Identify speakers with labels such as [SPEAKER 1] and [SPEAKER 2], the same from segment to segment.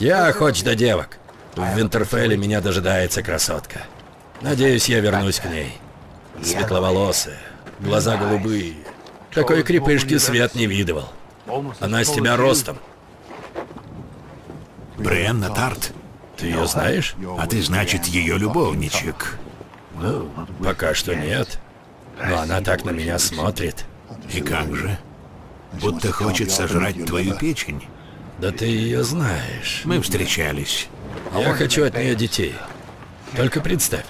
[SPEAKER 1] Я охоч до девок. В Винтерфелле меня дожидается красотка. Надеюсь, я вернусь к ней. Светловолосая, глаза голубые. Такой крепышки свет не видывал. Она с тебя ростом.
[SPEAKER 2] Бриэнна Тарт.
[SPEAKER 1] Ты ее знаешь?
[SPEAKER 2] А ты, значит, ее любовничек.
[SPEAKER 1] Ну, пока что нет. Но она так на меня смотрит.
[SPEAKER 2] И как же? Будто хочет сожрать твою печень.
[SPEAKER 1] Да ты ее знаешь.
[SPEAKER 2] Мы встречались.
[SPEAKER 1] Я хочу от нее детей. Только представь,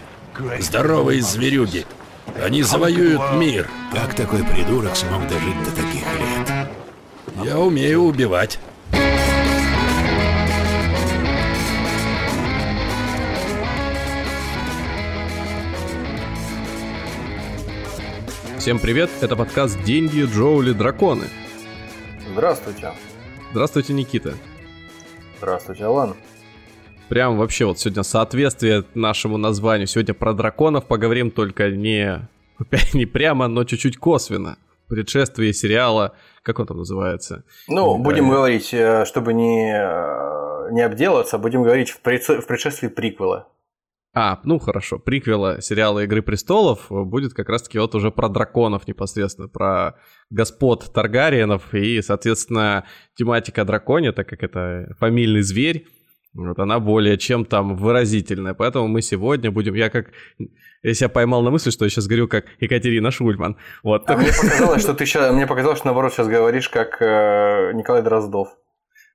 [SPEAKER 1] здоровые зверюги. Они завоюют мир.
[SPEAKER 2] Как такой придурок смог дожить до таких лет?
[SPEAKER 1] Я умею убивать.
[SPEAKER 3] Всем привет, это подкаст «Деньги, Джоули, драконы».
[SPEAKER 4] Здравствуйте.
[SPEAKER 3] Здравствуйте, Никита.
[SPEAKER 4] Здравствуйте, Алан.
[SPEAKER 3] Прям вообще вот сегодня соответствие нашему названию. Сегодня про драконов поговорим, только не, не прямо, но чуть-чуть косвенно. Предшествие сериала, как он там называется?
[SPEAKER 4] Ну, будем да. говорить, э, чтобы не, э, не обделаться, будем говорить в, пред, в предшествии приквела.
[SPEAKER 3] А, ну хорошо, приквела сериала «Игры престолов» будет как раз-таки вот уже про драконов непосредственно, про господ Таргариенов и, соответственно, тематика дракония, так как это фамильный зверь, вот она более чем там выразительная. Поэтому мы сегодня будем, я как, я себя поймал на мысли, что я сейчас говорю как Екатерина Шульман. Вот.
[SPEAKER 4] А мне показалось, что ты сейчас, мне показалось, что наоборот сейчас говоришь как э, Николай Дроздов.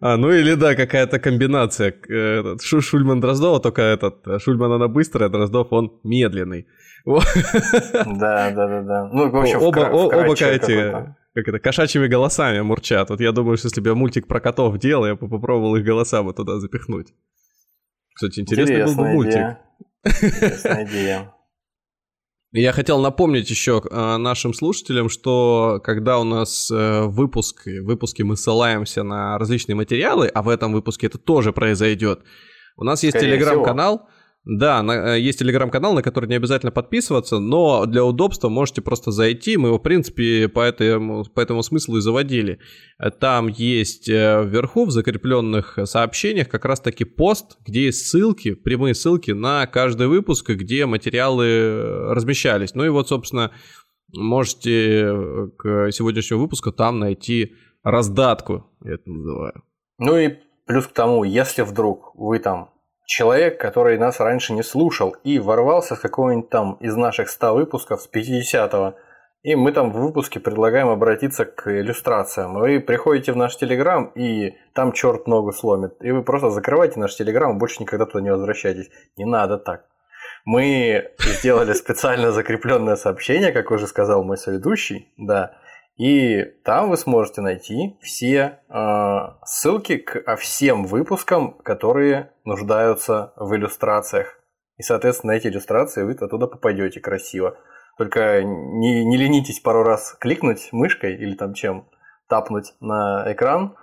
[SPEAKER 3] А, ну или да, какая-то комбинация. Этот, Шу Шульман Дроздова, только этот Шульман она быстрая, Дроздов он медленный.
[SPEAKER 4] Да, да, да, да. Ну, в общем,
[SPEAKER 3] оба, оба эти, как это, кошачьими голосами мурчат. Вот я думаю, что если бы я мультик про котов делал, я бы попробовал их голоса бы туда запихнуть. Кстати, интересный был бы мультик.
[SPEAKER 4] Интересная идея.
[SPEAKER 3] Я хотел напомнить еще э, нашим слушателям, что когда у нас э, выпуск, выпуски мы ссылаемся на различные материалы, а в этом выпуске это тоже произойдет, у нас есть телеграм-канал, да, на, э, есть телеграм-канал, на который не обязательно подписываться, но для удобства можете просто зайти. Мы его, в принципе, по этому, по этому смыслу и заводили. Там есть э, вверху в закрепленных сообщениях как раз-таки пост, где есть ссылки, прямые ссылки на каждый выпуск, где материалы э, размещались. Ну и вот, собственно, можете к сегодняшнему выпуску там найти раздатку, я это называю.
[SPEAKER 4] Ну и плюс к тому, если вдруг вы там человек, который нас раньше не слушал и ворвался с какого-нибудь там из наших 100 выпусков, с 50-го, и мы там в выпуске предлагаем обратиться к иллюстрациям. Вы приходите в наш Телеграм, и там черт ногу сломит. И вы просто закрываете наш Телеграм больше никогда туда не возвращайтесь. Не надо так. Мы сделали специально закрепленное сообщение, как уже сказал мой соведущий, да, и там вы сможете найти все э, ссылки к всем выпускам, которые нуждаются в иллюстрациях. И, соответственно, эти иллюстрации вы оттуда попадете красиво. Только не, не ленитесь пару раз кликнуть мышкой или там чем, тапнуть на экран.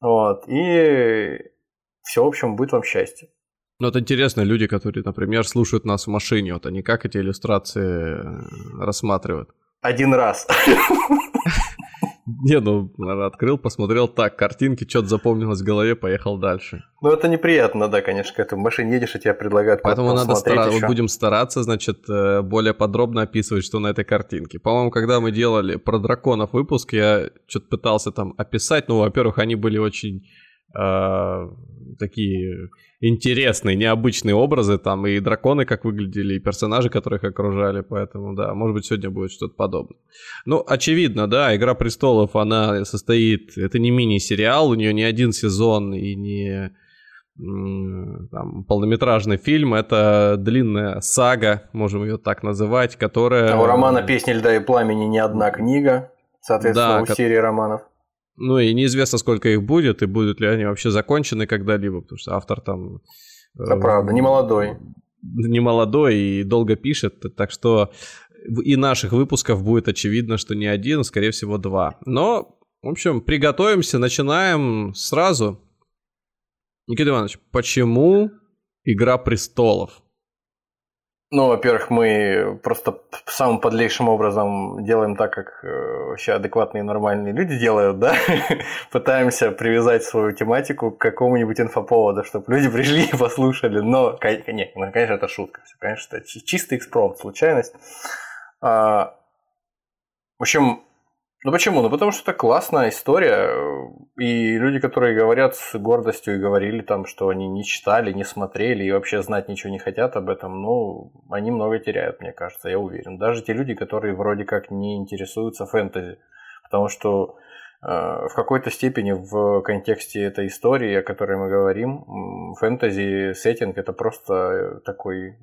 [SPEAKER 4] Вот, и все, в общем, будет вам счастье.
[SPEAKER 3] Ну, это интересно, люди, которые, например, слушают нас в машине, вот они как эти иллюстрации рассматривают?
[SPEAKER 4] Один раз.
[SPEAKER 3] Не, ну, открыл, посмотрел, так, картинки, что-то запомнилось в голове, поехал дальше.
[SPEAKER 4] Ну, это неприятно, да, конечно, когда ты в машине едешь, и тебе предлагают
[SPEAKER 3] Поэтому надо стараться, будем стараться, значит, э, более подробно описывать, что на этой картинке. По-моему, когда мы делали про драконов выпуск, я что-то пытался там описать, ну, во-первых, они были очень э, такие интересные, необычные образы, там и драконы как выглядели, и персонажи, которых окружали, поэтому, да, может быть, сегодня будет что-то подобное. Ну, очевидно, да, «Игра престолов», она состоит, это не мини-сериал, у нее не один сезон и не там, полнометражный фильм, это длинная сага, можем ее так называть, которая...
[SPEAKER 4] А у романа «Песни льда и пламени» не одна книга, соответственно, да, у серии романов.
[SPEAKER 3] Ну и неизвестно, сколько их будет, и будут ли они вообще закончены когда-либо, потому что автор там...
[SPEAKER 4] Э, правда, не молодой.
[SPEAKER 3] Не молодой и долго пишет, так что и наших выпусков будет очевидно, что не один, а скорее всего два. Но, в общем, приготовимся, начинаем сразу. Никита Иванович, почему «Игра престолов»?
[SPEAKER 4] Ну, во-первых, мы просто самым подлейшим образом делаем так, как э, вообще адекватные нормальные люди делают, да? Пытаемся привязать свою тематику к какому-нибудь инфоповоду, чтобы люди пришли и послушали. Но, нет, ну, конечно, это шутка. Конечно, это чистый экспромт, случайность. А, в общем, ну почему? Ну потому что это классная история, и люди, которые говорят с гордостью и говорили там, что они не читали, не смотрели и вообще знать ничего не хотят об этом, ну, они много теряют, мне кажется, я уверен. Даже те люди, которые вроде как не интересуются фэнтези, потому что э, в какой-то степени в контексте этой истории, о которой мы говорим, фэнтези сеттинг это просто такой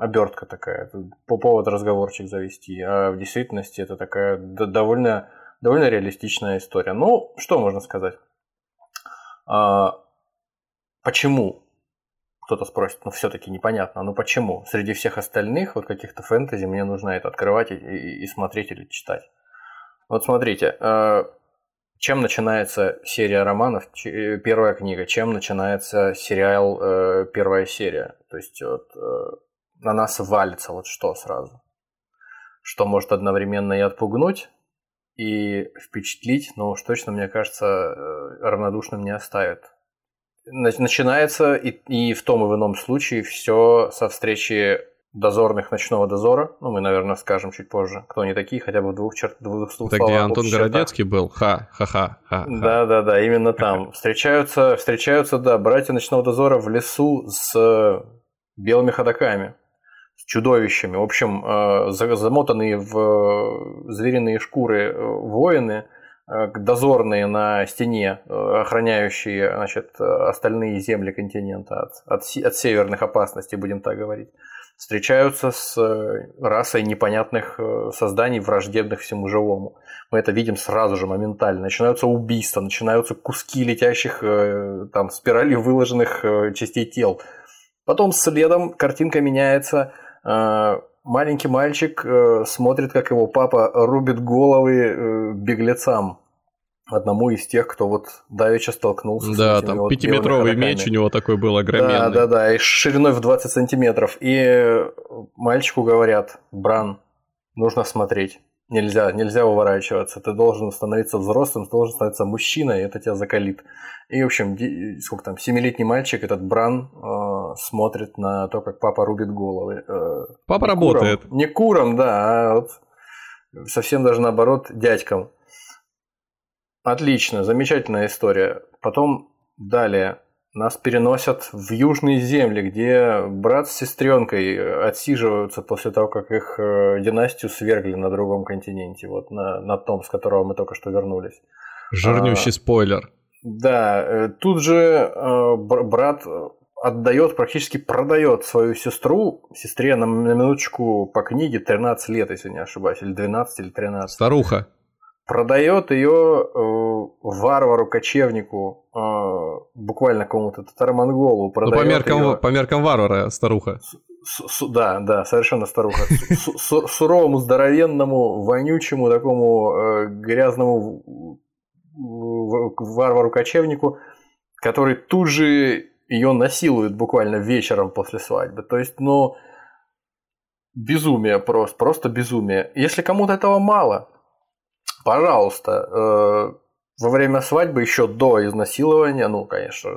[SPEAKER 4] обертка такая, по повод разговорчик завести, а в действительности это такая довольно довольно реалистичная история. Ну, что можно сказать? А, почему? Кто-то спросит, ну все-таки непонятно, ну почему? Среди всех остальных вот каких-то фэнтези мне нужно это открывать и, и, и смотреть или читать. Вот смотрите, э, чем начинается серия романов, э, первая книга, чем начинается сериал, э, первая серия. То есть вот, на нас валится вот что сразу. Что может одновременно и отпугнуть, и впечатлить, но уж точно, мне кажется, э, равнодушным не оставит. Начинается и, и в том и в ином случае все со встречи дозорных ночного дозора. Ну, мы, наверное, скажем чуть позже, кто они такие, хотя бы в двух, чер... двух
[SPEAKER 3] словах. Так где Антон Городецкий был? Ха, ха-ха, ха.
[SPEAKER 4] Да, да, да, именно там. Встречаются, встречаются, да, братья ночного дозора в лесу с белыми ходоками с чудовищами. В общем, э, замотанные в э, звериные шкуры э, воины, дозорные на стене, охраняющие значит, остальные земли континента от, от, от северных опасностей, будем так говорить, встречаются с расой непонятных созданий, враждебных всему живому. Мы это видим сразу же, моментально. Начинаются убийства, начинаются куски летящих там, спирали выложенных частей тел. Потом следом картинка меняется – маленький мальчик э, смотрит, как его папа рубит головы э, беглецам. Одному из тех, кто вот давеча столкнулся
[SPEAKER 3] да, с Да, там вот пятиметровый меч у него такой был огроменный.
[SPEAKER 4] Да, да, да, и шириной в 20 сантиметров. И мальчику говорят, Бран, нужно смотреть. Нельзя, нельзя уворачиваться. Ты должен становиться взрослым, ты должен становиться мужчиной, и это тебя закалит. И, в общем, сколько там, семилетний мальчик, этот Бран, э, смотрит на то, как папа рубит головы. Э,
[SPEAKER 3] папа не работает.
[SPEAKER 4] Куром, не куром, да, а вот совсем даже наоборот дядькам. Отлично, замечательная история. Потом далее нас переносят в южные земли, где брат с сестренкой отсиживаются после того, как их э, династию свергли на другом континенте, вот на, на том, с которого мы только что вернулись.
[SPEAKER 3] Жирнющий а, спойлер.
[SPEAKER 4] Да, э, тут же э, брат отдает, практически продает свою сестру, сестре на, на минуточку по книге 13 лет, если не ошибаюсь, или 12, или 13.
[SPEAKER 3] Старуха
[SPEAKER 4] продает ее э, варвару-кочевнику, э, буквально кому-то татаро-монголу.
[SPEAKER 3] Ну, по меркам, ее... по меркам варвара старуха.
[SPEAKER 4] С, с, да, да, совершенно старуха. С, суровому, здоровенному, вонючему, такому э, грязному варвару-кочевнику, который тут же ее насилует буквально вечером после свадьбы. То есть, ну, безумие просто, просто безумие. Если кому-то этого мало, пожалуйста, э, во время свадьбы еще до изнасилования, ну, конечно,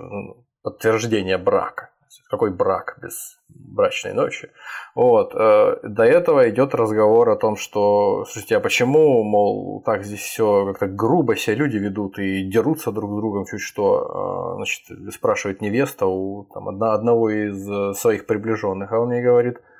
[SPEAKER 4] подтверждение брака. Какой брак без брачной ночи? Вот. Э, до этого идет разговор о том, что, слушайте, а почему, мол, так здесь все как-то грубо себя люди ведут и дерутся друг с другом чуть что, э, значит, спрашивает невеста у там, одного из своих приближенных, а он ей говорит –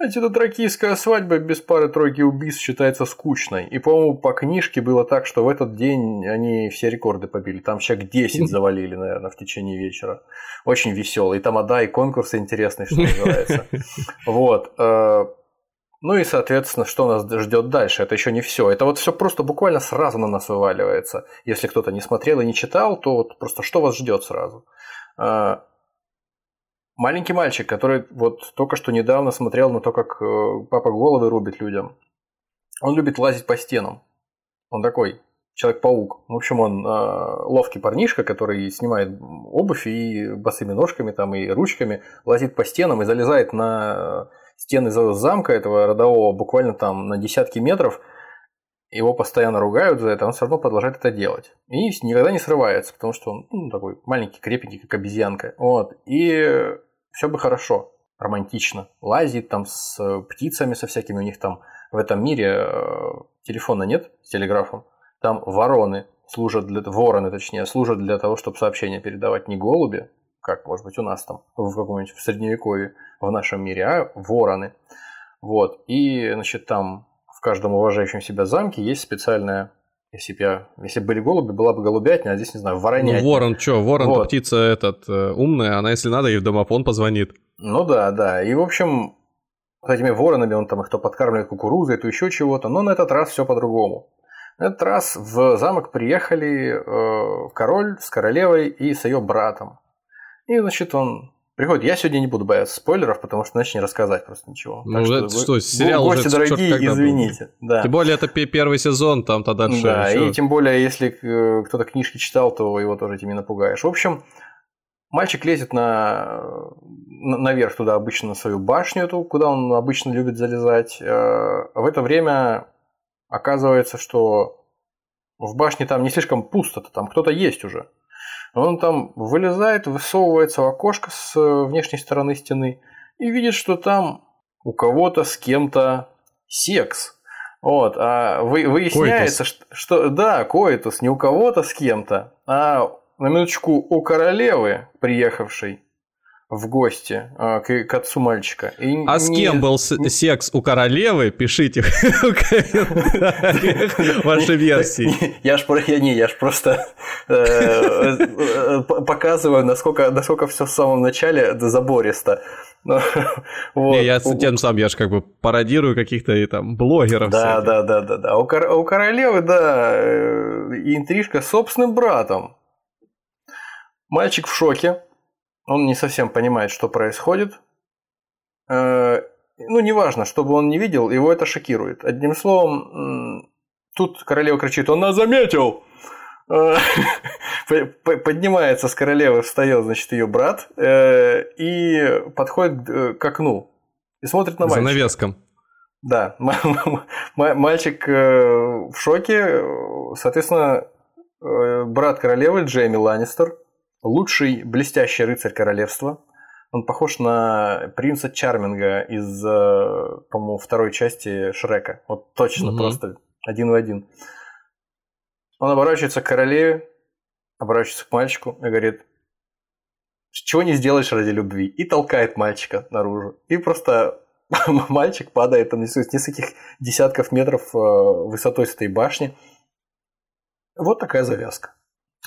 [SPEAKER 4] эта тракийская свадьба без пары-тройки убийств считается скучной. И, по-моему, по книжке было так, что в этот день они все рекорды побили. Там человек 10 завалили, наверное, в течение вечера. Очень веселый. И тамада, и конкурсы интересные, что называется. Вот. Э, ну и, соответственно, что нас ждет дальше? Это еще не все. Это вот все просто буквально сразу на нас вываливается. Если кто-то не смотрел и не читал, то вот просто что вас ждет сразу? Маленький мальчик, который вот только что недавно смотрел на то, как э, папа головы рубит людям. Он любит лазить по стенам. Он такой Человек-паук. В общем, он э, ловкий парнишка, который снимает обувь и босыми ножками там, и ручками лазит по стенам и залезает на стены замка этого родового буквально там на десятки метров, его постоянно ругают за это, он все равно продолжает это делать. И никогда не срывается, потому что он ну, такой маленький, крепенький, как обезьянка. Вот. И все бы хорошо, романтично. Лазит там с птицами, со всякими. У них там в этом мире э, телефона нет с телеграфом. Там вороны служат для... Вороны, точнее, служат для того, чтобы сообщения передавать не голуби, как, может быть, у нас там в каком-нибудь в Средневековье в нашем мире, а вороны. Вот. И, значит, там в каждом уважающем себя замке есть специальная если бы я, если бы были голуби, была бы голубятня, а здесь, не знаю, воронятня.
[SPEAKER 3] Ну, ворон что, ворон вот. птица этот э, умная, она, если надо, ей в домофон позвонит.
[SPEAKER 4] Ну да, да. И, в общем, вот этими воронами он там их то подкармливает кукурузой, то еще чего-то. Но на этот раз все по-другому. На этот раз в замок приехали э, король с королевой и с ее братом. И, значит, он приходит. Я сегодня не буду бояться спойлеров, потому что иначе не рассказать просто ничего.
[SPEAKER 3] Ну, так это что, сериал гости уже
[SPEAKER 4] дорогие, извините. Да.
[SPEAKER 3] Тем более, это первый сезон, там-то дальше
[SPEAKER 4] Да, еще... и тем более, если э, кто-то книжки читал, то его тоже этим не напугаешь. В общем, мальчик лезет на, наверх туда обычно на свою башню, эту, куда он обычно любит залезать. А в это время оказывается, что в башне там не слишком пусто, там кто-то есть уже. Он там вылезает, высовывается в окошко с э, внешней стороны стены и видит, что там у кого-то с кем-то секс. Вот, а вы, выясняется, что, что да, коитус не у кого-то с кем-то, а на минуточку у королевы, приехавшей в гости а, к, к отцу мальчика.
[SPEAKER 3] И а не... с кем был секс у королевы? Пишите ваши версии.
[SPEAKER 4] Я ж, не, я ж просто э, э, показываю, насколько, насколько все в самом начале забористо.
[SPEAKER 3] вот. Не, я тем сам, я же как бы пародирую каких-то там блогеров.
[SPEAKER 4] Да, да, да, да, да. У, кор- у королевы, да, э, интрижка с собственным братом. Мальчик в шоке, он не совсем понимает, что происходит. Э, ну, неважно, что бы он не видел, его это шокирует. Одним словом, тут королева кричит, он нас заметил! Э, поднимается с королевы, встает, значит, ее брат э, и подходит к окну и смотрит на мальчика.
[SPEAKER 3] За навеском.
[SPEAKER 4] Да, мальчик в шоке. Соответственно, брат королевы Джейми Ланнистер – лучший блестящий рыцарь королевства. Он похож на принца Чарминга из, э, по-моему, второй части Шрека. Вот точно, угу. просто один в один. Он оборачивается к королеве, оборачивается к мальчику и говорит, чего не сделаешь ради любви. И толкает мальчика наружу. И просто мальчик падает там с нескольких десятков метров э, высотой с этой башни. Вот такая завязка.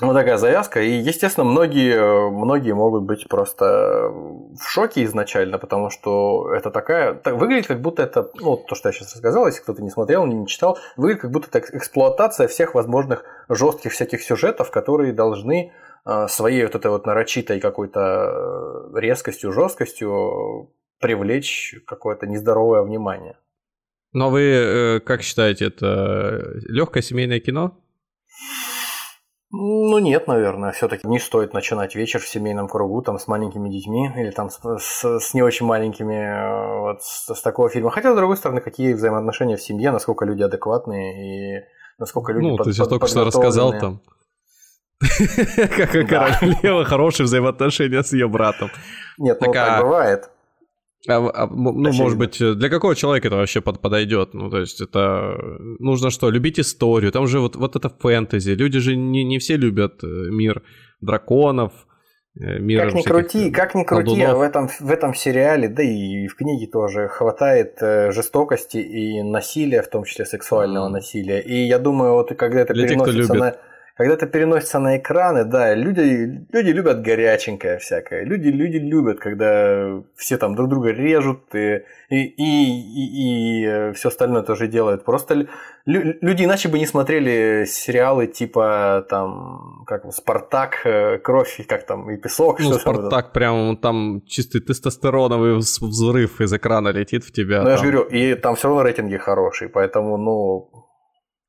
[SPEAKER 4] Вот такая завязка. И, естественно, многие, многие могут быть просто в шоке изначально, потому что это такая... Так, выглядит как будто это... Ну, то, что я сейчас рассказал, если кто-то не смотрел, не читал, выглядит как будто это эксплуатация всех возможных жестких всяких сюжетов, которые должны э, своей вот этой вот нарочитой какой-то э, резкостью, жесткостью привлечь какое-то нездоровое внимание.
[SPEAKER 3] Но вы э, как считаете, это легкое семейное кино?
[SPEAKER 4] Ну нет, наверное, все-таки не стоит начинать вечер в семейном кругу там с маленькими детьми или там с, с, с не очень маленькими э, вот с, с такого фильма. Хотя с другой стороны, какие взаимоотношения в семье, насколько люди адекватные и насколько люди
[SPEAKER 3] Ну, под, ты сейчас только что рассказал там. Как королева хорошие взаимоотношения с ее братом.
[SPEAKER 4] Нет, ну так а бывает.
[SPEAKER 3] А, а, ну, может быть, для какого человека это вообще под, подойдет? Ну, то есть, это нужно что? Любить историю. Там же вот, вот это фэнтези. Люди же не, не все любят э, мир драконов,
[SPEAKER 4] э, мир Как ни крути, как ни крути, а в этом, в этом сериале, да и в книге тоже хватает э, жестокости и насилия, в том числе сексуального mm. насилия. И я думаю, вот когда это для переносится тех, на когда это переносится на экраны, да, люди, люди любят горяченькое всякое. Люди, люди любят, когда все там друг друга режут и, и, и, и, и все остальное тоже делают. Просто люди иначе бы не смотрели сериалы типа там, как Спартак, э, Кровь, как там, и песок.
[SPEAKER 3] Ну, Спартак прям там чистый тестостероновый взрыв из экрана летит в тебя. Ну,
[SPEAKER 4] я же говорю, и там все равно рейтинги хорошие, поэтому, ну,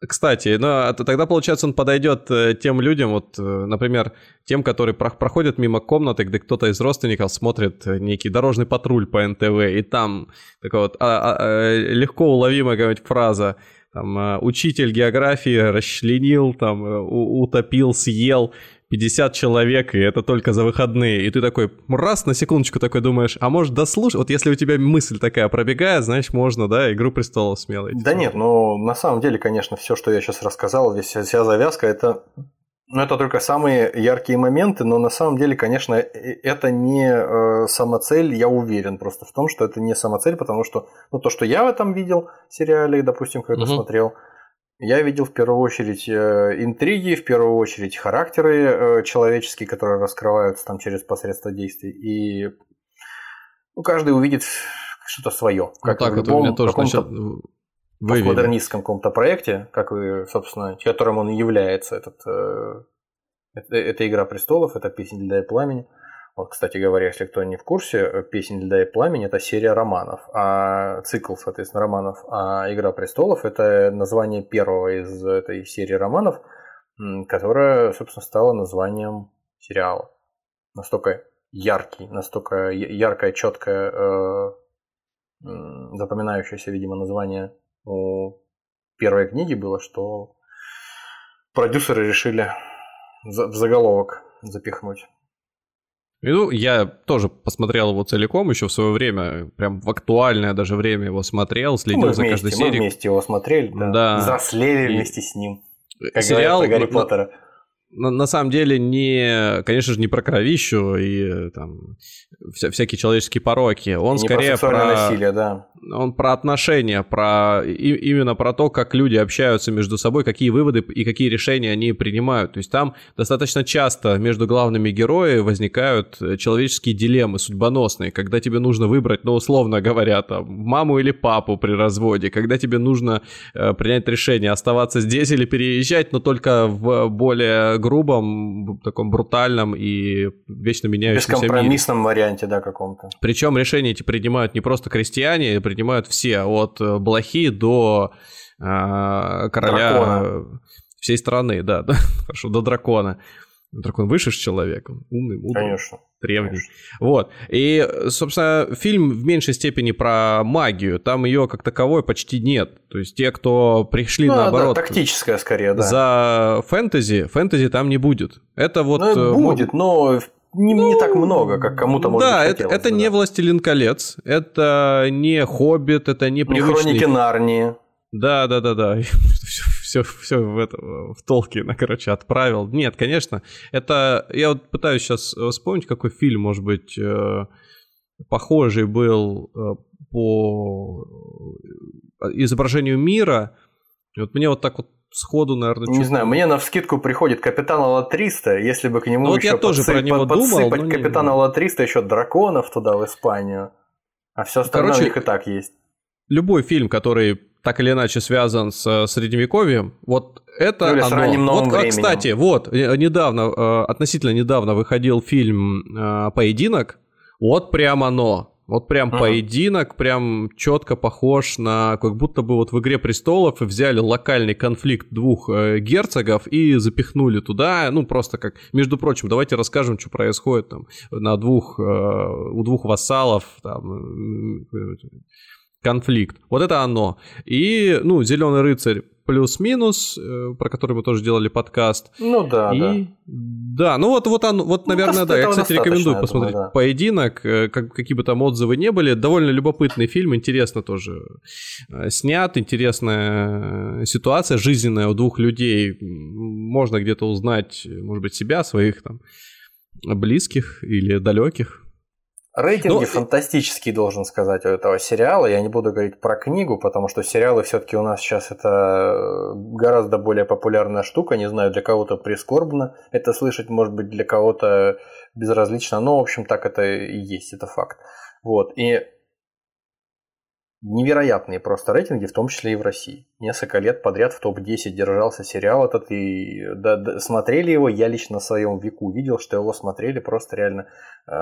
[SPEAKER 3] Кстати, ну, тогда, получается, он подойдет э, тем людям, вот, э, например, тем, которые проходят мимо комнаты, где кто-то из родственников смотрит э, некий дорожный патруль по НТВ, и там такая вот а, а, а, легко уловимая какая-нибудь фраза, там, учитель географии расчленил, там, утопил, съел, 50 человек, и это только за выходные. И ты такой, раз, на секундочку такой думаешь, а может дослушать? Вот если у тебя мысль такая пробегает, значит, можно, да, «Игру престолов» смело идти.
[SPEAKER 4] Да нет, ну, на самом деле, конечно, все, что я сейчас рассказал, вся, вся завязка, это ну, это только самые яркие моменты, но на самом деле, конечно, это не э, самоцель, я уверен просто в том, что это не самоцель, потому что ну, то, что я в этом видел в сериале, допустим, когда угу. смотрел, я видел в первую очередь э, интриги, в первую очередь характеры э, человеческие, которые раскрываются там через посредство действий. И ну, каждый увидит что-то свое.
[SPEAKER 3] Ну как так в любом, у меня тоже значит,
[SPEAKER 4] модернистском каком-то проекте, как вы, собственно, которым он и является, этот, э, это, это «Игра престолов», это «Песня для пламени». Вот, кстати говоря, если кто не в курсе, э, «Песнь льда и пламени» – это серия романов, а цикл, соответственно, романов. А «Игра престолов» – это название первого из этой серии романов, которая, собственно, стала названием сериала. Настолько яркий, настолько яркое, четкое, э, запоминающееся, видимо, название у первой книги было, что продюсеры решили в заголовок запихнуть.
[SPEAKER 3] Ну, я тоже посмотрел его целиком еще в свое время, прям в актуальное даже время его смотрел, следил ну,
[SPEAKER 4] мы
[SPEAKER 3] за
[SPEAKER 4] вместе,
[SPEAKER 3] каждой серией.
[SPEAKER 4] Мы вместе его смотрели, да. да. Взрослели и... вместе с ним. Как
[SPEAKER 3] Сериал
[SPEAKER 4] про Гарри Поттера
[SPEAKER 3] на, на самом деле не, конечно же, не про кровищу и там вся, всякие человеческие пороки. Он не скорее про, про
[SPEAKER 4] насилие, да.
[SPEAKER 3] Он про отношения, про и, именно про то, как люди общаются между собой, какие выводы и какие решения они принимают. То есть там достаточно часто между главными героями возникают человеческие дилеммы судьбоносные, когда тебе нужно выбрать, ну условно говоря, там маму или папу при разводе, когда тебе нужно э, принять решение оставаться здесь или переезжать, но только в более грубом, таком брутальном и вечно меняющемся
[SPEAKER 4] Бескомпромиссном мире. варианте, да, каком-то.
[SPEAKER 3] Причем решения эти принимают не просто крестьяне, принимают все, от э, блохи до э, короля дракона. всей страны, да, да, хорошо, до дракона. Дракон выше с человеком, умный, мудрый.
[SPEAKER 4] Конечно
[SPEAKER 3] древний. Конечно. Вот. И, собственно, фильм в меньшей степени про магию. Там ее как таковой почти нет. То есть те, кто пришли ну, наоборот...
[SPEAKER 4] Да, тактическая скорее, да.
[SPEAKER 3] За фэнтези, фэнтези там не будет. Это вот...
[SPEAKER 4] Ну, э, будет, но не, ну, не так много, как кому-то может
[SPEAKER 3] да, быть это, это да. не «Властелин колец», это не «Хоббит», это не привычный...
[SPEAKER 4] Не «Хроники Нарнии».
[SPEAKER 3] Да, да, да, да. все, все в, это, в Толкина, короче, отправил. Нет, конечно, это... Я вот пытаюсь сейчас вспомнить, какой фильм, может быть, э, похожий был э, по э, изображению мира. И вот мне вот так вот сходу, наверное,
[SPEAKER 4] Не знаю, мне на вскидку приходит Капитан Алла-300, если бы к нему
[SPEAKER 3] ну, еще вот я тоже про него
[SPEAKER 4] подсыпать
[SPEAKER 3] думал,
[SPEAKER 4] Капитана Алла-300 еще драконов туда, в Испанию. А все остальное Короче, у них и так есть.
[SPEAKER 3] Любой фильм, который так или иначе связан с э, средневековьем, вот это
[SPEAKER 4] ну,
[SPEAKER 3] оно. вот,
[SPEAKER 4] временем.
[SPEAKER 3] кстати, вот, э, недавно, э, относительно недавно выходил фильм «Поединок», вот прям оно. Вот прям uh-huh. поединок, прям четко похож на, как будто бы вот в «Игре престолов» взяли локальный конфликт двух э, герцогов и запихнули туда, ну просто как, между прочим, давайте расскажем, что происходит там на двух, э, у двух вассалов, там, конфликт. Вот это оно. И, ну, Зеленый рыцарь плюс-минус, э, про который мы тоже делали подкаст.
[SPEAKER 4] Ну да,
[SPEAKER 3] и...
[SPEAKER 4] да.
[SPEAKER 3] Да, ну вот, вот, он, вот ну, наверное, ну, да. Я, кстати, рекомендую посмотреть думаю, да. поединок, э, как, какие бы там отзывы не были. Довольно любопытный фильм, интересно тоже э, снят, интересная ситуация жизненная у двух людей. Можно где-то узнать, может быть, себя, своих там близких или далеких.
[SPEAKER 4] Рейтинги. Ну, фантастические, должен сказать, у этого сериала. Я не буду говорить про книгу, потому что сериалы все-таки у нас сейчас это э, гораздо более популярная штука. Не знаю, для кого-то прискорбно это слышать, может быть, для кого-то безразлично. Но, в общем, так это и есть, это факт. Вот. И невероятные просто рейтинги, в том числе и в России. Несколько лет подряд в топ-10 держался сериал этот, и да, да, смотрели его, я лично на своем веку видел, что его смотрели просто реально э,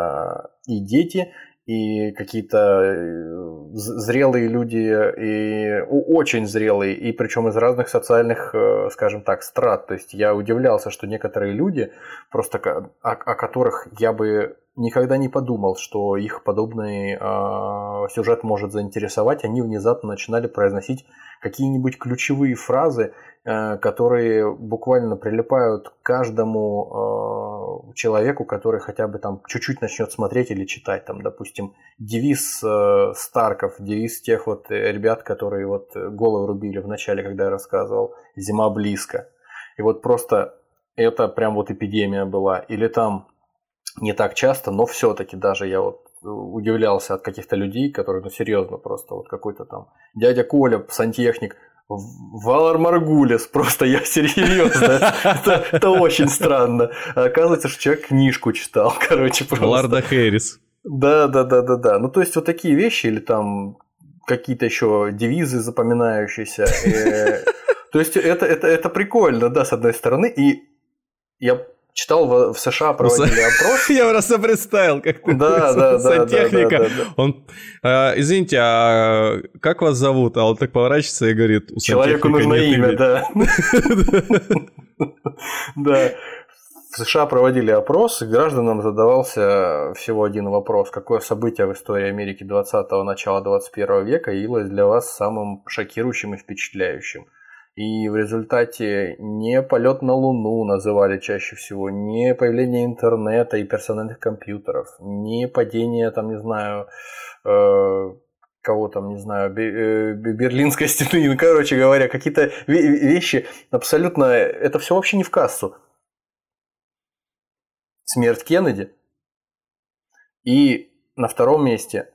[SPEAKER 4] и дети, и какие-то э, зрелые люди, и очень зрелые, и причем из разных социальных, э, скажем так, страт. То есть я удивлялся, что некоторые люди, просто о, о которых я бы никогда не подумал, что их подобный э, сюжет может заинтересовать, они внезапно начинали произносить какие-нибудь ключевые фразы, э, которые буквально прилипают к каждому э, человеку, который хотя бы там чуть-чуть начнет смотреть или читать. Там, допустим, девиз э, Старков, девиз тех вот ребят, которые вот голову рубили в начале, когда я рассказывал, «Зима близко». И вот просто это прям вот эпидемия была. Или там не так часто, но все-таки даже я вот удивлялся от каких-то людей, которые, ну, серьезно, просто вот какой-то там дядя Коля, сантехник, Валар Маргулес, просто я серьезно, это, это очень странно. А оказывается, что человек книжку читал, короче, просто.
[SPEAKER 3] Ларда Хэрис.
[SPEAKER 4] Да, да, да, да, да. Ну, то есть, вот такие вещи, или там какие-то еще девизы запоминающиеся. Э, то есть, это, это, это прикольно, да, с одной стороны. И я читал в, в США проводили опрос.
[SPEAKER 3] Я просто представил, как ты да, да, сантехника. Да, да, да, Он, а, извините, а как вас зовут? А он так поворачивается и говорит,
[SPEAKER 4] у Человеку нужно имя, да. Да. В США проводили опрос, и гражданам задавался всего один вопрос. Какое событие в истории Америки 20-го, начала 21 века явилось для вас самым шокирующим и впечатляющим? И в результате не полет на Луну называли чаще всего, не появление интернета и персональных компьютеров, не падение, там, не знаю, э, кого там, не знаю, э, Берлинской стены, ну, короче говоря, какие-то вещи абсолютно... Это все вообще не в кассу. Смерть Кеннеди. И на втором месте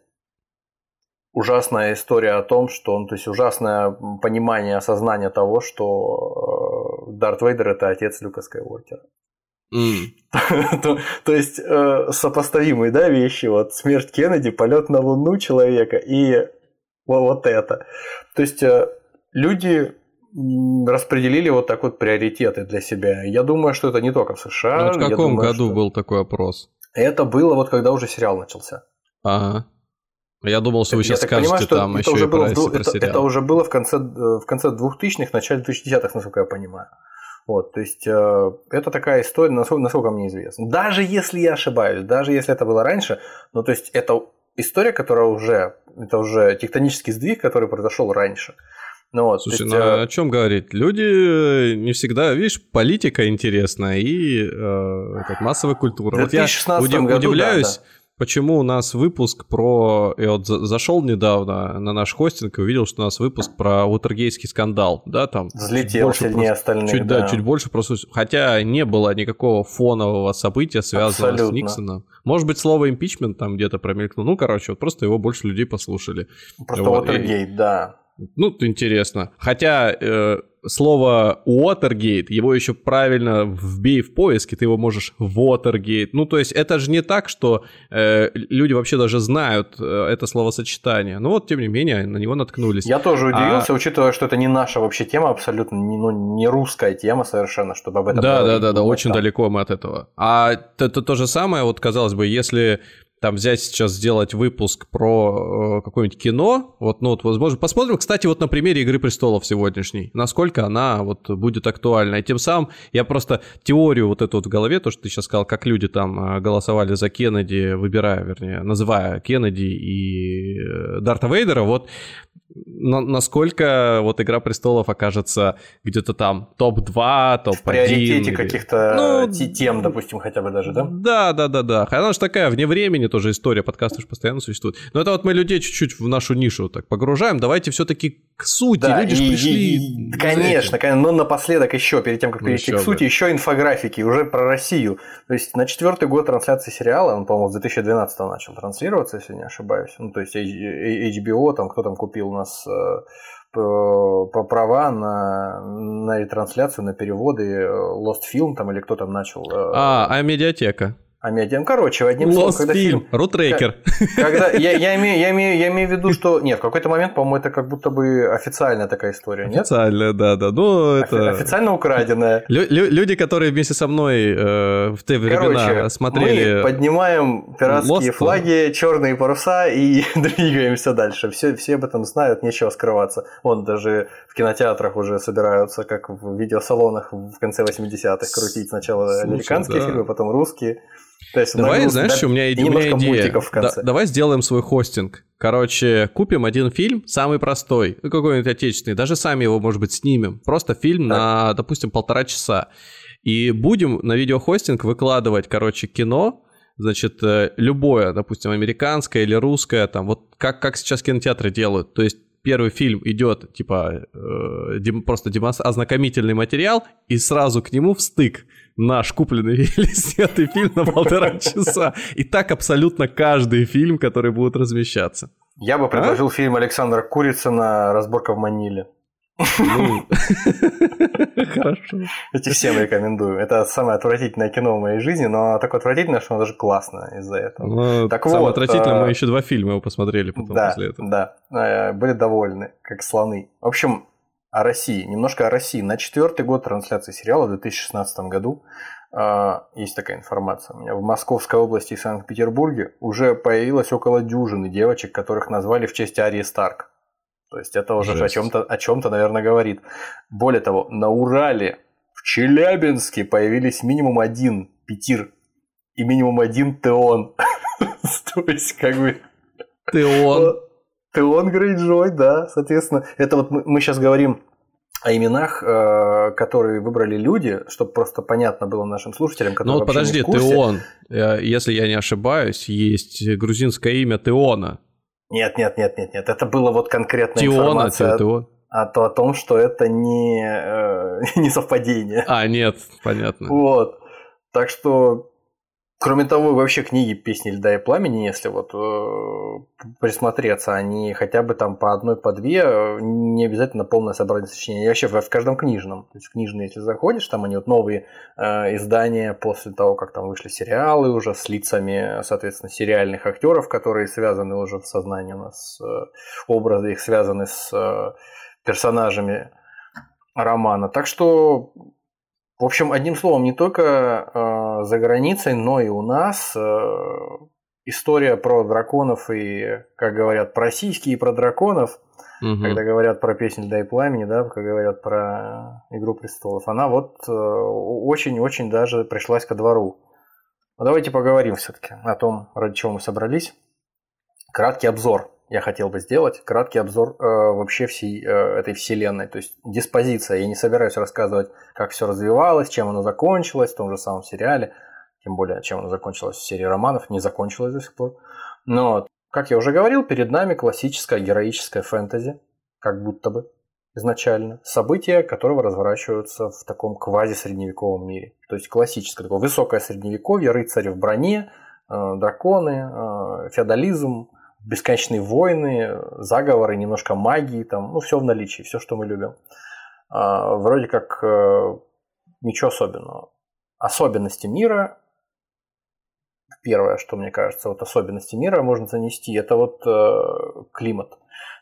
[SPEAKER 4] ужасная история о том, что он, то есть ужасное понимание, осознание того, что э, Дарт Вейдер это отец Люка Скайуокера. Mm. то, то есть э, сопоставимые да, вещи, вот смерть Кеннеди, полет на Луну человека и вот, вот это. То есть э, люди распределили вот так вот приоритеты для себя. Я думаю, что это не только в США.
[SPEAKER 3] Ну, в каком думаю, году что... был такой опрос?
[SPEAKER 4] Это было вот когда уже сериал начался.
[SPEAKER 3] Ага. Я думал, что вы сейчас скажете понимаю, что там
[SPEAKER 4] это
[SPEAKER 3] еще
[SPEAKER 4] уже и было, про, это, это уже было в конце, в конце 2000-х, начале 2010-х, насколько я понимаю. Вот, то есть э, это такая история, насколько, насколько мне известно. Даже если я ошибаюсь, даже если это было раньше, ну то есть это история, которая уже, это уже тектонический сдвиг, который произошел раньше.
[SPEAKER 3] Ну, вот, Слушай, есть, ну э... о чем говорить? Люди не всегда, видишь, политика интересна и э, как массовая культура. Вот я удив, году, удивляюсь. Да, да почему у нас выпуск про... Я вот зашел недавно на наш хостинг и увидел, что у нас выпуск про Уотергейский скандал, да, там...
[SPEAKER 4] Взлетел сильнее
[SPEAKER 3] просто,
[SPEAKER 4] остальных,
[SPEAKER 3] чуть,
[SPEAKER 4] да.
[SPEAKER 3] да. чуть больше просто... Хотя не было никакого фонового события, связанного Абсолютно. с Никсоном. Может быть, слово импичмент там где-то промелькнуло. Ну, короче, вот просто его больше людей послушали.
[SPEAKER 4] Просто вот. Уотергейт, да.
[SPEAKER 3] Ну, интересно. Хотя э, слово Watergate, его еще правильно вбей в поиске, ты его можешь Watergate. Ну, то есть это же не так, что э, люди вообще даже знают э, это словосочетание. Но вот, тем не менее, на него наткнулись.
[SPEAKER 4] Я тоже а удивился, а... учитывая, что это не наша вообще тема, абсолютно не, ну, не русская тема совершенно, чтобы об этом
[SPEAKER 3] Да, да, да, да, очень там. далеко мы от этого. А то, то, то же самое, вот казалось бы, если там взять сейчас сделать выпуск про э, какое-нибудь кино, вот, ну вот, возможно, посмотрим, кстати, вот на примере Игры престолов сегодняшней, насколько она вот будет актуальна. И тем самым я просто теорию вот эту вот в голове, то, что ты сейчас сказал, как люди там э, голосовали за Кеннеди, выбирая, вернее, называя Кеннеди и э, Дарта Вейдера, вот на, насколько вот Игра престолов окажется где-то там топ-2, топ-1. В
[SPEAKER 4] приоритете или... каких-то ну, тем, допустим, хотя бы даже, да?
[SPEAKER 3] Да, да, да, да. Она же такая вне времени тоже история, подкасты же постоянно существуют. Но это вот мы людей чуть-чуть в нашу нишу так погружаем. Давайте все-таки к сути. Да, Люди и, пришли.
[SPEAKER 4] И, конечно, конечно, но напоследок еще, перед тем, как перейти еще к сути, бы. еще инфографики уже про Россию. То есть на четвертый год трансляции сериала, он, по-моему, с 2012 начал транслироваться, если не ошибаюсь. Ну, то есть HBO, там кто там купил у нас э, по права на, на ретрансляцию, на переводы э, Lost Film там или кто там начал.
[SPEAKER 3] Э, а, а медиатека.
[SPEAKER 4] А-медиа. Короче, одним словом, когда
[SPEAKER 3] фильм,
[SPEAKER 4] фильм...
[SPEAKER 3] Рутрекер.
[SPEAKER 4] Когда, я, я, имею, я, имею, я имею в виду, что... Нет, в какой-то момент, по-моему, это как будто бы официальная такая история, нет?
[SPEAKER 3] Официально, да, да. Ну,
[SPEAKER 4] Офи-
[SPEAKER 3] это...
[SPEAKER 4] Официально украденная.
[SPEAKER 3] Лю- лю- люди, которые вместе со мной э, в те времена
[SPEAKER 4] Короче,
[SPEAKER 3] смотрели...
[SPEAKER 4] мы поднимаем пиратские
[SPEAKER 3] Lost.
[SPEAKER 4] флаги, черные паруса и двигаемся дальше. Все, все об этом знают, нечего скрываться. Вон даже в кинотеатрах уже собираются, как в видеосалонах в конце 80-х, крутить сначала
[SPEAKER 3] Слушай,
[SPEAKER 4] американские
[SPEAKER 3] да.
[SPEAKER 4] фильмы, потом русские. То есть
[SPEAKER 3] Давай,
[SPEAKER 4] нагрузка,
[SPEAKER 3] знаешь,
[SPEAKER 4] да,
[SPEAKER 3] у меня,
[SPEAKER 4] и
[SPEAKER 3] у меня идея.
[SPEAKER 4] в конце.
[SPEAKER 3] Да- давай сделаем свой хостинг. Короче, купим один фильм, самый простой, ну, какой-нибудь отечественный, даже сами его, может быть, снимем. Просто фильм на, допустим, полтора часа. И будем на видеохостинг выкладывать, короче, кино, значит, э, любое, допустим, американское или русское, там, вот как, как сейчас кинотеатры делают. То есть первый фильм идет, типа, э, дем- просто демонс- ознакомительный материал, и сразу к нему встык наш купленный или снятый фильм на полтора часа. И так абсолютно каждый фильм, который будет размещаться.
[SPEAKER 4] Я
[SPEAKER 3] А?
[SPEAKER 4] бы предложил фильм Александра Курицына «Разборка в Маниле».
[SPEAKER 3] Ну, Хорошо.
[SPEAKER 4] Эти всем рекомендую. Это самое отвратительное кино в моей жизни, но такое отвратительное, что оно даже классно из-за этого.
[SPEAKER 3] Ну,
[SPEAKER 4] Так
[SPEAKER 3] самое отвратительное,
[SPEAKER 4] э,
[SPEAKER 3] мы еще два фильма его посмотрели потом после этого.
[SPEAKER 4] да, Э, были довольны, как слоны. В общем, о России. Немножко о России. На четвертый год трансляции сериала в 2016 году э, есть такая информация. У меня в Московской области и Санкт-Петербурге уже появилось около дюжины девочек, которых назвали в честь Арии Старк. То есть это уже о
[SPEAKER 3] Жесть.
[SPEAKER 4] чем-то, о чем-то, наверное, говорит. Более того, на Урале, в Челябинске появились минимум один Петир и минимум один Теон. То есть, как бы...
[SPEAKER 3] Ты он.
[SPEAKER 4] Теон Грейджой, да, соответственно. Это вот мы, сейчас говорим о именах, э, которые выбрали люди, чтобы просто понятно было нашим слушателям, которые
[SPEAKER 3] Ну вот подожди. Теон. Э, Если я не ошибаюсь, есть грузинское имя Теона.
[SPEAKER 4] Нет, нет, нет, нет, нет. Это было вот конкретная
[SPEAKER 3] Теона,
[SPEAKER 4] информация
[SPEAKER 3] Теон.
[SPEAKER 4] о, то- о том, что это не, э, не совпадение.
[SPEAKER 3] А, нет, понятно.
[SPEAKER 4] Вот. Так что, кроме того, вообще книги «Песни льда и пламени», если вот э, присмотреться, они хотя бы там по одной, по две, э, не обязательно полное собрание сочинений. Вообще в, в каждом книжном. То есть книжные, если заходишь, там они вот новые э, издания после того, как там вышли сериалы уже с лицами, соответственно, сериальных актеров, которые связаны уже в сознании у нас, э, образы их связаны с э, персонажами романа. Так что в общем, одним словом, не только э, за границей, но и у нас э, история про драконов и, как говорят, про сиськи и про драконов,
[SPEAKER 3] Мгм.
[SPEAKER 4] когда говорят про песнь «Льда и пламени», да, как говорят про «Игру престолов», она вот э, очень-очень даже пришлась ко двору. Но давайте поговорим все-таки о том, ради чего мы собрались. Краткий обзор я хотел бы сделать. Краткий обзор э, вообще всей э, этой вселенной. То есть диспозиция. Я не собираюсь рассказывать, как все развивалось, чем оно закончилось в том же самом сериале. Тем более, чем оно закончилось в серии романов. Не закончилось до сих пор. Но, как я уже говорил, перед нами классическая героическая фэнтези. Как будто бы изначально. События, которого разворачиваются в таком квази-средневековом мире. То есть классическое такое высокое средневековье, рыцари в броне, э, драконы, э, феодализм, бесконечные войны, заговоры, немножко магии, там, ну, все в наличии, все, что мы любим. А, вроде как э, ничего особенного. Особенности мира, первое, что мне кажется, вот особенности мира можно занести, это вот э, климат.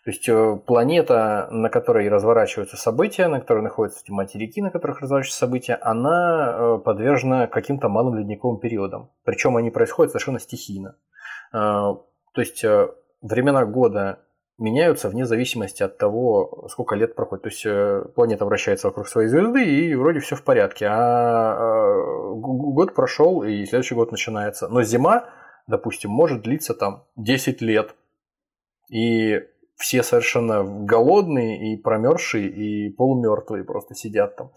[SPEAKER 4] То есть э, планета, на которой разворачиваются события, на которой находятся эти материки, на которых разворачиваются события, она э, подвержена каким-то малым ледниковым периодам. Причем они происходят совершенно стихийно. То есть э, времена года меняются вне зависимости от того, сколько лет проходит. То есть э, планета вращается вокруг своей звезды, и вроде все в порядке. А э, год прошел, и следующий год начинается. Но зима, допустим, может длиться там 10 лет. И все совершенно голодные и промерзшие, и полумертвые просто сидят там.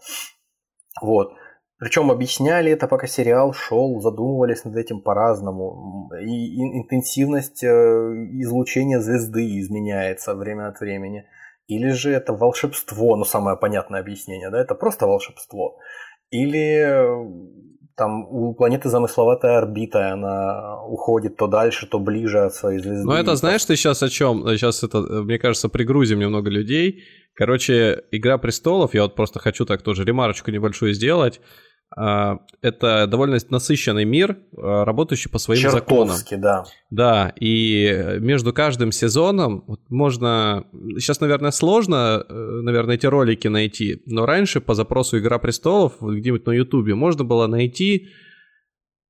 [SPEAKER 4] Вот. Причем объясняли это, пока сериал шел, задумывались над этим по-разному. И интенсивность э, излучения звезды изменяется время от времени. Или же это волшебство, ну самое понятное объяснение, да, это просто волшебство. Или э, там у планеты замысловатая орбита, она уходит то дальше, то ближе от своей звезды.
[SPEAKER 3] Ну, это знаешь ты сейчас о чем? Сейчас это, мне кажется, пригрузим немного людей. Короче, Игра престолов, я вот просто хочу так тоже ремарочку небольшую сделать. А, это довольно насыщенный мир, а, работающий по своим
[SPEAKER 4] Чертовски,
[SPEAKER 3] законам.
[SPEAKER 4] да.
[SPEAKER 3] Да, и между каждым сезоном можно... Сейчас, наверное, сложно, э, наверное, эти ролики найти, но раньше по запросу «Игра престолов» где-нибудь на Ютубе можно было найти,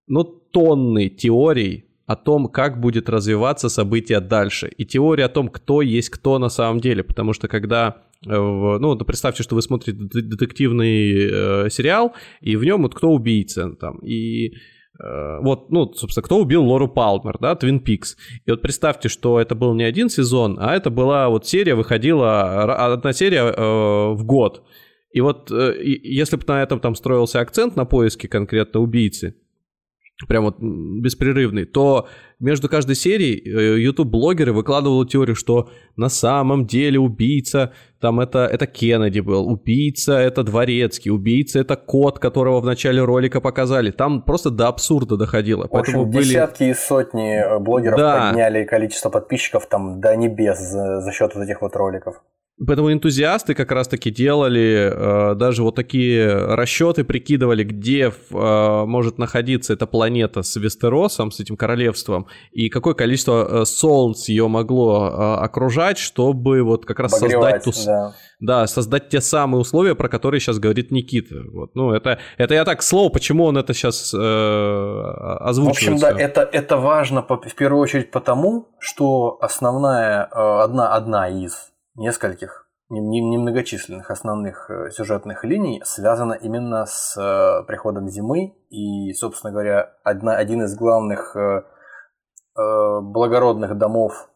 [SPEAKER 3] ну, тонны теорий о том, как будет развиваться событие дальше. И теория о том, кто есть кто на самом деле. Потому что когда Э, ну, представьте, что вы смотрите детективный э, сериал, и в нем вот кто убийца там, и э, вот, ну, собственно, кто убил Лору Палмер, да, Твин Пикс. И вот представьте, что это был не один сезон, а это была вот серия, выходила, одна серия э, в год. И вот э, если бы на этом там строился акцент на поиске конкретно убийцы, прям вот беспрерывный, то между каждой серией YouTube-блогеры выкладывали теорию, что на самом деле убийца там это, это Кеннеди был, убийца это Дворецкий, убийца это кот, которого в начале ролика показали. Там просто до абсурда доходило.
[SPEAKER 4] В общем, были... десятки и сотни э, блогеров да. подняли количество подписчиков там до небес за, за счет вот этих вот роликов.
[SPEAKER 3] Поэтому энтузиасты как раз-таки делали э, даже вот такие расчеты, прикидывали, где э, может находиться эта планета с Вестеросом, с этим королевством, и какое количество э, солнц ее могло э, окружать, чтобы вот как раз создать ту, да. да, создать те самые условия, про которые сейчас говорит Никита. Вот, ну это это я так слово, почему он это сейчас э, озвучивает.
[SPEAKER 4] В общем, да, это это важно в первую очередь потому, что основная э, одна одна из нескольких немногочисленных основных э, сюжетных линий связана именно с э, приходом зимы. И, собственно говоря, одна, один из главных э, благородных домов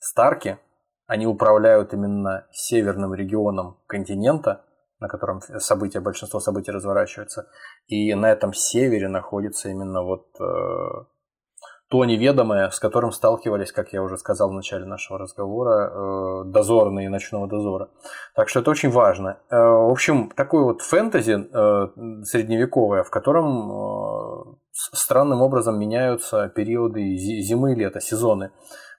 [SPEAKER 4] Старки, они управляют именно северным регионом континента, на котором события, большинство событий разворачиваются. И на этом севере находится именно вот то неведомое, с которым сталкивались, как я уже сказал в начале нашего разговора, э, дозорные ночного дозора. Так что это очень важно. Э, в общем, такой вот фэнтези э, средневековое, в котором странным образом меняются периоды зимы и лета, сезоны.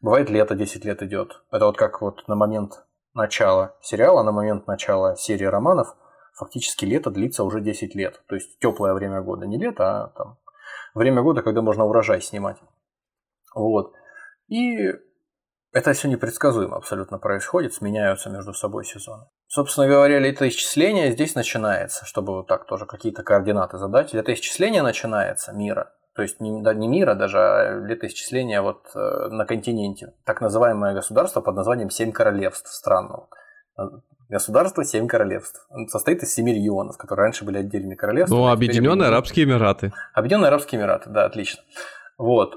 [SPEAKER 4] Бывает лето 10 лет идет. Это вот как вот на момент начала сериала, на момент начала серии романов, фактически лето длится уже 10 лет. То есть теплое время года, не лето, а там время года, когда можно урожай снимать. Вот. И это все непредсказуемо абсолютно происходит, сменяются между собой сезоны. Собственно говоря, летоисчисление здесь начинается, чтобы вот так тоже какие-то координаты задать. Летоисчисление начинается мира, то есть не, да, не мира даже, а летоисчисление вот э, на континенте. Так называемое государство под названием Семь Королевств странного. Государство Семь Королевств. Он состоит из семи регионов, которые раньше были отдельными королевствами.
[SPEAKER 3] Ну, а Объединенные Арабские Эмираты.
[SPEAKER 4] Объединенные Арабские Эмираты, да, отлично. Вот.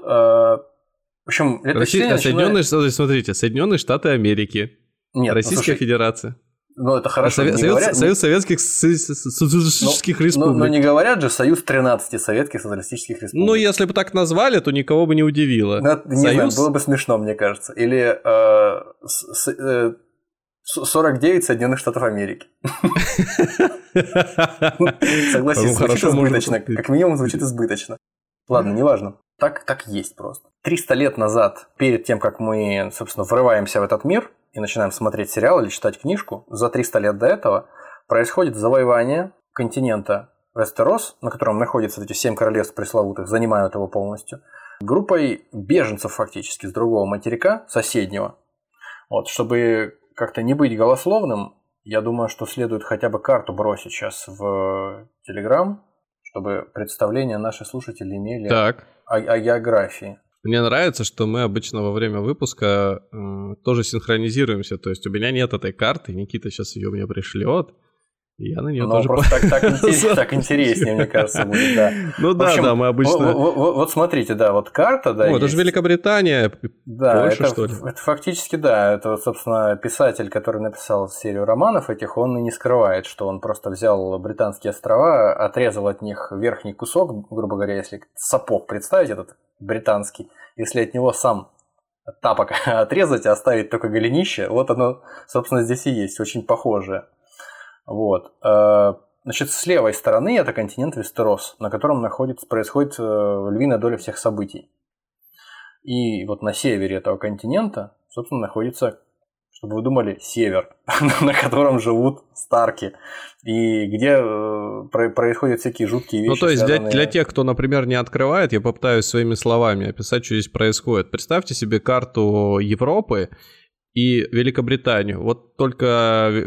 [SPEAKER 4] В общем,
[SPEAKER 3] Россия, начинает... Соединенные, смотрите, Соединенные Штаты Америки. Нет, Российская ну, слушай, Федерация.
[SPEAKER 4] Ну, это хорошо.
[SPEAKER 3] Совет, Союз, говорят... Союз Советских Социалистических
[SPEAKER 4] но,
[SPEAKER 3] Республик.
[SPEAKER 4] Но, но не говорят же Союз 13 Советских Социалистических Республик.
[SPEAKER 3] Ну, если бы так назвали, то никого бы не удивило.
[SPEAKER 4] Ну, не Союз... знаю, было бы смешно, мне кажется. Или э, с, э, 49 Соединенных Штатов Америки. Согласен, звучит избыточно. Как минимум звучит избыточно. Ладно, неважно. Так, так есть просто. 300 лет назад, перед тем, как мы, собственно, врываемся в этот мир и начинаем смотреть сериал или читать книжку, за 300 лет до этого происходит завоевание континента Вестерос, на котором находятся эти семь королевств пресловутых, занимают его полностью, группой беженцев фактически с другого материка, соседнего. Вот, чтобы как-то не быть голословным, я думаю, что следует хотя бы карту бросить сейчас в Телеграм, чтобы представление наши слушатели имели
[SPEAKER 3] так.
[SPEAKER 4] О, о географии.
[SPEAKER 3] Мне нравится, что мы обычно во время выпуска э, тоже синхронизируемся. То есть у меня нет этой карты, Никита сейчас ее мне пришлет. Я на нее
[SPEAKER 4] ну,
[SPEAKER 3] тоже...
[SPEAKER 4] просто так, так, интерес, так интереснее, мне кажется, будет, да.
[SPEAKER 3] Ну да, общем, да, мы обычно...
[SPEAKER 4] Вот, смотрите, да, вот карта, да,
[SPEAKER 3] О, это же Великобритания,
[SPEAKER 4] да,
[SPEAKER 3] Польша,
[SPEAKER 4] это,
[SPEAKER 3] что ли?
[SPEAKER 4] это фактически, да, это, собственно, писатель, который написал серию романов этих, он и не скрывает, что он просто взял британские острова, отрезал от них верхний кусок, грубо говоря, если сапог представить этот британский, если от него сам тапок отрезать, а оставить только голенище, вот оно, собственно, здесь и есть, очень похожее. Вот. Э, значит, с левой стороны это континент Вестерос, на котором находится, происходит э, львиная доля всех событий. И вот на севере этого континента, собственно, находится, чтобы вы думали, север, на котором живут Старки, и где э, происходят всякие жуткие ну,
[SPEAKER 3] вещи. Ну, то есть связанные... для, для тех, кто, например, не открывает, я попытаюсь своими словами описать, что здесь происходит. Представьте себе карту Европы и Великобританию. Вот только э,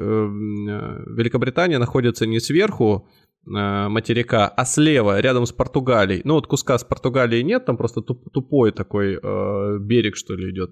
[SPEAKER 3] Великобритания находится не сверху э, материка, а слева, рядом с Португалией. Ну вот куска с Португалией нет, там просто тупой такой э, берег, что ли, идет.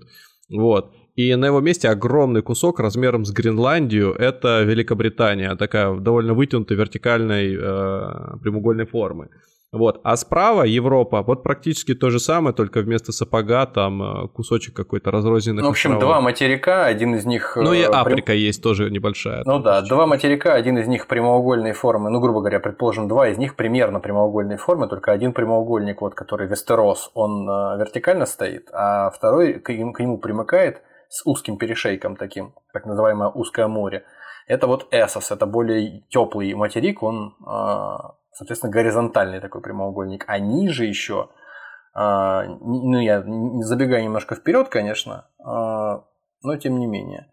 [SPEAKER 3] Вот. И на его месте огромный кусок размером с Гренландию. Это Великобритания, такая довольно вытянутой вертикальной э, прямоугольной формы. Вот. А справа Европа, вот практически то же самое, только вместо сапога там э, кусочек какой-то разрозненный.
[SPEAKER 4] Ну, в общем, два материка, один из них...
[SPEAKER 3] Ну и э, Африка прям... есть тоже небольшая.
[SPEAKER 4] Ну да, два материка, один из них прямоугольной формы, ну, грубо говоря, предположим, два из них примерно прямоугольной формы, только один прямоугольник, вот, который Вестерос, он э, вертикально стоит, а второй к к нему примыкает с узким перешейком таким, так называемое узкое море. Это вот Эсос, это более теплый материк, он соответственно, горизонтальный такой прямоугольник, а ниже еще, а, ну, я забегаю немножко вперед, конечно, а, но тем не менее,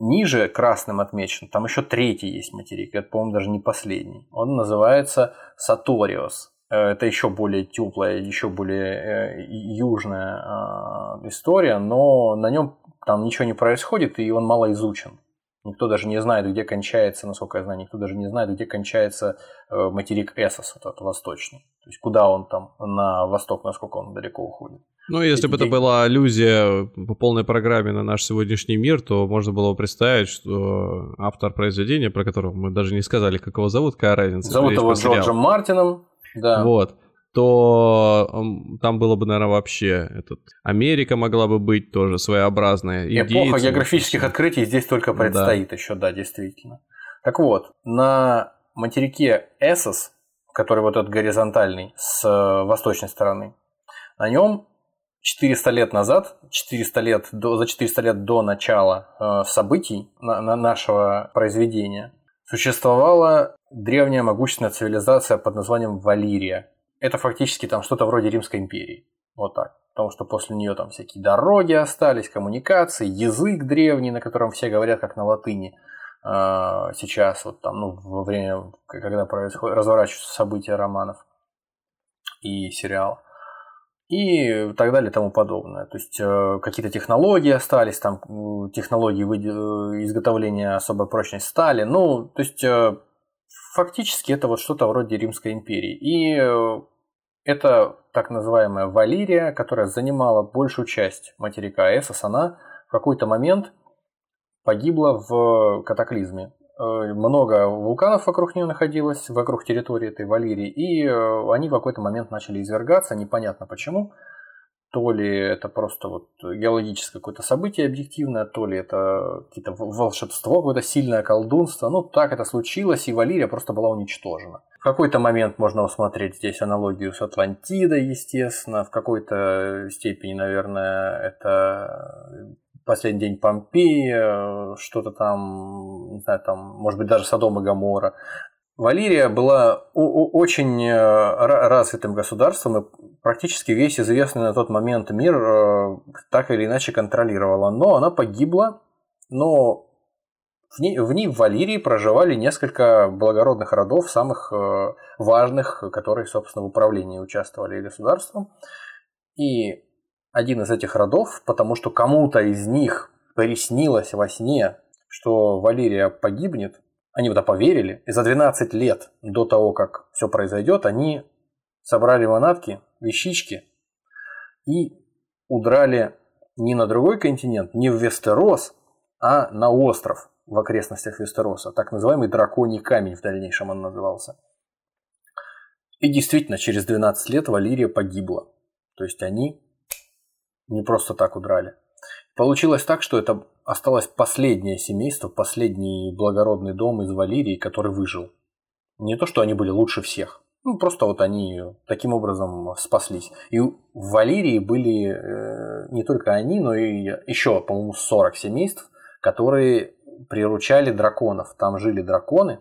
[SPEAKER 4] ниже красным отмечен, там еще третий есть материк, это, по-моему, даже не последний. Он называется Саториос. Э, это еще более теплая, еще более э, южная а, история, но на нем там ничего не происходит, и он мало изучен. Никто даже не знает, где кончается, насколько я знаю, никто даже не знает, где кончается э, материк Эсос, вот этот восточный. То есть куда он там на восток, насколько он далеко уходит.
[SPEAKER 3] Ну, если бы это была аллюзия по полной программе на наш сегодняшний мир, то можно было бы представить, что автор произведения, про которого мы даже не сказали, как его зовут, какая разница.
[SPEAKER 4] Зовут его Джорджем Мартином.
[SPEAKER 3] Да. Вот то там было бы, наверное, вообще этот... Америка могла бы быть тоже своеобразная.
[SPEAKER 4] Эпоха географических открытий здесь только предстоит да. еще, да, действительно. Так вот, на материке Эссос, который вот этот горизонтальный с э, восточной стороны, на нем 400 лет назад, 400 лет до, за 400 лет до начала э, событий на, на нашего произведения, существовала древняя могущественная цивилизация под названием Валирия это фактически там что-то вроде Римской империи. Вот так. Потому что после нее там всякие дороги остались, коммуникации, язык древний, на котором все говорят как на латыни. А, сейчас, вот там, ну, во время, когда происходит, разворачиваются события романов и сериалов. И так далее и тому подобное. То есть э, какие-то технологии остались, там технологии э, изготовления особой прочной стали. Ну, то есть э, фактически это вот что-то вроде Римской империи. И это так называемая Валирия, которая занимала большую часть материка Эсос. Она в какой-то момент погибла в катаклизме. Э, много вулканов вокруг нее находилось, вокруг территории этой Валирии, и э, они в какой-то момент начали извергаться, непонятно почему то ли это просто вот геологическое какое-то событие объективное, то ли это какие-то волшебство, какое-то сильное колдунство. Ну, так это случилось, и Валерия просто была уничтожена. В какой-то момент можно усмотреть здесь аналогию с Атлантидой, естественно. В какой-то степени, наверное, это последний день Помпеи, что-то там, не знаю, там, может быть, даже Содом и Гамора. Валерия была очень э, развитым государством, практически весь известный на тот момент мир э, так или иначе контролировала. Но она погибла, но в ней, в ней в Валерии проживали несколько благородных родов, самых э, важных, которые, собственно, в управлении участвовали государством. И один из этих родов, потому что кому-то из них приснилось во сне, что Валерия погибнет, они в это поверили, и за 12 лет до того, как все произойдет, они собрали манатки, вещички и удрали не на другой континент, не в Вестерос, а на остров в окрестностях Вестероса, так называемый драконий камень в дальнейшем он назывался. И действительно, через 12 лет Валерия погибла. То есть они не просто так удрали. Получилось так, что это осталось последнее семейство, последний благородный дом из Валерии, который выжил. Не то, что они были лучше всех. Ну, просто вот они таким образом спаслись. И в Валерии были э, не только они, но и еще, по-моему, 40 семейств, которые приручали драконов. Там жили драконы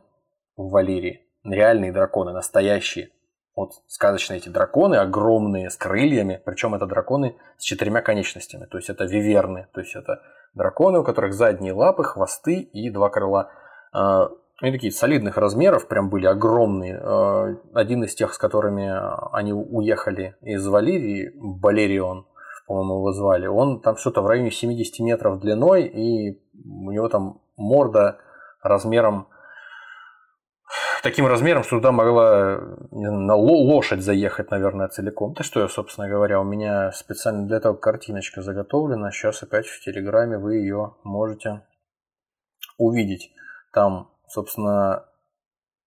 [SPEAKER 4] в Валерии, реальные драконы, настоящие, Вот сказочные эти драконы, огромные, с крыльями, причем это драконы с четырьмя конечностями, то есть это виверны, то есть это драконы, у которых задние лапы, хвосты и два крыла. Они такие солидных размеров, прям были огромные. А, один из тех, с которыми они уехали из Валерии, Балерион, по-моему, его звали, он там что-то в районе 70 метров длиной, и у него там морда размером таким размером, что туда могла на лошадь заехать, наверное, целиком. Да что я, собственно говоря, у меня специально для этого картиночка заготовлена. Сейчас опять в Телеграме вы ее можете увидеть. Там, собственно,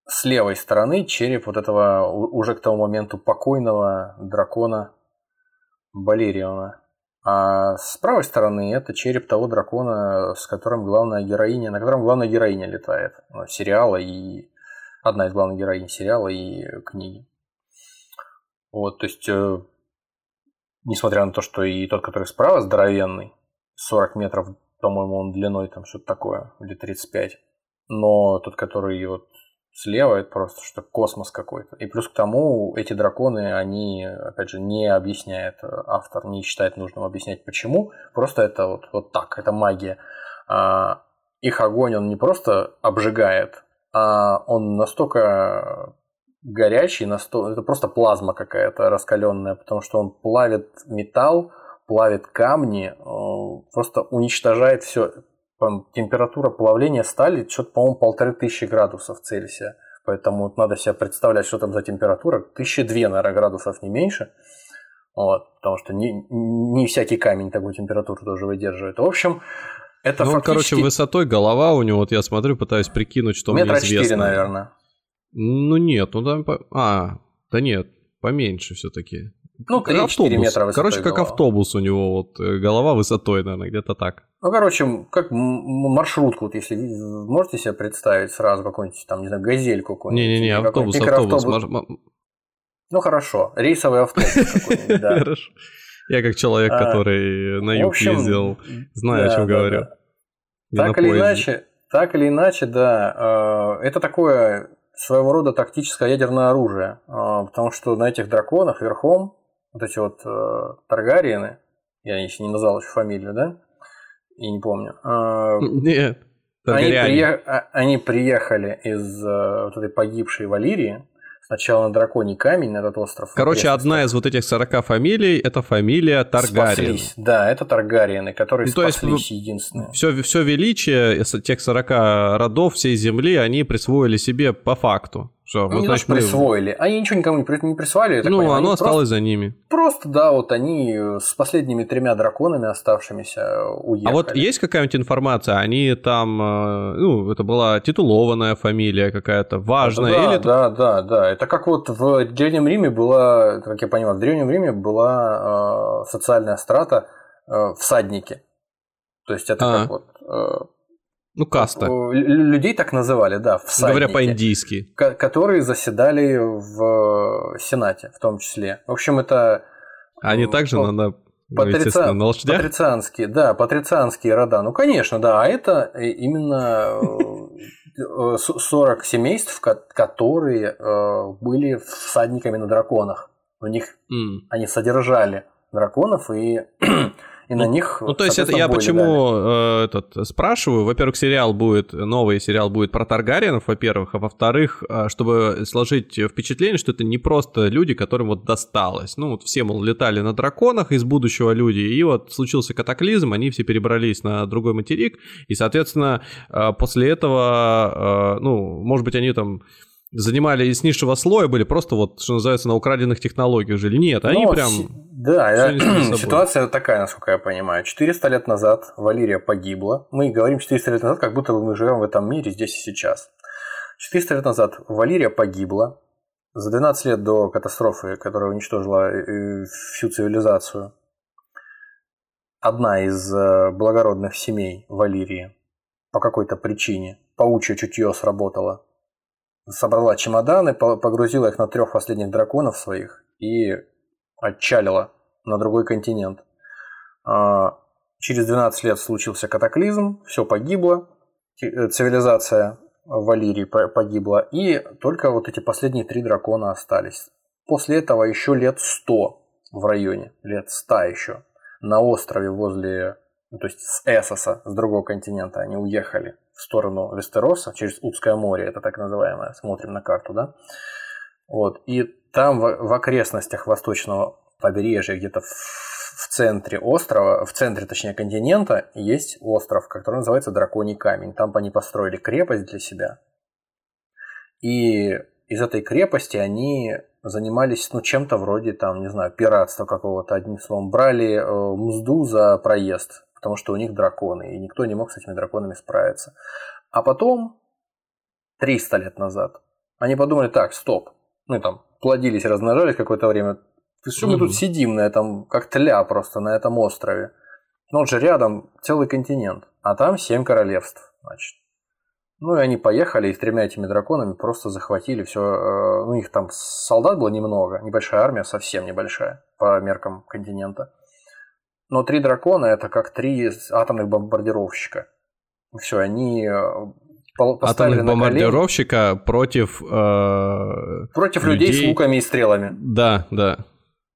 [SPEAKER 4] с левой стороны череп вот этого уже к тому моменту покойного дракона Балериона. А с правой стороны это череп того дракона, с которым главная героиня, на котором главная героиня летает. Ну, сериала и одна из главных героинь сериала и книги. Вот, то есть, э, несмотря на то, что и тот, который справа, здоровенный, 40 метров, по-моему, он длиной, там что-то такое, или 35, но тот, который вот слева, это просто что космос какой-то. И плюс к тому, эти драконы, они, опять же, не объясняет э, автор, не считает нужным объяснять почему, просто это вот, вот так, это магия. А, их огонь, он не просто обжигает а он настолько горячий, настолько... это просто плазма какая-то раскаленная, потому что он плавит металл, плавит камни, э, просто уничтожает все. Температура плавления стали что-то, по-моему, полторы тысячи градусов Цельсия. Поэтому надо себе представлять, что там за температура. Тысячи две, наверное, градусов, не меньше. Вот, потому что не, не всякий камень такую температуру тоже выдерживает. В общем,
[SPEAKER 3] это ну, фактически... короче, высотой голова у него, вот я смотрю, пытаюсь прикинуть, что Метра мне известно. 4,
[SPEAKER 4] наверное.
[SPEAKER 3] Ну нет, ну там... А, да нет, поменьше все-таки.
[SPEAKER 4] Ну, 3 автобус. метра высотой
[SPEAKER 3] Короче, как голова. автобус у него, вот э, голова высотой, наверное, где-то так.
[SPEAKER 4] Ну, короче, как маршрутку, вот если можете себе представить сразу какую-нибудь, там, не знаю, газельку какую-нибудь.
[SPEAKER 3] Не-не-не, автобус, автобус.
[SPEAKER 4] Ну, хорошо, рейсовый автобус какой-нибудь, да. Хорошо.
[SPEAKER 3] Я как человек, а, который на юг ездил, знаю, о чем говорю.
[SPEAKER 4] Так или иначе, так или иначе, да, э, это такое своего рода тактическое ядерное оружие, э, потому что на этих драконах верхом вот эти вот э, Таргариены, я еще не назвал еще фамилию, да? Я не помню.
[SPEAKER 3] Нет.
[SPEAKER 4] Они, приех... А, они приехали из вот этой погибшей Валирии, Сначала на драконий камень, на этот остров.
[SPEAKER 3] Короче, одна из вот этих 40 фамилий – это фамилия Таргариен.
[SPEAKER 4] Спаслись. Да, это Таргариены, которые ну, то спаслись есть, единственные.
[SPEAKER 3] Все, все величие тех 40 родов всей земли они присвоили себе по факту.
[SPEAKER 4] Ну, вот, значит, мы... присвоили. Они ничего никому не, не присвоили.
[SPEAKER 3] ну, понимаю. оно они осталось просто, за ними.
[SPEAKER 4] Просто, да, вот они с последними тремя драконами оставшимися уехали.
[SPEAKER 3] А вот есть какая-нибудь информация? Они там, э, ну, это была титулованная фамилия какая-то, важная?
[SPEAKER 4] Да,
[SPEAKER 3] или
[SPEAKER 4] да, это... да, да. Это как вот в Древнем Риме была, как я понимаю, в Древнем Риме была э, социальная страта э, всадники. То есть это а. как вот... Э,
[SPEAKER 3] ну, каста.
[SPEAKER 4] Людей так называли, да, всадники.
[SPEAKER 3] Говоря по-индийски.
[SPEAKER 4] Которые заседали в Сенате, в том числе. В общем, это...
[SPEAKER 3] Они также ну, надо Патрица... на лошадях?
[SPEAKER 4] Патрицианские, да, патрицианские рода. Ну, конечно, да. А это именно 40 э, семейств, которые э, были всадниками на драконах. У них mm. они содержали драконов и и на них.
[SPEAKER 3] Ну, то есть это я почему э, этот спрашиваю. Во-первых, сериал будет, новый сериал будет про Таргариенов, во-первых, а во-вторых, э, чтобы сложить впечатление, что это не просто люди, которым вот досталось. Ну, вот все, мол, летали на драконах из будущего люди, и вот случился катаклизм, они все перебрались на другой материк, и, соответственно, э, после этого, э, ну, может быть, они там занимали из низшего слоя, были просто вот, что называется, на украденных технологиях жили. Нет, они ну, прям...
[SPEAKER 4] Да, ситуация такая, насколько я понимаю. 400 лет назад Валерия погибла. Мы говорим 400 лет назад, как будто бы мы живем в этом мире здесь и сейчас. 400 лет назад Валерия погибла. За 12 лет до катастрофы, которая уничтожила э, всю цивилизацию, одна из э, благородных семей Валерии по какой-то причине, паучье чутье сработало, собрала чемоданы, погрузила их на трех последних драконов своих и отчалила на другой континент. А, через 12 лет случился катаклизм, все погибло, э, цивилизация Валерии погибла, и только вот эти последние три дракона остались. после этого еще лет 100 в районе, лет 100 еще, на острове возле, ну, то есть с Эссоса, с другого континента, они уехали в сторону Вестероса через Узкое море, это так называемое, смотрим на карту, да. Вот, и там в, в окрестностях восточного побережья, где-то в, в центре острова, в центре, точнее, континента, есть остров, который называется Драконий камень. Там они построили крепость для себя. И из этой крепости они занимались, ну, чем-то вроде, там, не знаю, пиратства какого-то, одним словом, брали э, мзду за проезд, потому что у них драконы, и никто не мог с этими драконами справиться. А потом, 300 лет назад, они подумали, так, стоп, ну, там, плодились, размножались какое-то время, что мы тут сидим на этом, как тля просто, на этом острове? Ну, он же рядом целый континент, а там семь королевств, значит. Ну и они поехали и с тремя этими драконами просто захватили все. Э, ну, их там солдат было немного, небольшая армия, совсем небольшая по меркам континента. Но три дракона это как три атомных бомбардировщика. Все, они э,
[SPEAKER 3] поставили Атомных бомбардировщика против... Э,
[SPEAKER 4] против людей, людей с луками и стрелами.
[SPEAKER 3] Да, да.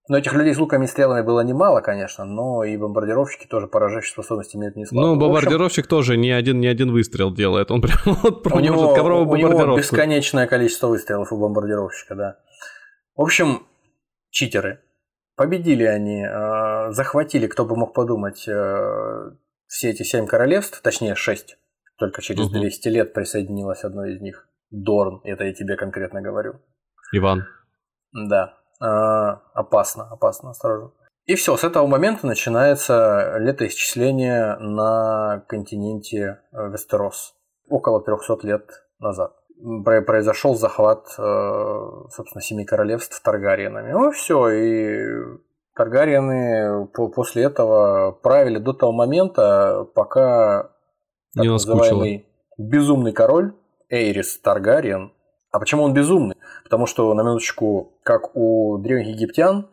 [SPEAKER 4] Но этих людей с луками и стрелами было немало, конечно, но и бомбардировщики тоже поражающие способности имеют не слабо.
[SPEAKER 3] Ну, бомбардировщик общем, тоже не один, не один выстрел делает, он прям вот
[SPEAKER 4] у него, ковровую у него бесконечное количество выстрелов у бомбардировщика, да. В общем, читеры. Победили они, э, захватили, кто бы мог подумать, э, все эти семь королевств, точнее шесть. Только через угу. 200 лет присоединилось одно из них. Дорн, это я тебе конкретно говорю.
[SPEAKER 3] Иван.
[SPEAKER 4] Да. А, опасно, опасно, осторожно. И все, с этого момента начинается летоисчисление на континенте э, Вестерос. Около 300 лет назад. Произошел захват, собственно, семи королевств Таргариенами. Ну все, и Таргариены после этого правили до того момента, пока
[SPEAKER 3] так называемый
[SPEAKER 4] безумный король Эйрис Таргариен а почему он безумный? Потому что, на минуточку, как у древних египтян,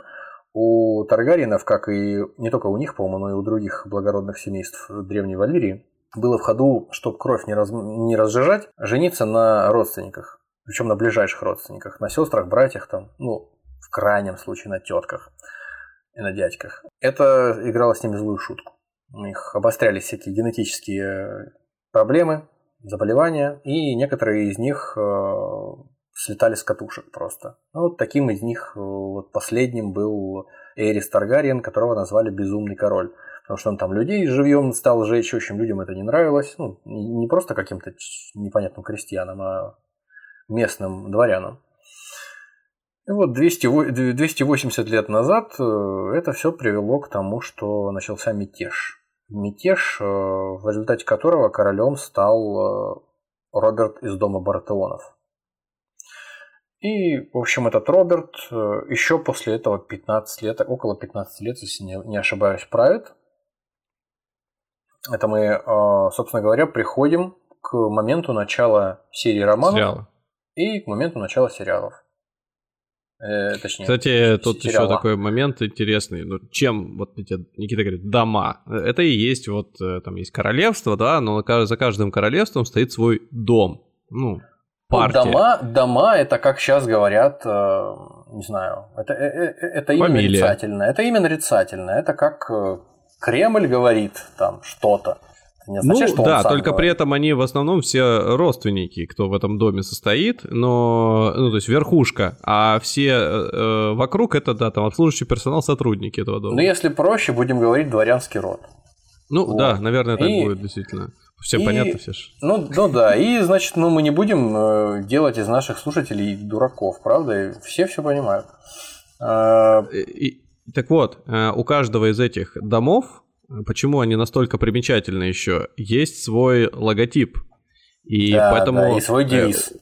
[SPEAKER 4] у Таргариенов, как и не только у них, по-моему, но и у других благородных семейств Древней Валерии, было в ходу, чтобы кровь не, раз... не разжижать, жениться на родственниках. Причем на ближайших родственниках, на сестрах, братьях, там, ну, в крайнем случае на тетках и на дядьках. Это играло с ними злую шутку. У них обострялись всякие генетические проблемы, заболевания, и некоторые из них э, слетали с катушек просто. Ну, вот таким из них э, вот последним был Эрис Таргариен, которого назвали Безумный Король. Потому что он там людей живьем стал жечь, в общем, людям это не нравилось. Ну, не просто каким-то непонятным крестьянам, а местным дворянам. И вот 200, 280 лет назад э, это все привело к тому, что начался мятеж мятеж, э, в результате которого королем стал э, Роберт из дома Бартеонов. И, в общем, этот Роберт еще после этого 15 лет, около 15 лет, если не ошибаюсь, правит. Это мы, собственно говоря, приходим к моменту начала серии романов
[SPEAKER 3] Сериалы.
[SPEAKER 4] и к моменту начала сериалов.
[SPEAKER 3] Э, точнее, Кстати, тут сериала. еще такой момент интересный. Ну, чем, вот эти, Никита говорит, дома. Это и есть, вот э, там есть королевство, да, но за каждым королевством стоит свой дом. Ну, партия.
[SPEAKER 4] Ну, дома, дома это, как сейчас говорят, э, не знаю, это, э, э это имя Фамилия. нарицательное. Это имя нарицательное. Это как э, Кремль говорит там что-то.
[SPEAKER 3] Не означает, ну, что да, только говорит. при этом они в основном все родственники, кто в этом доме состоит, но, ну, то есть верхушка, а все э, э вокруг это, да, там обслуживающий персонал, сотрудники этого дома.
[SPEAKER 4] Ну, если проще, будем говорить дворянский род.
[SPEAKER 3] Ну, вот. да, наверное, так и... будет, действительно. Все и... понятно, все же.
[SPEAKER 4] Ну, ну да, и, значит, ну, мы не будем э, делать из наших слушателей дураков, правда? Все все понимают.
[SPEAKER 3] А... И, так вот, э, у каждого из этих домов почему они настолько примечательны еще, есть свой логотип. И да, поэтому...
[SPEAKER 4] Да, и свой э, девиз.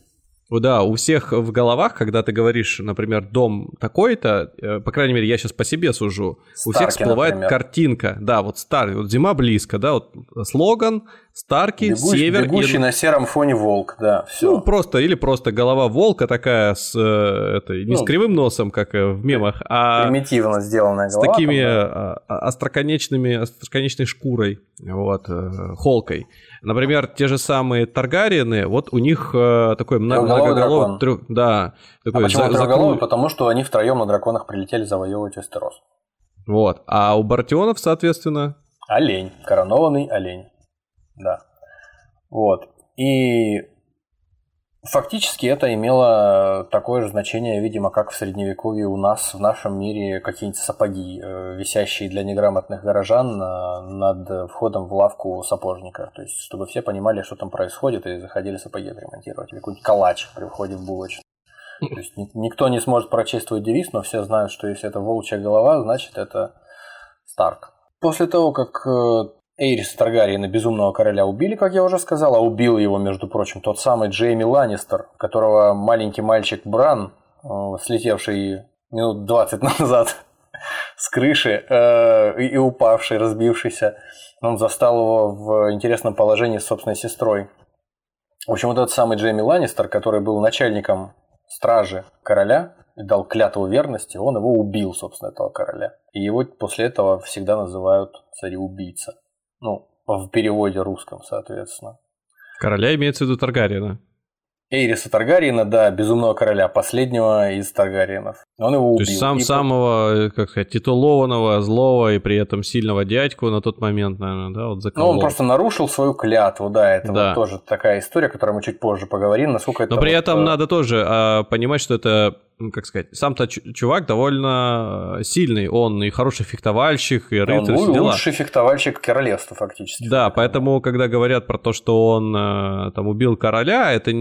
[SPEAKER 3] Э, да, у всех в головах, когда ты говоришь, например, дом такой-то, э, по крайней мере, я сейчас по себе сужу, Старки, у всех всплывает например. картинка, да, вот старый, вот зима близко, да, вот слоган, Старки,
[SPEAKER 4] Бегущий,
[SPEAKER 3] Север
[SPEAKER 4] бегущий
[SPEAKER 3] и...
[SPEAKER 4] на сером фоне волк, да, все.
[SPEAKER 3] Ну, просто, или просто голова волка такая с, э, этой, не с
[SPEAKER 4] Ну,
[SPEAKER 3] кривым носом, как э, в мемах, а
[SPEAKER 4] Примитивно сделанная
[SPEAKER 3] с
[SPEAKER 4] голова.
[SPEAKER 3] такими
[SPEAKER 4] там, да.
[SPEAKER 3] а, а, остроконечными, остроконечной шкурой, вот, э, холкой. Например, те же самые Таргариены, вот у них э, такой многоголовый... трё- да,
[SPEAKER 4] А
[SPEAKER 3] такой
[SPEAKER 4] почему
[SPEAKER 3] за-
[SPEAKER 4] трехголовый?
[SPEAKER 3] закру-
[SPEAKER 4] Потому что они втроем на драконах прилетели завоевывать Вестерос.
[SPEAKER 3] Вот. А у Бартионов, соответственно,
[SPEAKER 4] Олень, коронованный олень. Да. Вот. И фактически это имело такое же значение, видимо, как в средневековье у нас в нашем мире какие-нибудь сапоги, э, висящие для неграмотных горожан на- над входом в лавку сапожника. То есть, чтобы все понимали, что там происходит, и заходили сапоги отремонтировать. Или какой-нибудь калач при входе в булочную. То есть ни- никто не сможет прочесть твой девиз, но все знают, что если это волчья голова, значит это Старк. После того, как э, Эйриса Таргариена, безумного короля, убили, как я уже сказал, а убил его, между прочим, тот самый Джейми Ланнистер, которого маленький мальчик Бран, э, слетевший минут 20 назад с крыши э, и упавший, разбившийся, он застал его в интересном положении с собственной сестрой. В общем, вот этот самый Джейми Ланнистер, который был начальником стражи короля дал клятву верности, он его убил, собственно, этого короля. И его после этого всегда называют цареубийца. Ну, в переводе русском, соответственно.
[SPEAKER 3] короля имеется в виду Таргариена.
[SPEAKER 4] Эйриса Таргариена, да, безумного короля, последнего из Таргариенов. Он его убил.
[SPEAKER 3] То есть сам
[SPEAKER 4] И
[SPEAKER 3] самого, э, как сказать, титулованного, злого и при этом сильного дядьку на тот момент, наверное, да, вот
[SPEAKER 4] Ну,
[SPEAKER 3] заколол.
[SPEAKER 4] он просто нарушил свою клятву, да, это
[SPEAKER 3] Да.
[SPEAKER 4] вот тоже такая история, о которой мы чуть позже поговорим, насколько это...
[SPEAKER 3] Но при
[SPEAKER 4] вот,
[SPEAKER 3] этом
[SPEAKER 4] э,
[SPEAKER 3] надо тоже а, понимать, что это, ну, как сказать, сам-то чу- чувак довольно э, сильный, он и хороший фехтовальщик, и
[SPEAKER 4] он
[SPEAKER 3] рыцарь, все дела.
[SPEAKER 4] лучший фехтовальщик королевства, фактически.
[SPEAKER 3] Да, поэтому, когда говорят про то, что он э, там убил короля, это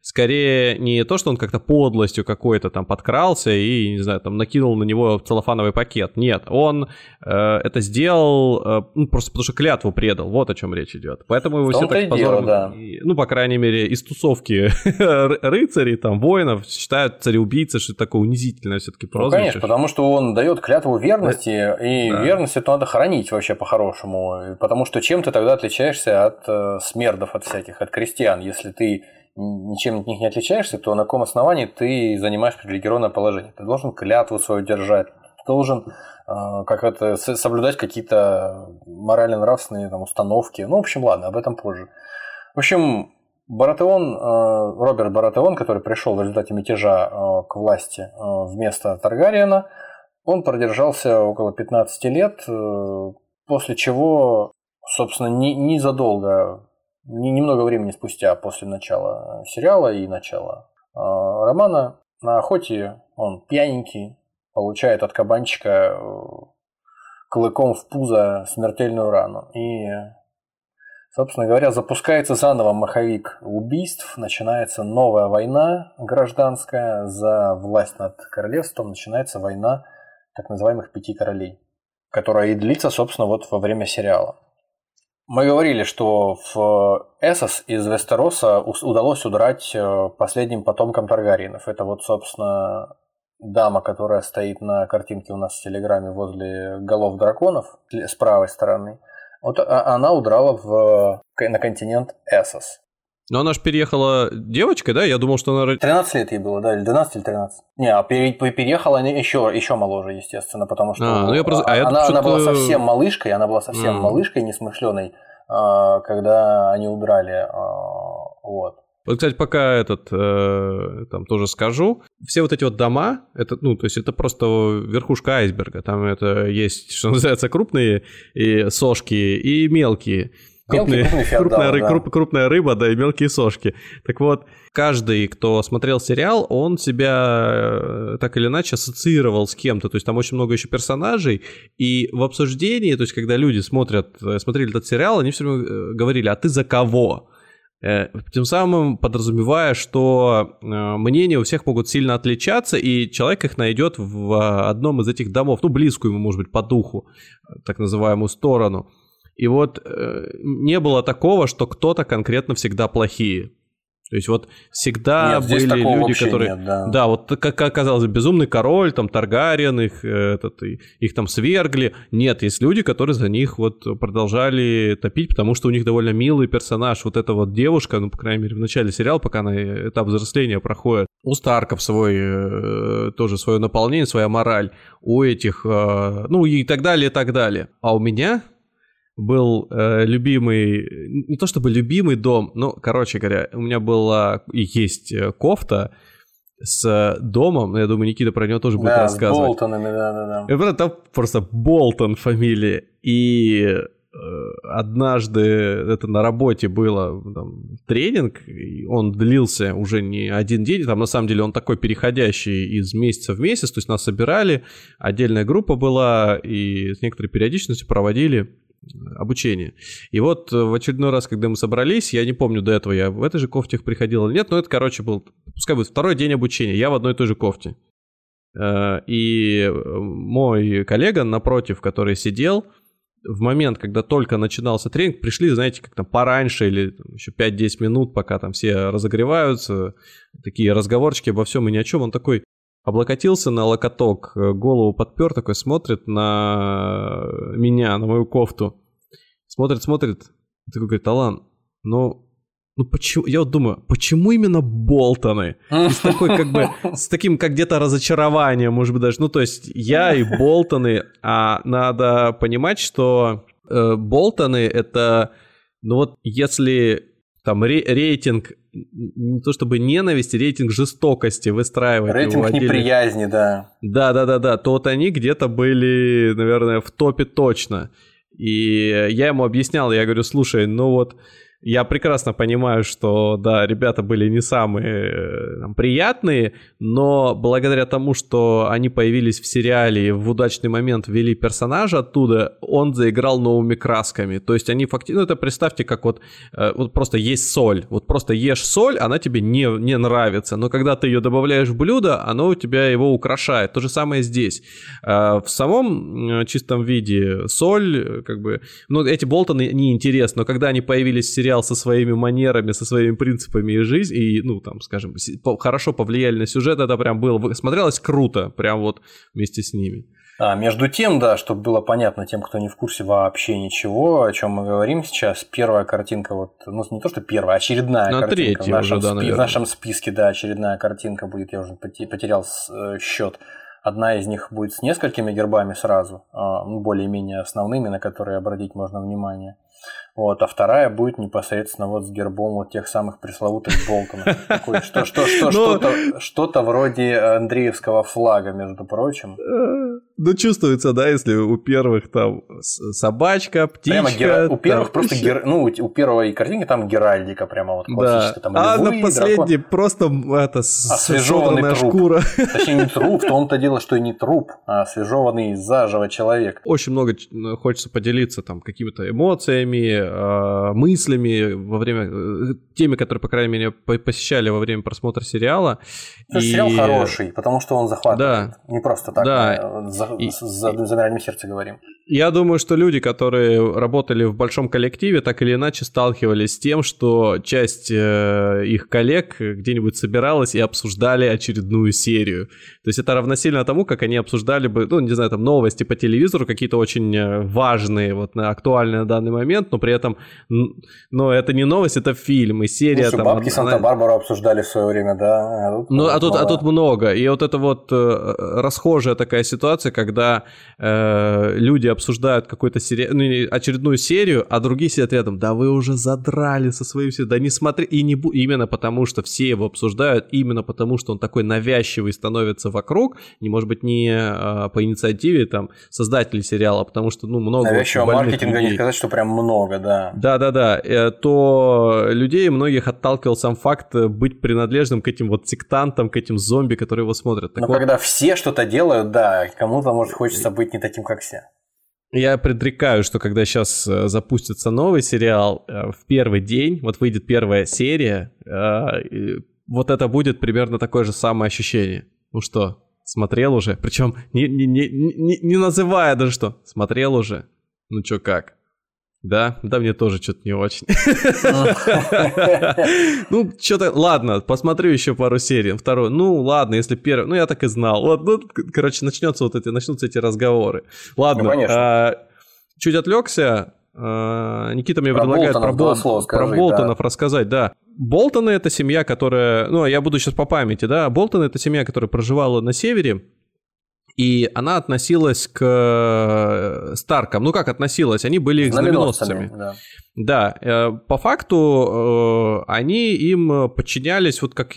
[SPEAKER 3] скорее не то, что он как-то подлостью какой-то там подкрался и, не знаю, там накинул на него целлофановый пакет. Нет, он э, это сделал э, ну, просто потому, что клятву предал. Вот о чем речь идет. Поэтому его все так позором...
[SPEAKER 4] дело, да.
[SPEAKER 3] Ну, по крайней мере, из тусовки ры- рыцарей, там, воинов считают цареубийцы, что это такое унизительное все-таки
[SPEAKER 4] Ну,
[SPEAKER 3] прозвище.
[SPEAKER 4] конечно, потому что он дает клятву верности, и
[SPEAKER 3] Да.
[SPEAKER 4] верность эту надо хранить вообще по-хорошему. Потому что чем ты тогда отличаешься от э, смердов, от всяких, от крестьян? Если ты ничем от них не отличаешься, то на каком основании ты занимаешь привилегированное положение? Ты должен клятву свою держать, ты должен э, как это, соблюдать какие-то морально-нравственные там, установки. Ну, в общем, ладно, об этом позже. В общем, Баратеон, э, Роберт Баратеон, который пришел в результате мятежа э, к власти э, вместо Таргариена, он продержался около 15 лет, после чего, собственно, не- незадолго, не- немного времени спустя после начала сериала и начала романа, на охоте он пьяненький, получает от кабанчика клыком в пузо смертельную рану. И Собственно говоря, запускается заново маховик убийств, начинается новая война гражданская за власть над королевством, начинается война так называемых пяти королей, которая и длится, собственно, вот во время сериала. Мы говорили, что в Эссос из Вестероса удалось удрать э, последним потомкам Таргариенов. Это вот, собственно, дама, которая стоит на картинке у нас в Телеграме возле голов драконов с правой стороны. Вот а- она удрала в, на континент Эссос.
[SPEAKER 3] Но она же переехала девочкой, да? Я думал, что она... ро-
[SPEAKER 4] 13 лет ей было, да, или 12 или 13. Не, а пере- переехала она еще, еще моложе, естественно, потому что
[SPEAKER 3] А, ну я просто- а я
[SPEAKER 4] она, она была совсем малышкой, она была совсем
[SPEAKER 3] М.
[SPEAKER 4] малышкой, несмышленой, а, когда они удрали. а, Вот.
[SPEAKER 3] Вот, кстати, пока этот, э, там тоже скажу, все вот эти вот дома, это, ну, то есть это просто верхушка айсберга, там это есть, что называется, крупные и сошки и мелкие.
[SPEAKER 4] Мелкие, крупные
[SPEAKER 3] крупная, ры-
[SPEAKER 4] да.
[SPEAKER 3] круп- крупная рыба, да, и мелкие сошки. Так вот, каждый, кто смотрел сериал, он себя э, так или иначе ассоциировал с кем-то. То есть там очень много еще персонажей. И в обсуждении, то есть когда люди смотрят, э, смотрели этот сериал, они все время э, говорили, а ты за кого? Э, Тем самым подразумевая, что э, мнения у всех могут сильно отличаться, и человек их найдет в э, одном из этих домов, ну, близкую ему, может быть, по духу, так называемую сторону. И вот не было такого, что кто-то конкретно всегда плохие. То есть вот всегда
[SPEAKER 4] Нет,
[SPEAKER 3] были люди, которые...
[SPEAKER 4] нет, да.
[SPEAKER 3] Да, вот как, оказалось, безумный король, там Таргариен, их, э, этот, их там свергли. Нет, есть люди, которые за них вот продолжали топить, потому что у них довольно милый персонаж. Вот эта вот девушка, ну, по крайней мере, в начале сериала, пока она э, этап взросления проходит. У Старков свой, э, тоже свое наполнение, своя мораль. У этих, ну и так далее, и так далее. А у меня был э, любимый, не то чтобы любимый дом, но, короче говоря, у меня была и есть э, кофта с домом, я думаю, Никита про него тоже будет
[SPEAKER 4] Да, с
[SPEAKER 3] рассказывать.
[SPEAKER 4] Болтонами, да-да-да.
[SPEAKER 3] И правда, там просто Болтон фамилия. И э, однажды это на работе было там, тренинг, он длился уже не один день, там на самом деле он такой переходящий из месяца в месяц, то есть нас собирали, отдельная группа была, и с некоторой периодичностью проводили обучение. И вот э, в очередной раз, когда мы собрались, я не помню до этого, я в этой же кофте приходил или нет, но это, короче, был, пускай будет второй день обучения, я в одной и той же кофте. Э, И э, мой коллега напротив, который сидел, в момент, когда только начинался тренинг, пришли, знаете, как там пораньше или там, еще 5-10 минут, пока там все разогреваются, такие разговорчики обо всем и ни о чем. Он такой облокотился на локоток, э, голову подпер, такой смотрит на меня, на мою кофту. Смотрит, смотрит, такой говорит, Алан, ну, ну почему, я вот думаю, почему именно Болтоны? И с такой как бы, с таким как где-то разочарованием, может быть, даже, ну то есть я и Болтоны, а надо понимать, что э, Болтоны это, ну вот если там ре- рейтинг, не то чтобы ненависти, рейтинг жестокости выстраивать его
[SPEAKER 4] Рейтинг
[SPEAKER 3] отдельно.
[SPEAKER 4] неприязни, да.
[SPEAKER 3] Да, да, да, да. То вот они где-то были, наверное, в топе точно. И я ему объяснял, я говорю, слушай, ну вот я прекрасно понимаю, что, да, ребята были не самые э, там, приятные, но благодаря тому, что они появились в сериале и в удачный момент ввели персонажа оттуда, он заиграл новыми красками. То есть они фактически, ну это представьте, как вот, э, вот просто есть соль, вот просто ешь соль, она тебе не, не нравится, но когда ты ее добавляешь в блюдо, оно у тебя его украшает. То же самое здесь. Э, В самом чистом виде соль, как бы, ну эти Болтоны неинтересны, но когда они появились в сериал со своими манерами, со своими принципами и жизнь, и, ну, там, скажем, хорошо повлияли на сюжет, это прям было, смотрелось круто, прям вот вместе с ними.
[SPEAKER 4] А, между тем, да, чтобы было понятно тем, кто не в курсе вообще ничего, о чем мы говорим сейчас, первая картинка, вот, ну не то что первая, а очередная
[SPEAKER 3] Ну,
[SPEAKER 4] картинка в, нашем
[SPEAKER 3] уже, да,
[SPEAKER 4] спи- в нашем списке, да, очередная картинка будет, я уже поте- потерял э, счет. Одна из них будет с несколькими гербами сразу, а, ну, более-менее основными, на которые обратить можно внимание. Вот, а вторая будет непосредственно вот с гербом вот тех самых пресловутых Болтонов. Такой, Что, что, что,
[SPEAKER 3] Но-
[SPEAKER 4] что-то, что-то вроде Андреевского флага, между прочим.
[SPEAKER 3] Ну, чувствуется, да, если у первых там собачка, птичка.
[SPEAKER 4] Прямо гера- У первых
[SPEAKER 3] там
[SPEAKER 4] просто гер... ну, у у первой картинки там Геральдика прямо вот
[SPEAKER 3] Да.
[SPEAKER 4] классическая. Там
[SPEAKER 3] А на последней
[SPEAKER 4] дракон-
[SPEAKER 3] просто это
[SPEAKER 4] Освежеванный
[SPEAKER 3] содранная
[SPEAKER 4] труп.
[SPEAKER 3] шкура.
[SPEAKER 4] Точнее, не труп, в том-то дело, что и не труп, а освежеванный заживо человек.
[SPEAKER 3] Очень много ну, хочется поделиться там какими-то эмоциями, э, мыслями во время э, теми, которые, по крайней мере, по- посещали во время просмотра сериала. И-
[SPEAKER 4] сериал хороший, потому что он захватывает.
[SPEAKER 3] Да.
[SPEAKER 4] Не просто так,
[SPEAKER 3] Да.
[SPEAKER 4] а за,
[SPEAKER 3] И-
[SPEAKER 4] с- за замиранием сердца говорим.
[SPEAKER 3] Я думаю, что люди, которые работали в большом коллективе, так или иначе сталкивались с тем, что часть э, их коллег где-нибудь собиралась и обсуждали очередную серию. То есть это равносильно тому, как они обсуждали бы, ну, не знаю, там новости по телевизору, какие-то очень э, важные, вот на актуальные на данный момент, но при этом, н- но это не новость, это фильм, и серия
[SPEAKER 4] Ну, что,
[SPEAKER 3] там...
[SPEAKER 4] бабки
[SPEAKER 3] она-
[SPEAKER 4] Санта-Барбару обсуждали в свое время, да. А тут,
[SPEAKER 3] Ну, а тут, а тут много. И вот это вот э, расхожая такая ситуация, когда э, люди обсуждают какой-то сери... ну, не- очередную серию, а другие сидят рядом. Да вы уже задрали со своим. Да не смотри. И не бу... именно потому, что все его обсуждают, именно потому, что он такой навязчивый становится вокруг. Не может быть не э, по инициативе там создателей сериала, а потому что ну много
[SPEAKER 4] Навязчивого маркетинга не
[SPEAKER 3] людей.
[SPEAKER 4] сказать, что прям много, да.
[SPEAKER 3] Да-да-да, э, то людей многих отталкивал сам факт э, быть принадлежным к этим вот сектантам, к этим зомби, которые его смотрят. Так
[SPEAKER 4] Но
[SPEAKER 3] вот,
[SPEAKER 4] когда все что-то делают, да, кому-то может хочется быть не таким, как все.
[SPEAKER 3] я предрекаю, что когда сейчас запустится новый сериал, э, в первый день, вот выйдет первая серия, э, вот это будет примерно такое же самое ощущение. Ну что, смотрел уже? Причем не, не, не, не, не называя даже что, смотрел уже? Ну чё как? Да, да, мне тоже что-то не очень. Ну, что-то, ладно, посмотрю еще пару серий. Второй, ну, ладно, если первый, ну, я так и знал. Вот, ну, короче, начнется вот эти, начнутся эти разговоры. Ладно,
[SPEAKER 4] Ну,
[SPEAKER 3] а, чуть отвлекся. а, Никита мне предлагает про, Бол- про Болтонов рассказать, да. Болтоны это семья, которая, ну, я буду сейчас по памяти, да. Болтоны это семья, которая проживала на севере, и она относилась к э, Старкам. Ну как относилась? Они были их знаменосцами.
[SPEAKER 4] да.
[SPEAKER 3] Да, э, по факту э, они им подчинялись, вот как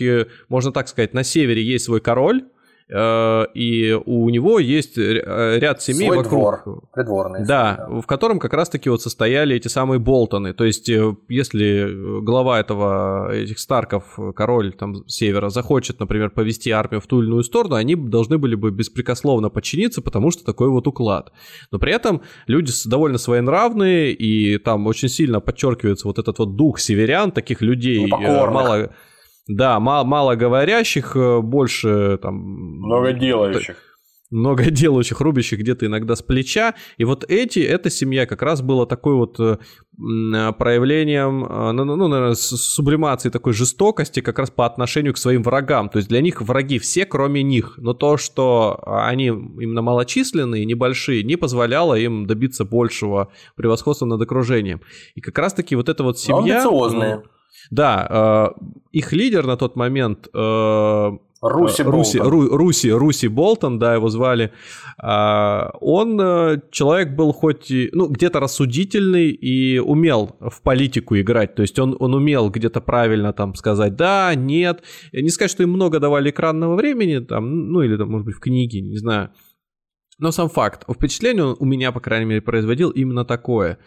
[SPEAKER 3] можно так сказать, на севере есть свой король, и у него есть э, ряд семей
[SPEAKER 4] Свой
[SPEAKER 3] вокруг.
[SPEAKER 4] двор, придворный.
[SPEAKER 3] Да, в котором как раз-таки вот состояли эти самые Болтоны. То есть, э, если глава этого, этих Старков, э, король там севера, захочет, например, повести армию в ту или иную сторону, они должны были бы беспрекословно подчиниться, потому что такой вот уклад. Но при этом люди довольно своенравные, и там очень сильно подчеркивается вот этот вот дух северян, таких людей э,
[SPEAKER 4] Непокорных.
[SPEAKER 3] мало... Да, мало, мало говорящих, э, больше там...
[SPEAKER 4] Много делающих.
[SPEAKER 3] много делающих, рубящих где-то иногда с плеча. И вот эти, эта семья как раз была такой вот э, э, проявлением, э, ну, ну, наверное, сублимации такой жестокости как раз по отношению к своим врагам. То есть для них враги все, кроме них. Но то, что они именно малочисленные, небольшие, не позволяло им добиться большего превосходства над окружением. И как раз-таки вот эта вот
[SPEAKER 4] Но
[SPEAKER 3] семья...
[SPEAKER 4] амбициозные.
[SPEAKER 3] Да, э, их лидер на тот момент э,
[SPEAKER 4] Руси
[SPEAKER 3] Э, Руси. Ру- Руси, Руси Болтон, да, его звали. А, Он э, человек был хоть и, ну, где-то рассудительный и умел в политику играть. То есть он, он умел где-то правильно там сказать да, нет. Не сказать, что им много давали экранного времени, там, ну, или там, может быть, в книге, не знаю. Но сам факт, впечатление он у меня, по крайней мере, производил именно такое.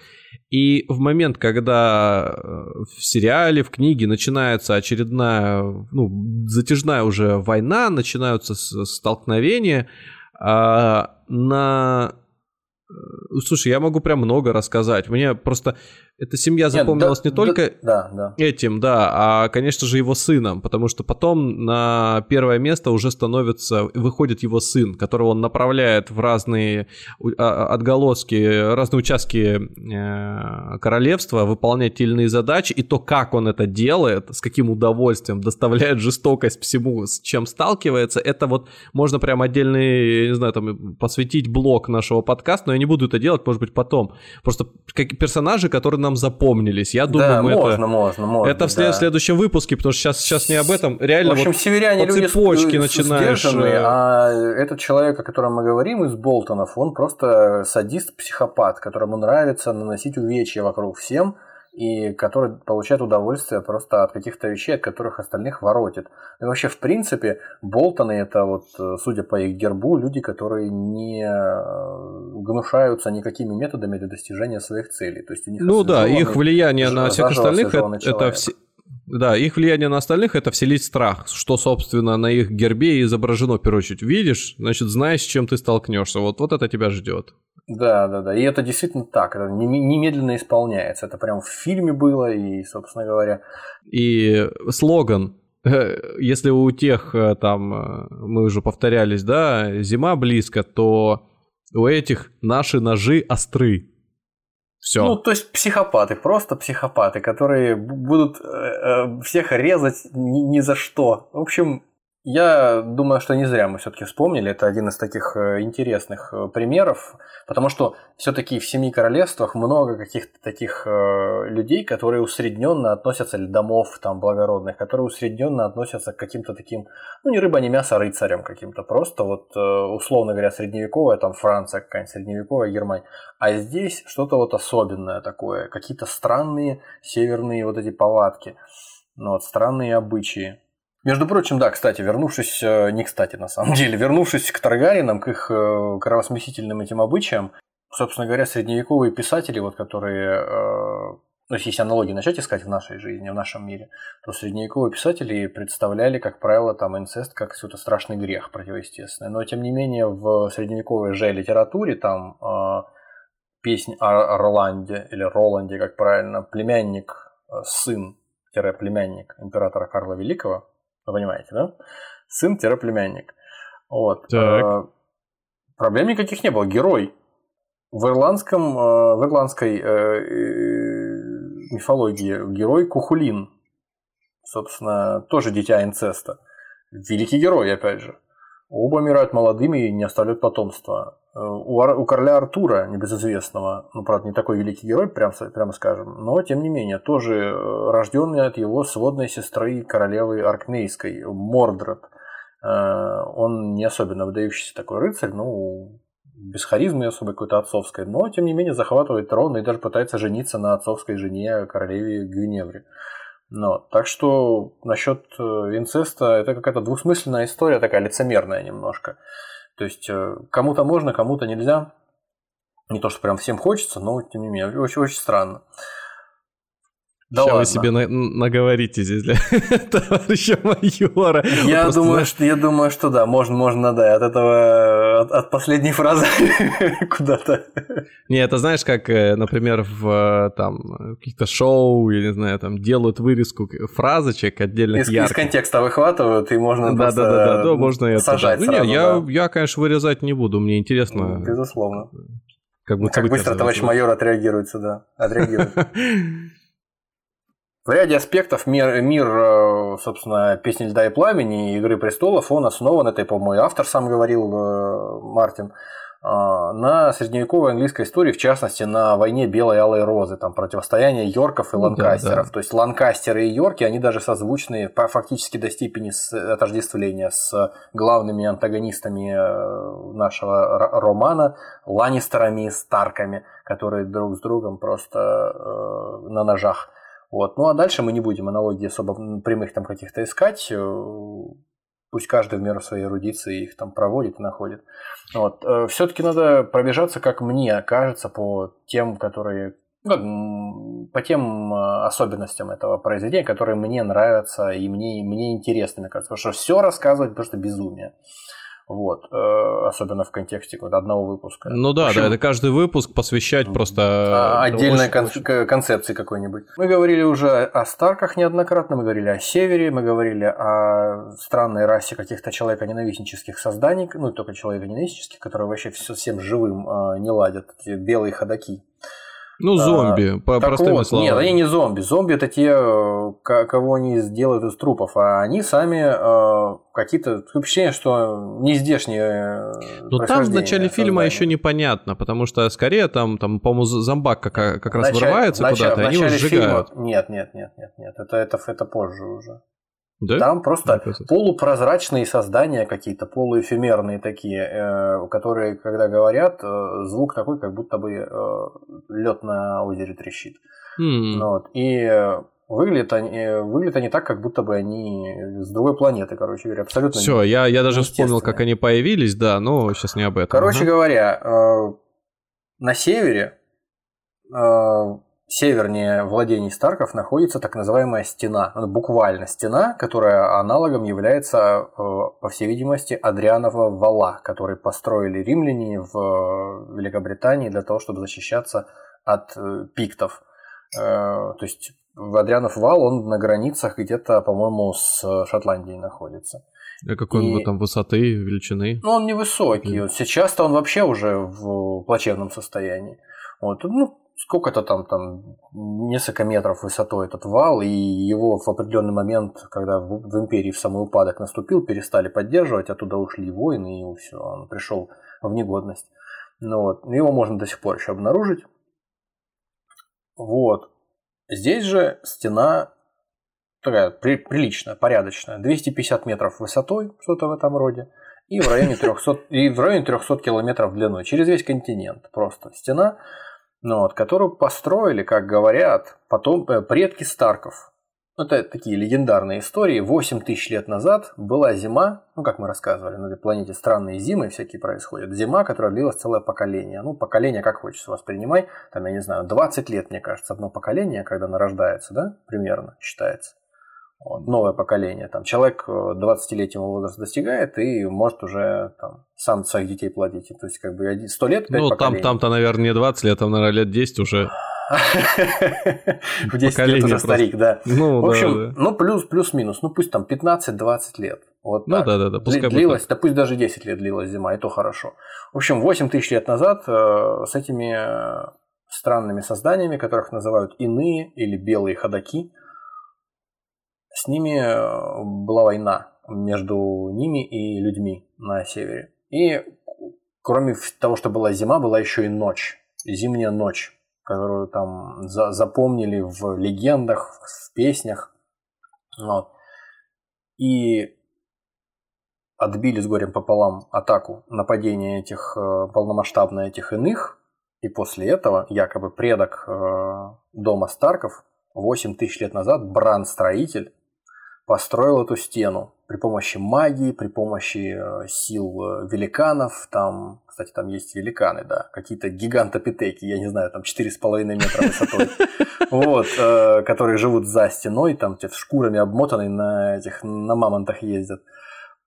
[SPEAKER 3] И в момент, когда э, в сериале, в книге начинается очередная, ну, затяжная уже война, начинаются столкновения, а, на... э, Слушай, я могу прям много рассказать. Мне просто эта семья
[SPEAKER 4] Нет,
[SPEAKER 3] запомнилась
[SPEAKER 4] да-
[SPEAKER 3] не только
[SPEAKER 4] Да, да.
[SPEAKER 3] этим, да, а, конечно же, его сыном, потому что потом на первое место уже становится, выходит его сын, которого он направляет в разные у- а- отголоски, разные участки э, королевства, выполнять те или иные задачи, и то, как он это делает, с каким удовольствием доставляет жестокость всему, с чем сталкивается, это вот можно прям отдельный, не знаю, там, посвятить блок нашего подкаста, но я не буду это делать, может быть, потом. Просто как персонажи, которые нам запомнились, я думаю,
[SPEAKER 4] да, можно,
[SPEAKER 3] это...
[SPEAKER 4] можно, можно.
[SPEAKER 3] Это в след-
[SPEAKER 4] да.
[SPEAKER 3] следующем выпуске, потому что сейчас, сейчас не об этом. Реально,
[SPEAKER 4] В общем,
[SPEAKER 3] вот
[SPEAKER 4] северяне
[SPEAKER 3] по
[SPEAKER 4] люди
[SPEAKER 3] цепочке
[SPEAKER 4] с-
[SPEAKER 3] начинаешь, э,
[SPEAKER 4] а этот человек, о котором мы говорим, из Болтонов, он просто садист-психопат, которому нравится наносить увечья вокруг всем, и который получает удовольствие просто от каких-то вещей, от которых остальных воротит. И вообще, в принципе, Болтоны это вот, э, судя по их гербу, люди, которые не э, гнушаются никакими методами для достижения своих целей. То есть у них
[SPEAKER 3] Ну да, их влияние на всех остальных это, это
[SPEAKER 4] человек.
[SPEAKER 3] все. Да, их влияние на остальных это вселить страх, что, собственно, на их гербе изображено, в первую очередь. Видишь, значит, знаешь, с чем ты столкнешься. Вот, вот это тебя ждет.
[SPEAKER 4] Да, да, да. И это действительно так. Это нем- немедленно исполняется. Это прям в фильме было, и, собственно говоря.
[SPEAKER 3] И слоган, если у тех э, там, э, мы уже повторялись, да, зима близко, то у этих наши ножи остры. Все.
[SPEAKER 4] Ну, то есть психопаты, просто психопаты, которые будут э, всех резать ни, ни за что. В общем, я думаю, что не зря мы все-таки вспомнили. Это один из таких э, интересных э, примеров, потому что все-таки в семи королевствах много каких-то таких э, людей, которые усредненно относятся, или домов там благородных, которые усредненно относятся к каким-то таким, ну не рыба, не мясо, а рыцарям каким-то. Просто вот, условно говоря, средневековая там Франция какая-нибудь, средневековая Германия. А здесь что-то вот особенное такое, какие-то странные северные вот эти повадки, ну, вот, странные обычаи. Между прочим, да, кстати, вернувшись, э, не кстати на самом деле, вернувшись к Таргаринам, к их э, кровосмесительным этим обычаям, собственно говоря, средневековые писатели, вот которые, э, ну, если аналогии начать искать в нашей жизни, в нашем мире, то средневековые писатели представляли, как правило, там инцест как какой-то страшный грех противоестественный. Но, тем не менее, в средневековой же литературе там э, песнь о Роланде, или Роланде, как правильно, племянник, сын-племянник императора Карла Великого, вы понимаете, да? Сын-племянник. Вот.
[SPEAKER 3] Так.
[SPEAKER 4] Э, Проблем никаких не было. Герой В ирландском, э, в ирландской мифологии герой Кухулин, собственно, тоже дитя инцеста. Великий герой, опять же. Оба умирают молодыми и не оставляют потомства. Э, у, короля Артура, небезызвестного, ну, правда, не такой великий герой, прям, прямо скажем, но, тем не менее, тоже э, рожденный от его сводной сестры королевы Аркнейской, Мордред. Э, он не особенно выдающийся такой рыцарь, ну, без харизмы особой какой-то отцовской, но, тем не менее, захватывает трон и даже пытается жениться на отцовской жене королеве Гвиневре. Но, так что насчет инцеста это какая-то двусмысленная история, такая лицемерная немножко. То есть э, кому-то можно, кому-то нельзя. Не то, что прям всем хочется, но тем не менее, очень-очень странно.
[SPEAKER 3] Да Сейчас ладно. вы себе на- наговорите здесь для товарища майора.
[SPEAKER 4] Я Просто думаю, знаешь... что я думаю, что да, можно, можно, да, от этого, от, от последней фразы куда-то.
[SPEAKER 3] Не, это знаешь, как, э, например, в там каких-то шоу, я не знаю, там делают вырезку фразочек отдельных
[SPEAKER 4] из, ярких. Из контекста выхватывают, и можно
[SPEAKER 3] да, да, да, да, да, можно это. Сажать ну, сразу, не, я, да. я, конечно, вырезать не буду, мне интересно.
[SPEAKER 4] Безусловно. Как, как быстро товарищ майор отреагирует сюда. Отреагирует. В ряде аспектов мир, мир, э, собственно, «Песни льда и пламени» и «Игры престолов», он основан, это, по-моему, автор сам говорил, э, Мартин, э, на средневековой английской истории, в частности, на войне Белой и Алой Розы, там противостояние Йорков и Ланкастеров. Да, да. То есть Ланкастеры и Йорки, они даже созвучны фактически до степени отождествления с главными антагонистами нашего романа, Ланнистерами и Старками, которые друг с другом просто на ножах вот. Ну а дальше мы не будем аналогии особо прямых там каких-то искать. Э, пусть каждый в меру своей эрудиции их там проводит и находит. Вот. Э, Все-таки надо пробежаться, как мне кажется, по тем, которые ну, по тем э, особенностям этого произведения, которые мне нравятся и мне, мне интересны, мне кажется. Потому что все рассказывать просто безумие. Вот, э, особенно в контексте вот одного выпуска.
[SPEAKER 3] Ну да, общем, да, это каждый выпуск посвящать просто...
[SPEAKER 4] А, отдельной очень, кон- концепции какой-нибудь. Мы говорили уже о Старках неоднократно, мы говорили о Севере, мы говорили о странной расе каких-то человеконенавистнических созданий, ну только человеконенавистнических, которые вообще всем живым э, не ладят, белые ходаки.
[SPEAKER 3] Ну, зомби, а, по простым вот, словам.
[SPEAKER 4] Нет, они не зомби. Зомби это те, э, кого они сделают из трупов, а они сами э, какие-то впечатление, что не здешние.
[SPEAKER 3] Ну там в начале фильма еще непонятно, потому что скорее там, там по-моему, зомбак как, как раз Началь... вырывается куда-то, и они его сжигают.
[SPEAKER 4] Фильма... Нет, нет, нет, нет, нет. Это, это, это позже уже. Да? Там просто да, полупрозрачные создания какие-то, полуэфемерные такие, э, которые, когда говорят, э, звук такой, как будто бы э, лед на озере трещит. Mm. Вот. И выглядят они, выглядят они так, как будто бы они с другой планеты, короче говоря, абсолютно.
[SPEAKER 3] Все, я, я даже вспомнил, как они появились, да, но сейчас не об этом.
[SPEAKER 4] Короче ага. говоря, на севере севернее владений Старков находится так называемая стена, буквально стена, которая аналогом является, э, по всей видимости, Адрианова вала, который построили римляне в Великобритании для того, чтобы защищаться от э, пиктов. Э, то есть Адрианов вал, он на границах где-то, по-моему, с Шотландией находится.
[SPEAKER 3] А какой и... он там высоты, величины?
[SPEAKER 4] Ну, он невысокий. Сейчас-то он вообще уже в плачевном состоянии. Вот. Ну, сколько-то там, там несколько метров высотой этот вал, и его в определенный момент, когда в, в империи в самый упадок наступил, перестали поддерживать, оттуда ушли воины, и все, он пришел в негодность. Ну, вот. Его можно до сих пор еще обнаружить. Вот. Здесь же стена такая при, приличная, порядочная, 250 метров высотой, что-то в этом роде, и в районе 300, и в районе 300 километров длиной, через весь континент просто стена ну, вот, которую построили, как говорят, потом э, предки Старков. Это такие легендарные истории. 8 тысяч лет назад была зима, ну, как мы рассказывали, на этой планете странные зимы всякие происходят. Зима, которая длилась целое поколение. Ну, поколение, как хочется воспринимай, там, я не знаю, 20 лет, мне кажется, одно поколение, когда оно рождается, да, примерно, считается новое поколение. Там человек 20-летнего э, возраста достигает и может уже там, сам своих детей плодить. То есть, как бы 100 лет, 5
[SPEAKER 3] Ну, там, там-то, наверное, не 20 лет, там, наверное, лет 10 уже.
[SPEAKER 4] В 10 лет уже старик, да. Ну, В общем, ну, плюс, плюс-минус, ну, пусть там 15-20 лет. Вот
[SPEAKER 3] ну да, да, да.
[SPEAKER 4] Пускай длилась, да пусть даже 10 лет длилась зима, и то хорошо. В общем, 8 тысяч лет назад э, с этими странными созданиями, которых называют иные или белые ходаки, с ними э, была война между ними и людьми на севере. И кроме того, что была зима, была еще и ночь, зимняя ночь, которую там за запомнили в легендах, в песнях. Вот. И отбили с горем пополам атаку, нападение этих, э, полномасштабное этих иных, и после этого якобы предок э, дома Старков 8 тысяч лет назад, Бран-строитель, построил эту стену при помощи магии, при помощи э, сил великанов, там, кстати, там есть великаны, да, какие-то гигантопитеки, я не знаю, там 4,5 метра высотой, вот, которые живут за стеной, там, шкурами обмотанные на этих, на мамонтах ездят,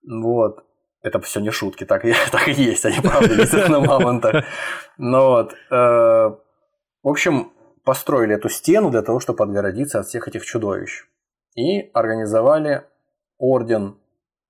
[SPEAKER 4] вот. Это все не шутки, так и, так и есть, они правда ездят на мамонтах. Но вот, э, в общем, построили эту стену для того, чтобы отгородиться от всех этих чудовищ. И организовали орден,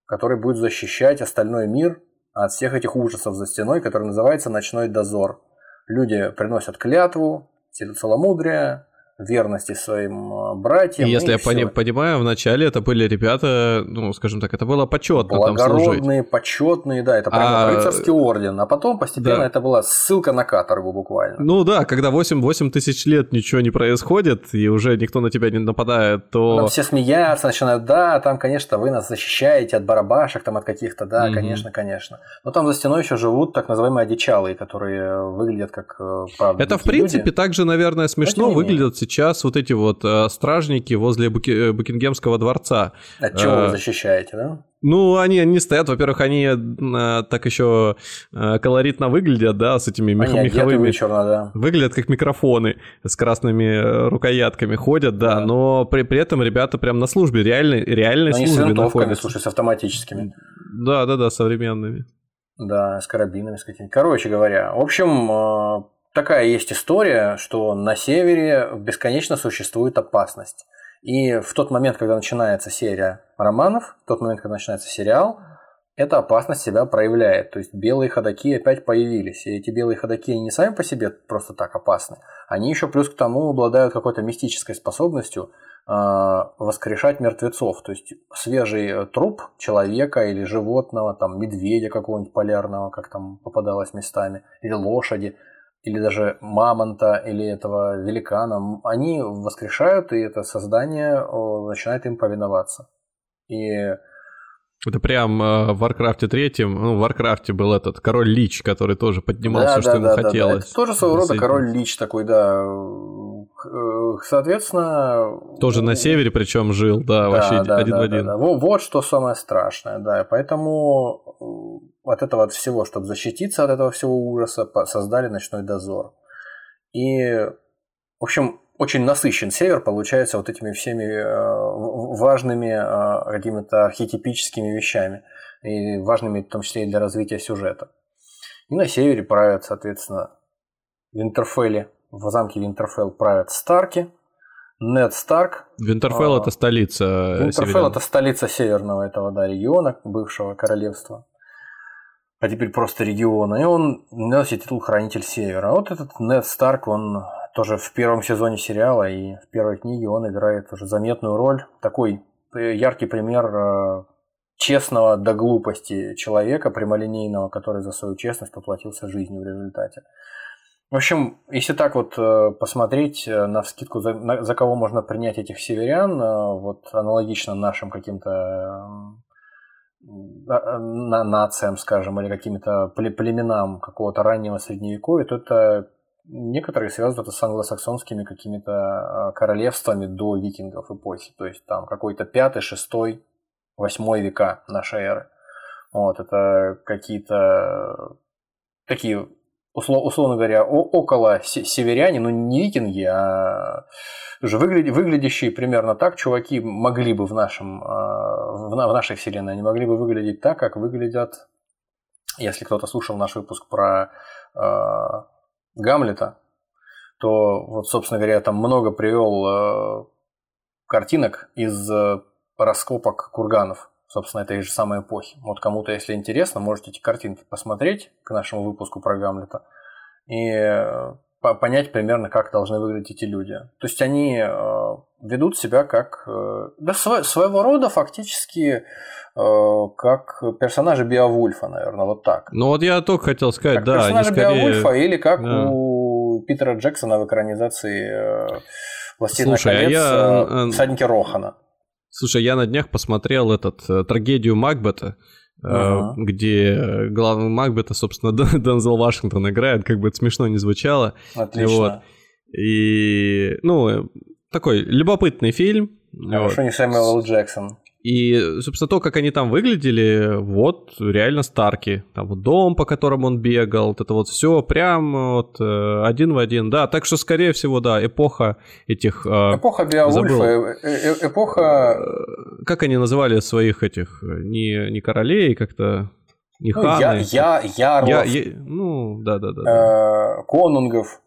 [SPEAKER 4] который будет защищать остальной мир от всех этих ужасов за стеной, который называется «Ночной дозор». Люди приносят клятву, целомудрие, верности своим э, братьям.
[SPEAKER 3] И если и я все. понимаю, вначале это были ребята, ну, скажем так, это было почетно
[SPEAKER 4] Благородные, почетные, да, это прямо а... рыцарский орден. А потом постепенно да. это была ссылка на каторгу буквально.
[SPEAKER 3] Ну да, когда 8, 8 тысяч лет ничего не происходит, и уже никто на тебя не нападает, то...
[SPEAKER 4] Там все смеяться начинают, да, там, конечно, вы нас защищаете от барабашек, там от каких-то, да, mm-hmm. конечно, конечно. Но там за стеной еще живут так называемые одичалые, которые выглядят как
[SPEAKER 3] э, правда. Это, в принципе, люди. также, наверное, смешно выглядят сейчас вот эти вот э, стражники возле Буки, э, Букингемского дворца.
[SPEAKER 4] От чего э, вы защищаете, да?
[SPEAKER 3] Ну, они, они стоят, во-первых, они э, так еще э, колоритно выглядят, да, с этими мех, они меховыми.
[SPEAKER 4] Вечерно, да.
[SPEAKER 3] Выглядят как микрофоны с красными э, рукоятками ходят, да, да. но при, при этом ребята прям на службе, реальной, реальной
[SPEAKER 4] они
[SPEAKER 3] службе
[SPEAKER 4] с находятся. слушай, с автоматическими.
[SPEAKER 3] Да, да, да, современными.
[SPEAKER 4] Да, с карабинами, с какими-то. Короче говоря, в общем, э, такая есть история, что на севере бесконечно существует опасность. И в тот момент, когда начинается серия романов, в тот момент, когда начинается сериал, эта опасность себя проявляет. То есть белые ходаки опять появились. И эти белые ходаки не сами по себе просто так опасны. Они еще плюс к тому обладают какой-то мистической способностью э, воскрешать мертвецов. То есть свежий труп человека или животного, там медведя какого-нибудь полярного, как там попадалось местами, или лошади – или даже мамонта, или этого великана, они воскрешают, и это создание начинает им повиноваться. И
[SPEAKER 3] это прям э, в Warcraft е третьем, ну, в Warcraft е был этот король Лич, который тоже поднимал да, все, да, что да, ему да, хотелось. Да.
[SPEAKER 4] Это тоже своего рода король Лич такой, да. Э, соответственно...
[SPEAKER 3] Тоже на севере причем жил, да, да вообще да, один
[SPEAKER 4] да,
[SPEAKER 3] в один.
[SPEAKER 4] Да, да. Вот, что самое страшное, да. Поэтому э, от этого от всего, чтобы защититься от этого всего ужаса, создали ночной дозор. И, в общем, очень насыщен север получается вот этими всеми э, важными э, какими-то архетипическими вещами и важными в том числе и для развития сюжета. И на севере правят, соответственно, в Винтерфелле, в замке Винтерфелл правят Старки, Нед Старк.
[SPEAKER 3] Винтерфелл а, это столица
[SPEAKER 4] Винтерфелл северного. это столица северного этого да, региона, бывшего королевства. А теперь просто региона. И он носит титул Хранитель Севера. А вот этот Нед Старк, он тоже в первом сезоне сериала и в первой книге он играет уже заметную роль. Такой э, яркий пример э, честного до глупости человека, прямолинейного, который за свою честность поплатился жизнью в результате. В общем, если так вот э, посмотреть на вскидку, за, кого можно принять этих северян, вот аналогично нашим каким-то на нациям, скажем, или каким-то племенам какого-то раннего средневековья, то это Некоторые связывают это с англосаксонскими какими-то а, королевствами до викингов эпохи. То есть там какой-то пятый, шестой, восьмой века нашей эры. Вот, это какие-то такие, услов, условно говоря, около северяне, ну не викинги, а уже выгляд, выглядящие примерно так, чуваки могли бы в, нашем, а, в нашей вселенной, они могли бы выглядеть так, как выглядят, если кто-то слушал наш выпуск про а, Гамлета, то вот, собственно говоря, я там много привел э, картинок из раскопок курганов собственно, этой же самой эпохи. Вот кому-то, если интересно, можете эти картинки посмотреть к нашему выпуску про Гамлета и э, понять примерно, как должны выглядеть эти люди. То есть они э, ведут себя как э, да, своего рода фактически как персонажи Биовульфа, наверное, вот так.
[SPEAKER 3] Ну вот я только хотел сказать,
[SPEAKER 4] как
[SPEAKER 3] да.
[SPEAKER 4] Персонажи
[SPEAKER 3] скорее...
[SPEAKER 4] Биовульфа или как да. у Питера Джексона в экранизации «Властелина
[SPEAKER 3] Слушай,
[SPEAKER 4] колец»
[SPEAKER 3] а я...
[SPEAKER 4] «Всадники Рохана».
[SPEAKER 3] Слушай, я на днях посмотрел этот трагедию Макбета. Uh-huh. где главный Макбета, собственно, Дензел Вашингтон играет, как бы это смешно не звучало.
[SPEAKER 4] Отлично.
[SPEAKER 3] Вот. И, ну, такой любопытный фильм.
[SPEAKER 4] Хорошо,
[SPEAKER 3] вот.
[SPEAKER 4] не Сэмюэл Джексон.
[SPEAKER 3] И, собственно, то, как они там выглядели, вот реально Старки. Там вот дом, по которому он бегал, вот это вот все прям вот э, один в один. Да, так что, скорее всего, да, эпоха этих... Э,
[SPEAKER 4] эпоха Беовульфа, э, э, эпоха...
[SPEAKER 3] Как они называли своих этих, не, не королей, как-то... Не
[SPEAKER 4] ну,
[SPEAKER 3] ханы.
[SPEAKER 4] Я, я, ярлов.
[SPEAKER 3] Я, я, ну, да-да-да.
[SPEAKER 4] Э, конунгов.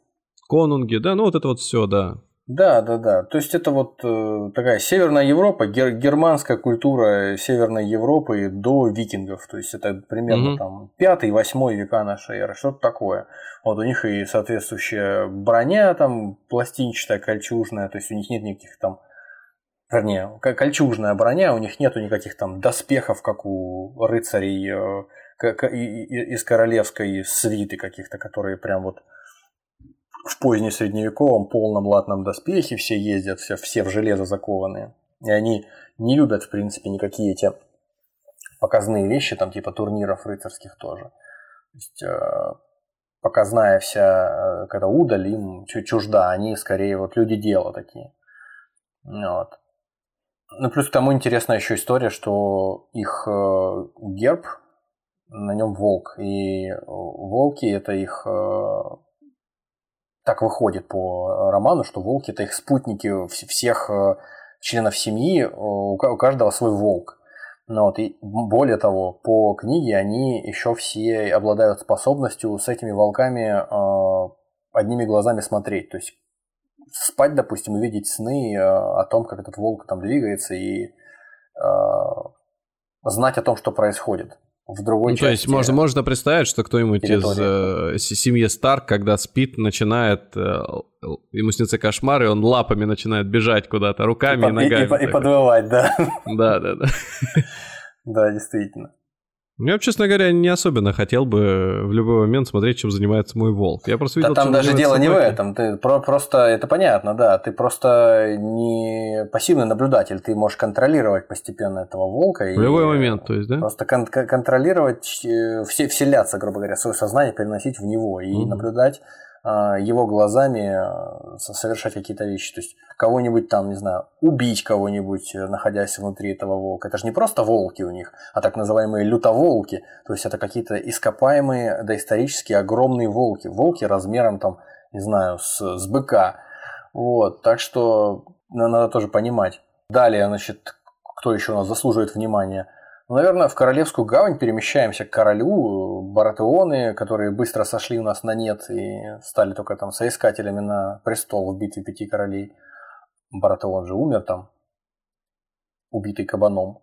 [SPEAKER 3] Конунги, да, ну вот это вот все, да.
[SPEAKER 4] Да, да, да. То есть это вот э, такая Северная Европа, гер- германская культура Северной Европы до викингов. То есть это примерно mm-hmm. там 5-8 века нашей эры, что-то такое. Вот у них и соответствующая броня там пластинчатая, кольчужная, то есть у них нет никаких там вернее, кольчужная броня, у них нету никаких там доспехов, как у рыцарей э, из королевской свиты каких-то, которые прям вот в позднесредневековом полном латном доспехе все ездят, все, все в железо закованные. И они не любят, в принципе, никакие эти показные вещи, там типа турниров рыцарских тоже. То есть, э, показная вся, э, когда удаль им чужда, они скорее вот люди дела такие. Вот. Ну, плюс к тому интересная еще история, что их э, герб, на нем волк. И волки это их так выходит по э, роману, что волки это их спутники всех э, членов семьи, у каждого свой волк. Ну, вот, и более того, по книге они еще все обладают способностью с этими волками э, одними глазами смотреть. То есть спать, допустим, увидеть сны э, о том, как этот волк там двигается, и э, знать о том, что происходит в другой
[SPEAKER 3] ну, части. То есть можно, можно представить, что кто-нибудь территории. из э, семьи Старк, когда спит, начинает, э, ему снится кошмар, и он лапами начинает бежать куда-то, руками и, и ногами.
[SPEAKER 4] И, и, и подвывать, да.
[SPEAKER 3] Да, да, да.
[SPEAKER 4] Да, действительно.
[SPEAKER 3] Я, честно говоря, не особенно хотел бы в любой момент смотреть, чем занимается мой волк. Я просто видел,
[SPEAKER 4] да, там даже дело собаки. не в этом. Ты про просто это понятно, да. Ты просто не пассивный наблюдатель. Ты можешь контролировать постепенно этого волка.
[SPEAKER 3] В любой момент, то есть, да?
[SPEAKER 4] Просто кон- контролировать, э, все, вселяться, грубо говоря, свое сознание, переносить в него и mm-hmm. наблюдать а, его глазами а, совершать какие-то вещи. То есть кого-нибудь там, не знаю, убить кого-нибудь, э, находясь внутри этого волка. Это же не просто волки у них, а так называемые лютоволки. То есть это какие-то ископаемые доисторические огромные волки. Волки размером там, не знаю, с, с быка. Вот, так что надо тоже понимать. Далее, значит, кто еще у нас заслуживает внимания – наверное, в Королевскую гавань перемещаемся к королю, Баратеоны, которые быстро сошли у нас на нет и стали только там соискателями на престол в битве пяти королей. Баратеон же умер там, убитый кабаном.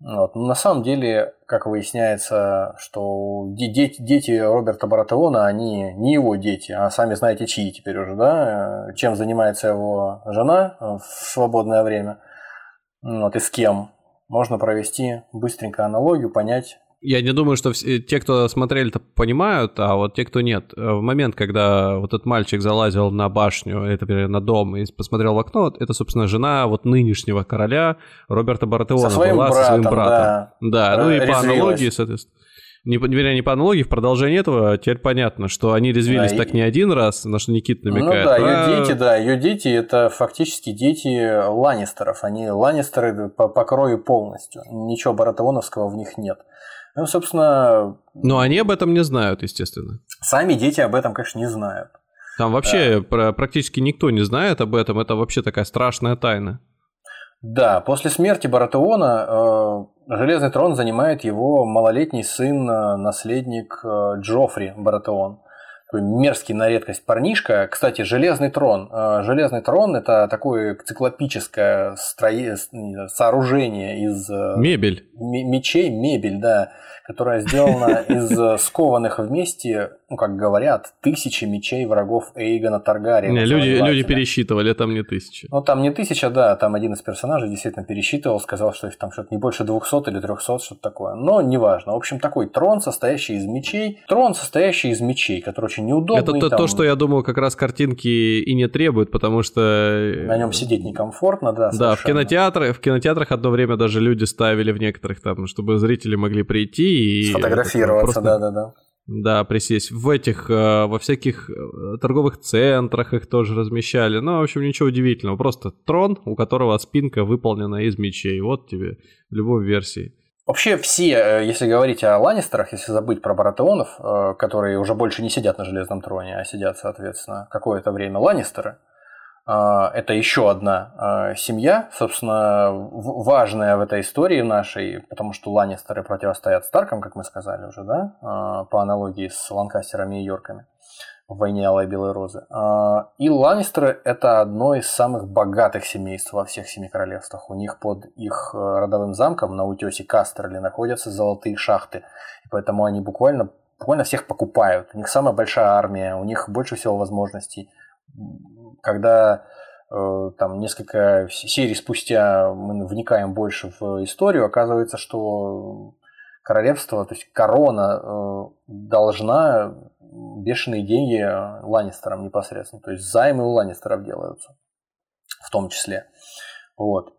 [SPEAKER 4] Вот. Но на самом деле, как выясняется, что дети, дети Роберта Баратеона, они не его дети, а сами знаете чьи теперь уже, да? Чем занимается его жена в свободное время, вот, и с кем можно провести быстренько аналогию, понять.
[SPEAKER 3] Я не думаю, что все, те, кто смотрели, это понимают, а вот те, кто нет. Э, в момент, когда вот этот мальчик залазил на башню, это на дом и посмотрел в окно, это, собственно, жена вот нынешнего короля Роберта Бартеона
[SPEAKER 4] со своим
[SPEAKER 3] была
[SPEAKER 4] братом,
[SPEAKER 3] со своим братом.
[SPEAKER 4] Да,
[SPEAKER 3] да ну и по аналогии, соответственно не, вернее, не по аналогии, в продолжении этого теперь понятно, что они резвились да, так и... не один раз, на что Никита намекает.
[SPEAKER 4] Ну да,
[SPEAKER 3] про...
[SPEAKER 4] ее дети, да, ее дети это фактически дети Ланнистеров. Они Ланнистеры по, по крою полностью. Ничего баратеоновского в них нет. Ну, собственно...
[SPEAKER 3] Но они об этом не знают, естественно.
[SPEAKER 4] Сами дети об этом, конечно, не знают.
[SPEAKER 3] Там вообще да. практически никто не знает об этом. Это вообще такая страшная тайна.
[SPEAKER 4] Да, после смерти Баратеона э, Железный трон занимает его малолетний сын, э, наследник э, Джоффри Баратеон. такой мерзкий на редкость парнишка. Кстати, Железный трон. Э, Железный трон это такое циклопическое строи... сооружение из э,
[SPEAKER 3] мебель.
[SPEAKER 4] мечей, мебель, да, которая сделана из э, скованных вместе, ну, как говорят, тысячи мечей врагов Эйгона Таргариена.
[SPEAKER 3] Не, люди, люди пересчитывали, там не тысяча.
[SPEAKER 4] Ну, там не тысяча, да, там один из персонажей действительно пересчитывал, сказал, что их там что-то не больше 200 или 300, что-то такое. Но неважно. В общем, такой трон, состоящий из мечей. Трон, состоящий из мечей, который очень неудобный.
[SPEAKER 3] Это то,
[SPEAKER 4] там...
[SPEAKER 3] то, что я думаю, как раз картинки и не требуют, потому что...
[SPEAKER 4] На нем сидеть некомфортно, да.
[SPEAKER 3] Да, в кинотеатрах, в кинотеатрах одно время даже люди ставили в некоторых там, чтобы зрители могли прийти и...
[SPEAKER 4] Сфотографироваться, да-да-да.
[SPEAKER 3] Да, присесть. В этих, э, во всяких э, торговых центрах их тоже размещали. Ну, в общем, ничего удивительного. Просто трон, у которого спинка выполнена из мечей. Вот тебе в любой версии.
[SPEAKER 4] Вообще все, э, если говорить о Ланнистерах, если забыть про Баратеонов, которые уже больше не сидят на Железном троне, а сидят, соответственно, какое-то время Ланнистеры, это еще одна а, семья, собственно, важная в этой истории нашей, потому что Ланнистеры противостоят Старкам, как мы сказали уже, да, а, по аналогии с Ланкастерами и Йорками в «Войне Алой Белой Розы». И Ланнистеры – это одно из самых богатых семейств во всех Семи Королевствах. У них под их родовым замком на утесе Кастерли находятся золотые шахты, поэтому они буквально, буквально всех покупают. У них самая большая армия, у них больше всего возможностей когда э, там несколько серий спустя мы вникаем больше в историю, оказывается, что королевство, то есть корона э, должна бешеные деньги Ланнистерам непосредственно. То есть займы у Ланнистеров делаются в том числе. Вот.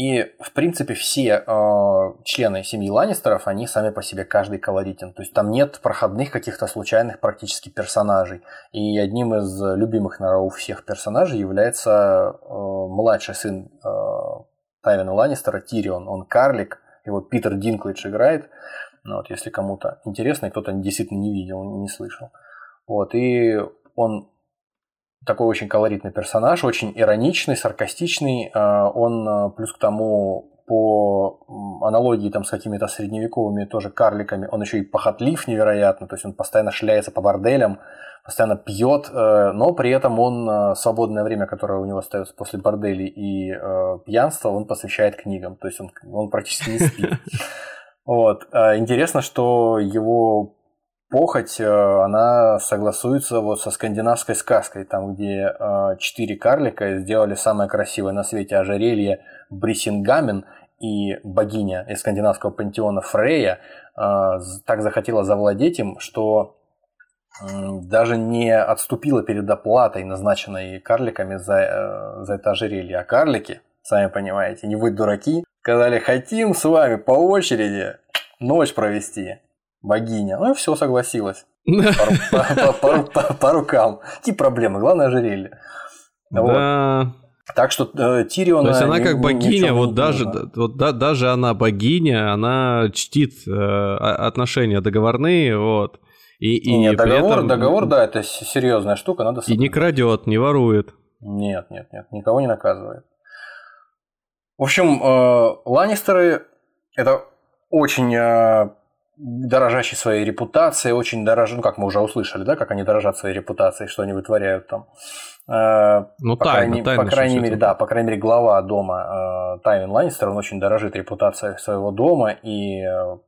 [SPEAKER 4] И, в принципе, все э, члены семьи Ланнистеров, они сами по себе каждый колоритен. То есть там нет проходных каких-то случайных практически персонажей. И одним из любимых, наверное, у всех персонажей является э, младший сын э, Тайвина Ланнистера, Тирион. Он карлик, его Питер Динклэдж играет. Ну, вот, если кому-то интересно, и кто-то действительно не видел, не слышал. Вот, и он такой очень колоритный персонаж, очень ироничный, саркастичный. А, он а, плюс к тому по аналогии там с какими-то средневековыми тоже карликами, он еще и похотлив невероятно, то есть он постоянно шляется по борделям, постоянно пьет, э, но при этом он э, свободное время, которое у него остается после борделей и э, пьянства, он посвящает книгам, то есть он, он практически не спит. Вот. А интересно, что его похоть, э, она согласуется вот со скандинавской сказкой, там, где э, четыре карлика сделали самое красивое на свете ожерелье Брисингамен, и богиня из скандинавского пантеона Фрея э, так захотела завладеть им, что даже не отступила перед оплатой, назначенной карликами за, за это ожерелье. А карлики, сами понимаете, не вы дураки, сказали, хотим с вами по очереди ночь провести богиня. Ну и все, согласилась. По рукам. Какие проблемы? Главное ожерелье.
[SPEAKER 3] Да.
[SPEAKER 4] Так что э, Тирион.
[SPEAKER 3] То есть она как богиня, вот даже, вот да, даже она богиня, она чтит э, отношения договорные, вот. И, и
[SPEAKER 4] нет, договор, этом... договор, да, это серьезная штука, надо.
[SPEAKER 3] И не крадет, не ворует.
[SPEAKER 4] Нет, нет, нет, никого не наказывает. В общем, э, Ланнистеры это очень э, дорожащий своей репутацией, очень дорож... ну, как мы уже услышали, да, как они дорожат своей репутацией, что они вытворяют там.
[SPEAKER 3] Э, ну, по тайна, крайней,
[SPEAKER 4] тайна, по крайней мере, да, по крайней мере, глава дома э, Тайвин Ланнистер, он очень дорожит репутацией своего дома и э,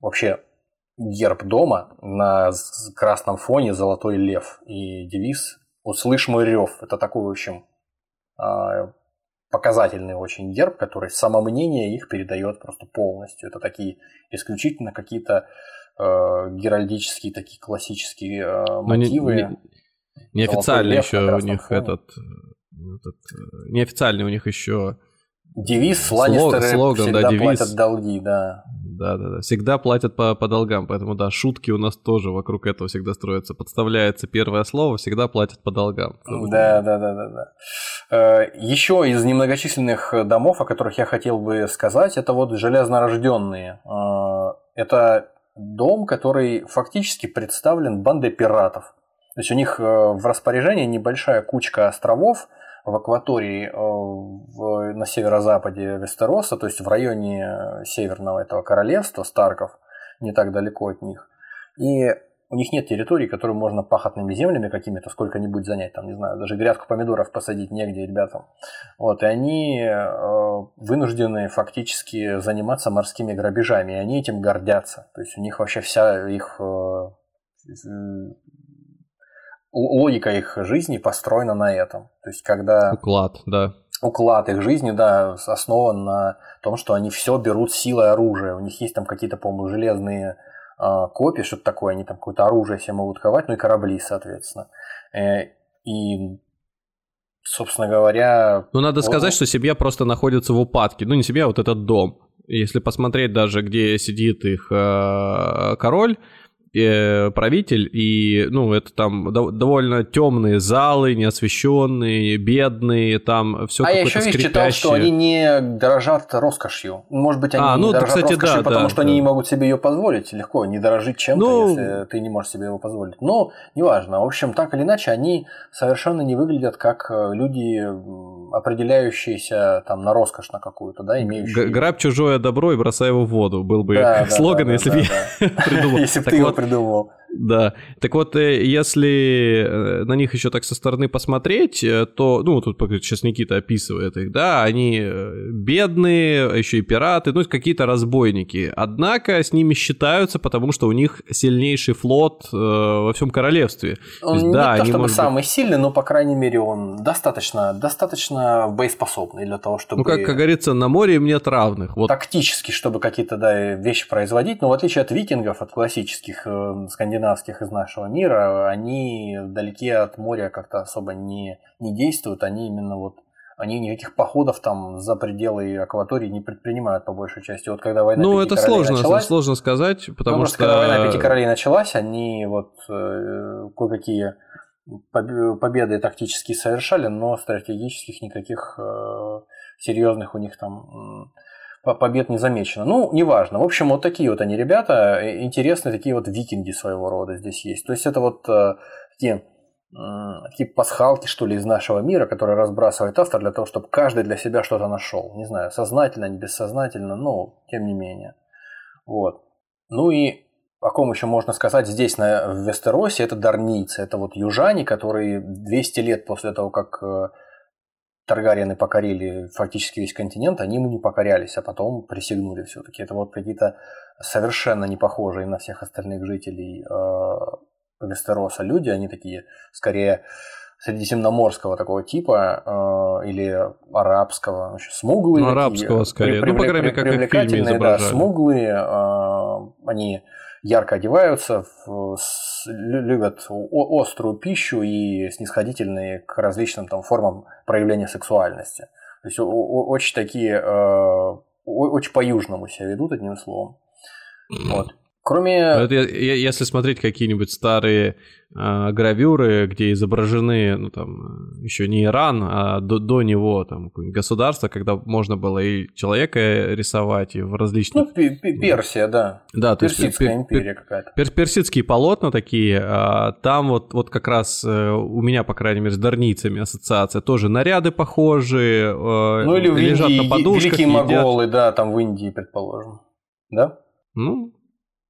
[SPEAKER 4] вообще герб дома на красном фоне золотой лев и девиз «Услышь мой рев». Это такой, в общем, показательный очень герб, который самомнение их передает просто полностью. Это такие исключительно какие-то э, геральдические, такие классические э, мотивы.
[SPEAKER 3] Не, не, неофициально еще у них фоне. этот, этот э, неофициальный у них еще
[SPEAKER 4] девиз Ланнистеры слоган, всегда да, девиз. платят долги, да.
[SPEAKER 3] Да, да, да. Всегда платят по, по долгам. Поэтому, да, шутки у нас тоже вокруг этого всегда строятся. Подставляется первое слово, всегда платят по долгам.
[SPEAKER 4] Да, да, да, да, да. Э, Еще из немногочисленных домов, о которых я хотел бы сказать, это вот железнорожденные. Э, это дом, который фактически представлен бандой пиратов. То есть у них э, в распоряжении небольшая кучка островов в акватории в, на северо-западе Вестероса, то есть в районе северного этого королевства Старков, не так далеко от них. И у них нет территорий, которые можно пахотными землями какими-то сколько-нибудь занять, там, не знаю, даже грядку помидоров посадить негде ребятам. Вот, и они э, вынуждены фактически заниматься морскими грабежами, и они этим гордятся. То есть у них вообще вся их э, логика их жизни построена на этом. То есть когда...
[SPEAKER 3] Уклад, да.
[SPEAKER 4] Уклад их жизни, да, основан на том, что они все берут силой оружия. У них есть там какие-то, по-моему, железные э, копии, что-то такое, они там какое-то оружие себе могут ковать, ну и корабли, соответственно. Э, и собственно говоря...
[SPEAKER 3] Ну, надо сказать, что семья просто находится в упадке. Ну, не семья, а вот этот дом. Если посмотреть даже, где сидит их э, король, э, правитель, и, ну, это там довольно темные залы, неосвещенные, бедные, там все
[SPEAKER 4] А я еще скрипящее. читал, что они не дорожат роскошью. Может быть, они а, ну, не дорожат кстати, роскошью, да, потому да, что да. они не могут себе ее позволить легко, не дорожить чем-то, ну, если ты не можешь себе его позволить. Но неважно. В общем, так или иначе, они совершенно не выглядят как э, люди, определяющиеся там на роскошь на какую-то, да, имеющие...
[SPEAKER 3] Грабь чужое добро и бросай его в воду, был бы да, слоган, да, если бы я придумал.
[SPEAKER 4] Если бы ты его придумал.
[SPEAKER 3] Да. Так вот, э, если э, на них еще так со стороны посмотреть, э, то, ну, тут сейчас Никита описывает их, да, они бедные, еще и пираты, ну, какие-то разбойники. Однако с ними считаются, потому что у них сильнейший флот во всем королевстве.
[SPEAKER 4] Он есть, не да, то, они, чтобы самый быть... сильный, но, по крайней мере, он достаточно, достаточно боеспособный для того, чтобы...
[SPEAKER 3] Ну, как, как говорится, на море им нет равных.
[SPEAKER 4] Вот. Тактически, чтобы какие-то, да, вещи производить, но в отличие от викингов, от классических э, скандинавских скандинавских из нашего мира, они вдалеке от моря как-то особо не, не действуют, они именно вот они никаких походов там за пределы акватории не предпринимают по большей части. Вот когда война
[SPEAKER 3] Ну, это сложно, началась, сложно сказать, потому ну, что...
[SPEAKER 4] Когда война Пяти Королей началась, они вот э, кое-какие победы тактические совершали, но стратегических никаких э, серьезных у них там побед не замечено. Ну, неважно. В общем, вот такие вот они ребята, э, интересные такие вот викинги своего рода здесь есть. То есть это вот э, такие, такие пасхалки, что ли, из нашего мира, которые разбрасывает автор для того, чтобы каждый для себя что-то нашел. Не знаю, сознательно, не бессознательно, но тем не менее. Вот. Ну и о ком еще можно сказать здесь, на, в Вестеросе, это дарнийцы. Это вот южане, которые 200 лет после того, как э, Таргариены покорили фактически весь континент, они ему не покорялись, а потом присягнули все-таки. Это вот какие-то совершенно не похожие на всех остальных жителей э, Вестероса люди, они такие скорее средиземноморского такого типа э, или арабского, смуглые.
[SPEAKER 3] Ну, арабского такие, скорее, при, ну, по крайней мере, как в фильме изображали.
[SPEAKER 4] Да, смуглые, э, они ярко одеваются, любят острую пищу и снисходительные к различным там формам проявления сексуальности. То есть очень такие, э, очень по-южному себя ведут, одним словом. Вот. Кроме...
[SPEAKER 3] Ну, это, если смотреть какие-нибудь старые э, гравюры, где изображены, ну там, еще не Иран, а до, до него там государство, когда можно было и человека рисовать, и в различных...
[SPEAKER 4] Ну, Персия, да.
[SPEAKER 3] Да,
[SPEAKER 4] то Персидская есть, империя какая-то.
[SPEAKER 3] Пер, персидские полотна такие, а, там вот, вот как раз э, у меня, по крайней мере, с дарницами ассоциация, тоже наряды похожие, э,
[SPEAKER 4] ну, или в лежат Индии, на подушках, великие едят. моголы, да, там в Индии, предположим. Да?
[SPEAKER 3] Ну,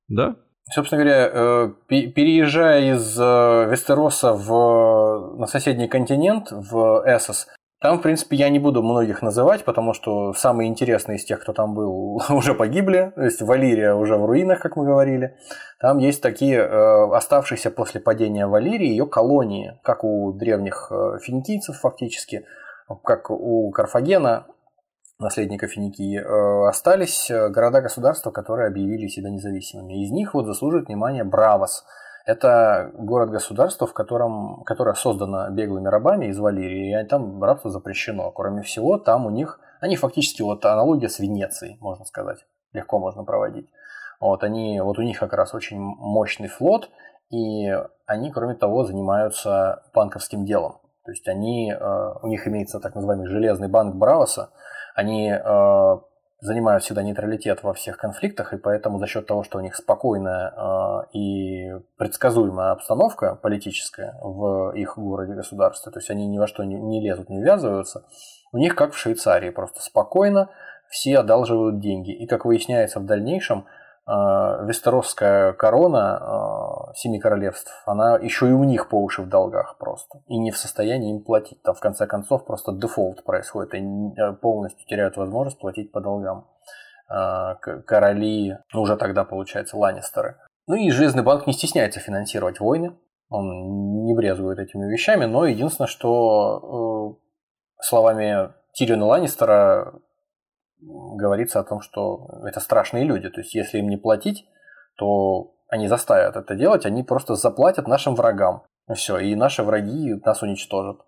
[SPEAKER 3] да.
[SPEAKER 4] Собственно говоря, э, переезжая из э, Вестероса в, на соседний континент, в Эссос, там, в принципе, я не буду многих называть, потому что самые интересные из тех, кто там был, уже погибли. То есть Валирия уже в руинах, как мы говорили. Там есть такие э, оставшиеся после падения Валирии ее колонии, как у древних финикийцев фактически, как у Карфагена, наследников Финикии, э, остались э, города-государства, которые объявили себя независимыми. Из них вот заслуживает внимания Бравос. Это город-государство, в котором, которое создано беглыми рабами из Валерии, и там рабство запрещено. Кроме всего, там у них, они фактически вот аналогия с Венецией, можно сказать, легко можно проводить. Вот, они, вот у них как раз очень мощный флот, и они, кроме того, занимаются банковским делом. То есть они, э, у них имеется так называемый железный банк Бравоса, они э, занимают всегда нейтралитет во всех конфликтах, и поэтому за счет того, что у них спокойная э, и предсказуемая обстановка политическая в их городе-государстве, то есть они ни во что не, не лезут, не ввязываются, у них как в Швейцарии, просто спокойно все одалживают деньги. И как выясняется в дальнейшем, Вестеросская корона э, Семи Королевств, она еще и у них по уши в долгах просто. И не в состоянии им платить. Там в конце концов просто дефолт происходит. Они э, полностью теряют возможность платить по долгам. Э, короли, ну уже тогда получается Ланнистеры. Ну и Железный банк не стесняется финансировать войны. Он не брезгует этими вещами, но единственное, что э, словами Тириона Ланнистера говорится о том, что это страшные люди. То есть, если им не платить, то они заставят это делать, они просто заплатят нашим врагам. Все, и наши враги нас уничтожат.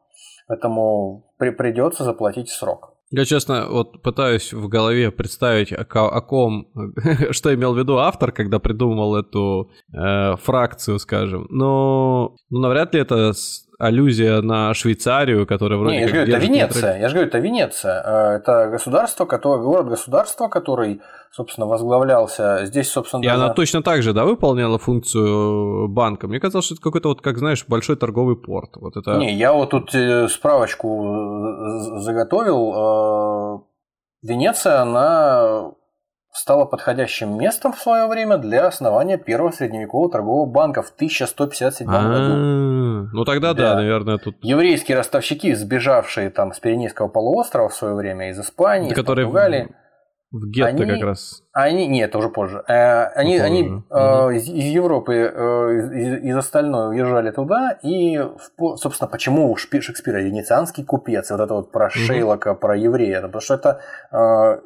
[SPEAKER 4] Поэтому при придется заплатить срок.
[SPEAKER 3] Я, честно, вот пытаюсь в голове представить, о, о ком, что имел в виду автор, когда придумал эту э, фракцию, скажем. Но ну, навряд ли это аллюзия на Швейцарию, которая вроде
[SPEAKER 4] Не, я же говорю, это Венеция. Я же говорю, это Венеция. Э, это государство, которое, город-государство, который собственно, возглавлялся. Здесь, собственно,
[SPEAKER 3] И даже... она точно так же, да, выполняла функцию банка? Мне казалось, что это какой-то вот, как знаешь, большой торговый порт. Вот это...
[SPEAKER 4] Не, я вот тут э, справочку э, заготовил. Э, Венеция, она стала подходящим местом в свое время для основания первого средневекового торгового банка в 1157 году.
[SPEAKER 3] Ну тогда да, наверное, тут...
[SPEAKER 4] Еврейские ростовщики, сбежавшие там с Пиренейского полуострова в свое время из Испании, из Португалии...
[SPEAKER 3] В гетто они, как раз.
[SPEAKER 4] Они, нет, это уже позже. Э, они, позже. они угу. из, из Европы, э, из, из остальной уезжали туда, и, собственно, почему у Шекспира венецианский купец, вот это вот про угу. Шейлока, про еврея, потому что это э,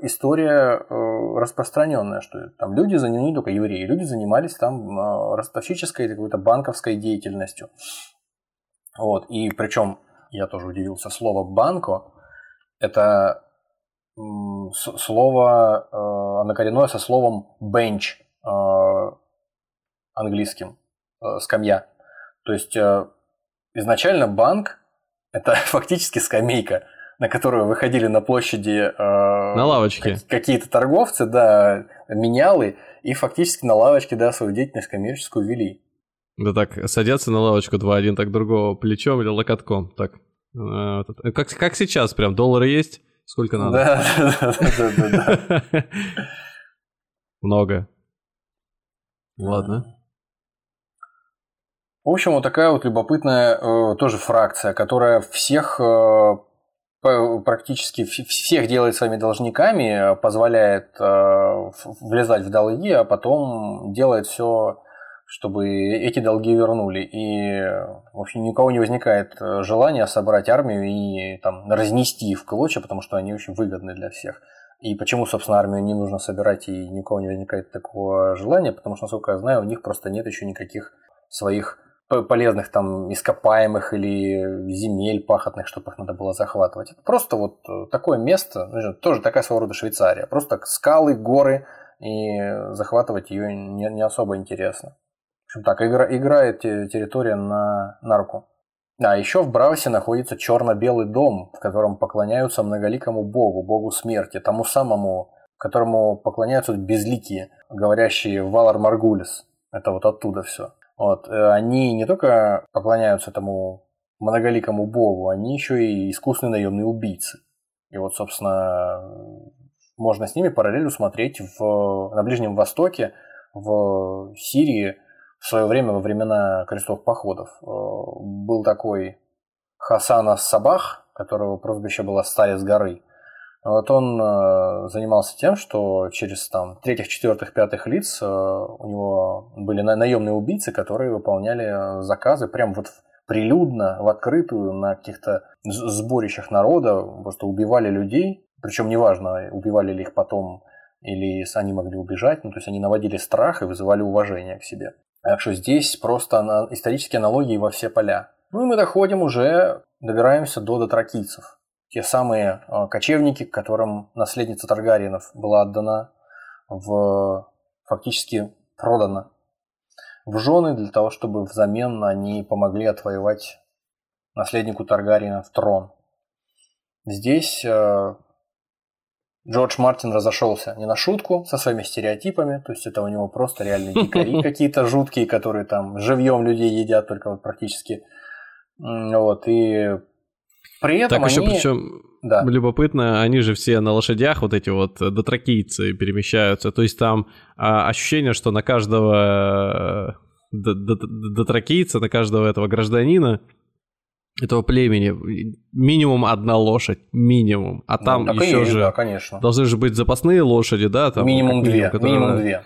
[SPEAKER 4] история распространенная, что там люди занимались, не только евреи, люди занимались там ростовщической, какой-то банковской деятельностью. Вот, и причем, я тоже удивился, слово «банко» это слово, э, однокоренное со словом bench э, английским, э, скамья. То есть изначально банк – это фактически скамейка, на которую выходили на площади
[SPEAKER 3] на лавочке
[SPEAKER 4] какие-то торговцы, да, менялы, и фактически на лавочке, да, свою деятельность коммерческую вели.
[SPEAKER 3] Да так, садятся на лавочку два, один так другого плечом или локотком, так. Как, как сейчас, прям доллары есть, Сколько надо? Да, да, да, да. Много. Ладно.
[SPEAKER 4] В общем, вот такая вот любопытная э, тоже фракция, которая всех э, практически всех делает своими должниками, позволяет э, влезать в долги, а потом делает все чтобы эти долги вернули. И вообще ни у кого не возникает э, желания собрать армию и там разнести в клочья, потому что они очень выгодны для всех. И почему, собственно, армию не нужно собирать и ни у кого не возникает такого желания, потому что, насколько я знаю, у них просто нет еще никаких своих полезных там ископаемых или земель пахотных, чтобы их надо было захватывать. Это просто вот э, такое место, ну, тоже такая своего рода Швейцария. Просто скалы, горы, и захватывать ее не, не особо интересно общем так, игра, играет территория на, на руку. А еще в Браусе находится черно-белый дом, в котором поклоняются многоликому богу, богу смерти, тому самому, которому поклоняются безликие, говорящие Валар Маргулис. Это вот оттуда все. Вот. Э, они не только поклоняются этому многоликому богу, они еще и искусные наемные убийцы. И вот, собственно, можно с ними параллель смотреть в, на Ближнем Востоке, в Сирии, в свое время, во времена крестовых походов, э, был такой Хасан Сабах, которого прозвище было «Старец горы». Вот он э, занимался тем, что через там, третьих, четвертых, пятых лиц э, у него были наемные убийцы, которые выполняли заказы прям вот прилюдно, в открытую, на каких-то сборищах народа, просто убивали людей, причем неважно, убивали ли их потом или они могли убежать, ну, то есть они наводили страх и вызывали уважение к себе. Так что здесь просто исторические аналогии во все поля. Ну и мы доходим уже, добираемся до дотракийцев. Те самые а, кочевники, которым наследница Таргариенов была отдана в фактически продана в жены для того, чтобы взамен они помогли отвоевать наследнику Таргариена в трон. Здесь а, Джордж Мартин разошелся не на шутку со своими стереотипами, то есть это у него просто реальные дикари какие-то жуткие, которые там живьем людей едят только вот практически. Вот, и при этом
[SPEAKER 3] так
[SPEAKER 4] они...
[SPEAKER 3] еще причем да. любопытно, они же все на лошадях, вот эти вот дотракийцы перемещаются. То есть там а, ощущение, что на каждого э, дотракийца, на каждого этого гражданина этого племени минимум одна лошадь, минимум. А ну, там ну, еще же да, конечно. должны же быть запасные лошади, да? Там,
[SPEAKER 4] минимум две, минимум, которые... минимум две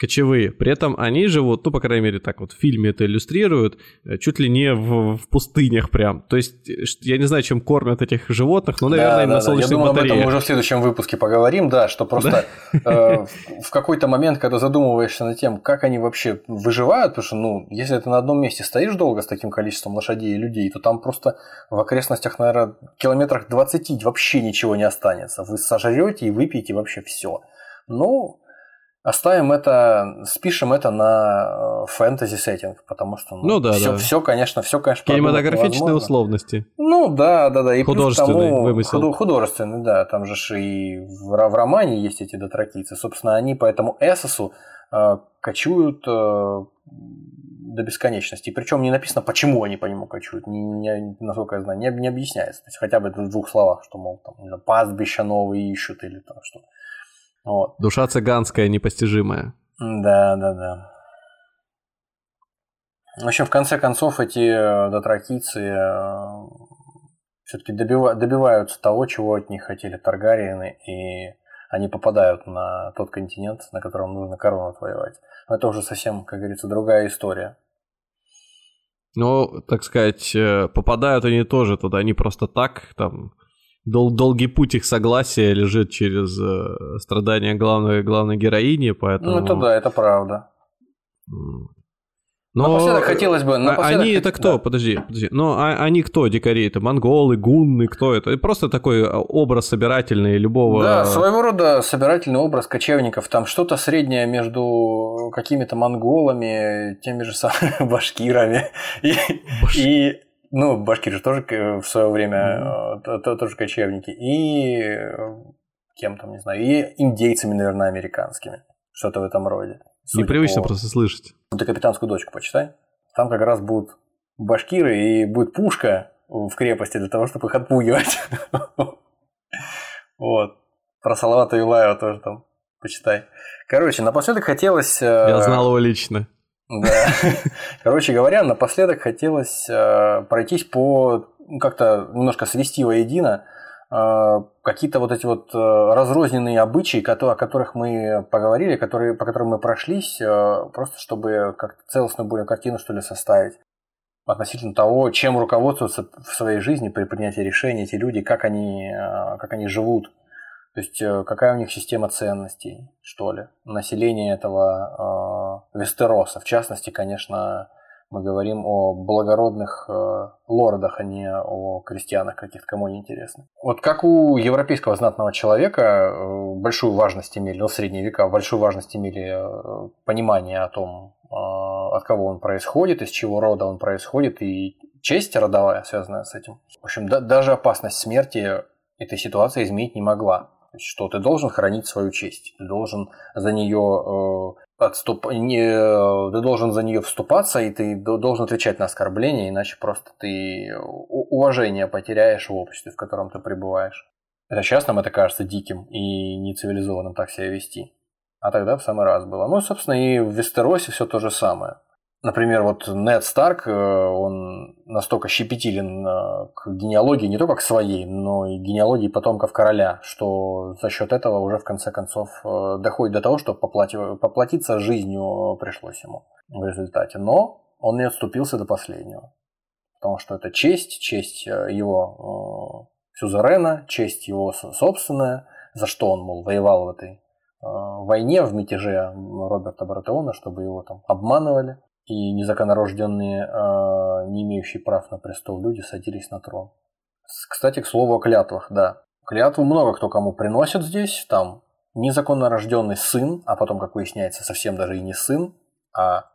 [SPEAKER 3] кочевые. При этом они живут, ну, по крайней мере, так вот в фильме это иллюстрируют, э, чуть ли не в, в пустынях прям. То есть, я не знаю, чем кормят этих животных, но, наверное, да, им да, на солнечных
[SPEAKER 4] да. Я
[SPEAKER 3] думаю, батареях. об этом
[SPEAKER 4] мы уже в следующем выпуске поговорим, да, что просто э, в какой-то момент, когда задумываешься над тем, как они вообще выживают, потому что, ну, если ты на одном месте стоишь долго с таким количеством лошадей и людей, то там просто в окрестностях, наверное, километрах 20 вообще ничего не останется. Вы сожрете и выпьете вообще все. Ну, Оставим это, спишем это на э, фэнтези сеттинг, потому что ну, ну да, все, да. все, конечно, все, конечно,
[SPEAKER 3] кинематографичные условности.
[SPEAKER 4] Ну да, да, да, и
[SPEAKER 3] художественный тому, вымысел.
[SPEAKER 4] художественный, да, там же и в, в романе есть эти дотракийцы, собственно, они по этому эсосу э, кочуют э, до бесконечности. Причем не написано, почему они по нему кочуют, не, насколько я знаю, не, не объясняется. То есть хотя бы в двух словах, что, мол, там, не пастбища новые ищут или там что.
[SPEAKER 3] Вот. Душа цыганская непостижимая.
[SPEAKER 4] Да, да, да. В общем, в конце концов, эти э, дотракийцы э, все-таки добива- добиваются того, чего от них хотели Таргариены, и они попадают на тот континент, на котором нужно корону отвоевать. Но это уже совсем, как говорится, другая история.
[SPEAKER 3] Ну, так сказать, э, попадают они тоже туда не просто так, там дол долгий путь их согласия лежит через э, страдания главной, главной героини, поэтому...
[SPEAKER 4] Ну, это да, это правда.
[SPEAKER 3] Но напоследок хотелось бы... А, напоследок они это кто? Да. Подожди, подожди. Но а, они кто, дикари? Это монголы, гунны, кто это? Просто такой а, образ собирательный любого...
[SPEAKER 4] Да, своего рода собирательный образ кочевников. Там что-то среднее между какими-то монголами, теми же самыми башкирами и, Баш... и ну, башкиры же тоже в свое время mm-hmm. тоже кочевники. И э, кем там, не знаю, и индейцами, наверное, американскими. Что-то в этом роде.
[SPEAKER 3] Непривычно по... просто слышать.
[SPEAKER 4] Ты капитанскую дочку почитай. Там как раз будут башкиры и будет пушка в крепости для того, чтобы их отпугивать. Вот. Про Салавата Юлаева тоже там почитай. Короче, напоследок хотелось... Э,
[SPEAKER 3] Я знал его лично.
[SPEAKER 4] Да. Короче говоря, напоследок хотелось э, пройтись по ну, как-то немножко свести воедино э, какие-то вот эти вот э, разрозненные обычаи, о которых мы поговорили, которые, по которым мы прошлись, э, просто чтобы как-то целостную более картину, что ли, составить относительно того, чем руководствуются в своей жизни при принятии решений эти люди, как они, э, как они живут. То есть э, какая у них система ценностей, что ли, население этого э, Вестероса. В частности, конечно, мы говорим о благородных э, лордах, а не о крестьянах каких-то, кому не интересно. Вот как у европейского знатного человека э, большую важность имели, ну, в средние века большую важность имели э, понимание о том, э, от кого он происходит, из чего рода он происходит, и честь родовая, связанная с этим. В общем, да, даже опасность смерти этой ситуации изменить не могла что ты должен хранить свою честь, ты должен за нее э, отступ... не... ты должен за нее вступаться, и ты должен отвечать на оскорбления, иначе просто ты уважение потеряешь в обществе, в котором ты пребываешь. Это сейчас нам это кажется диким и нецивилизованным так себя вести. А тогда в самый раз было. Ну, собственно, и в Вестеросе все то же самое. Например, вот Нед Старк, э, он настолько щепетилен э, к генеалогии не только к своей, но и генеалогии потомков короля, что за счет этого уже в конце концов э, доходит до того, что поплати... поплатиться жизнью пришлось ему в результате. Но он не отступился до последнего, потому что это честь, честь его сюзерена, честь его собственная, за что он, мол, воевал в этой войне, в мятеже Роберта Баратеона, чтобы его там обманывали и незаконнорожденные, э, не имеющие прав на престол люди садились на трон. Кстати, к слову о клятвах, да. Клятву много кто кому приносит здесь, там незаконно рожденный сын, а потом, как выясняется, совсем даже и не сын, а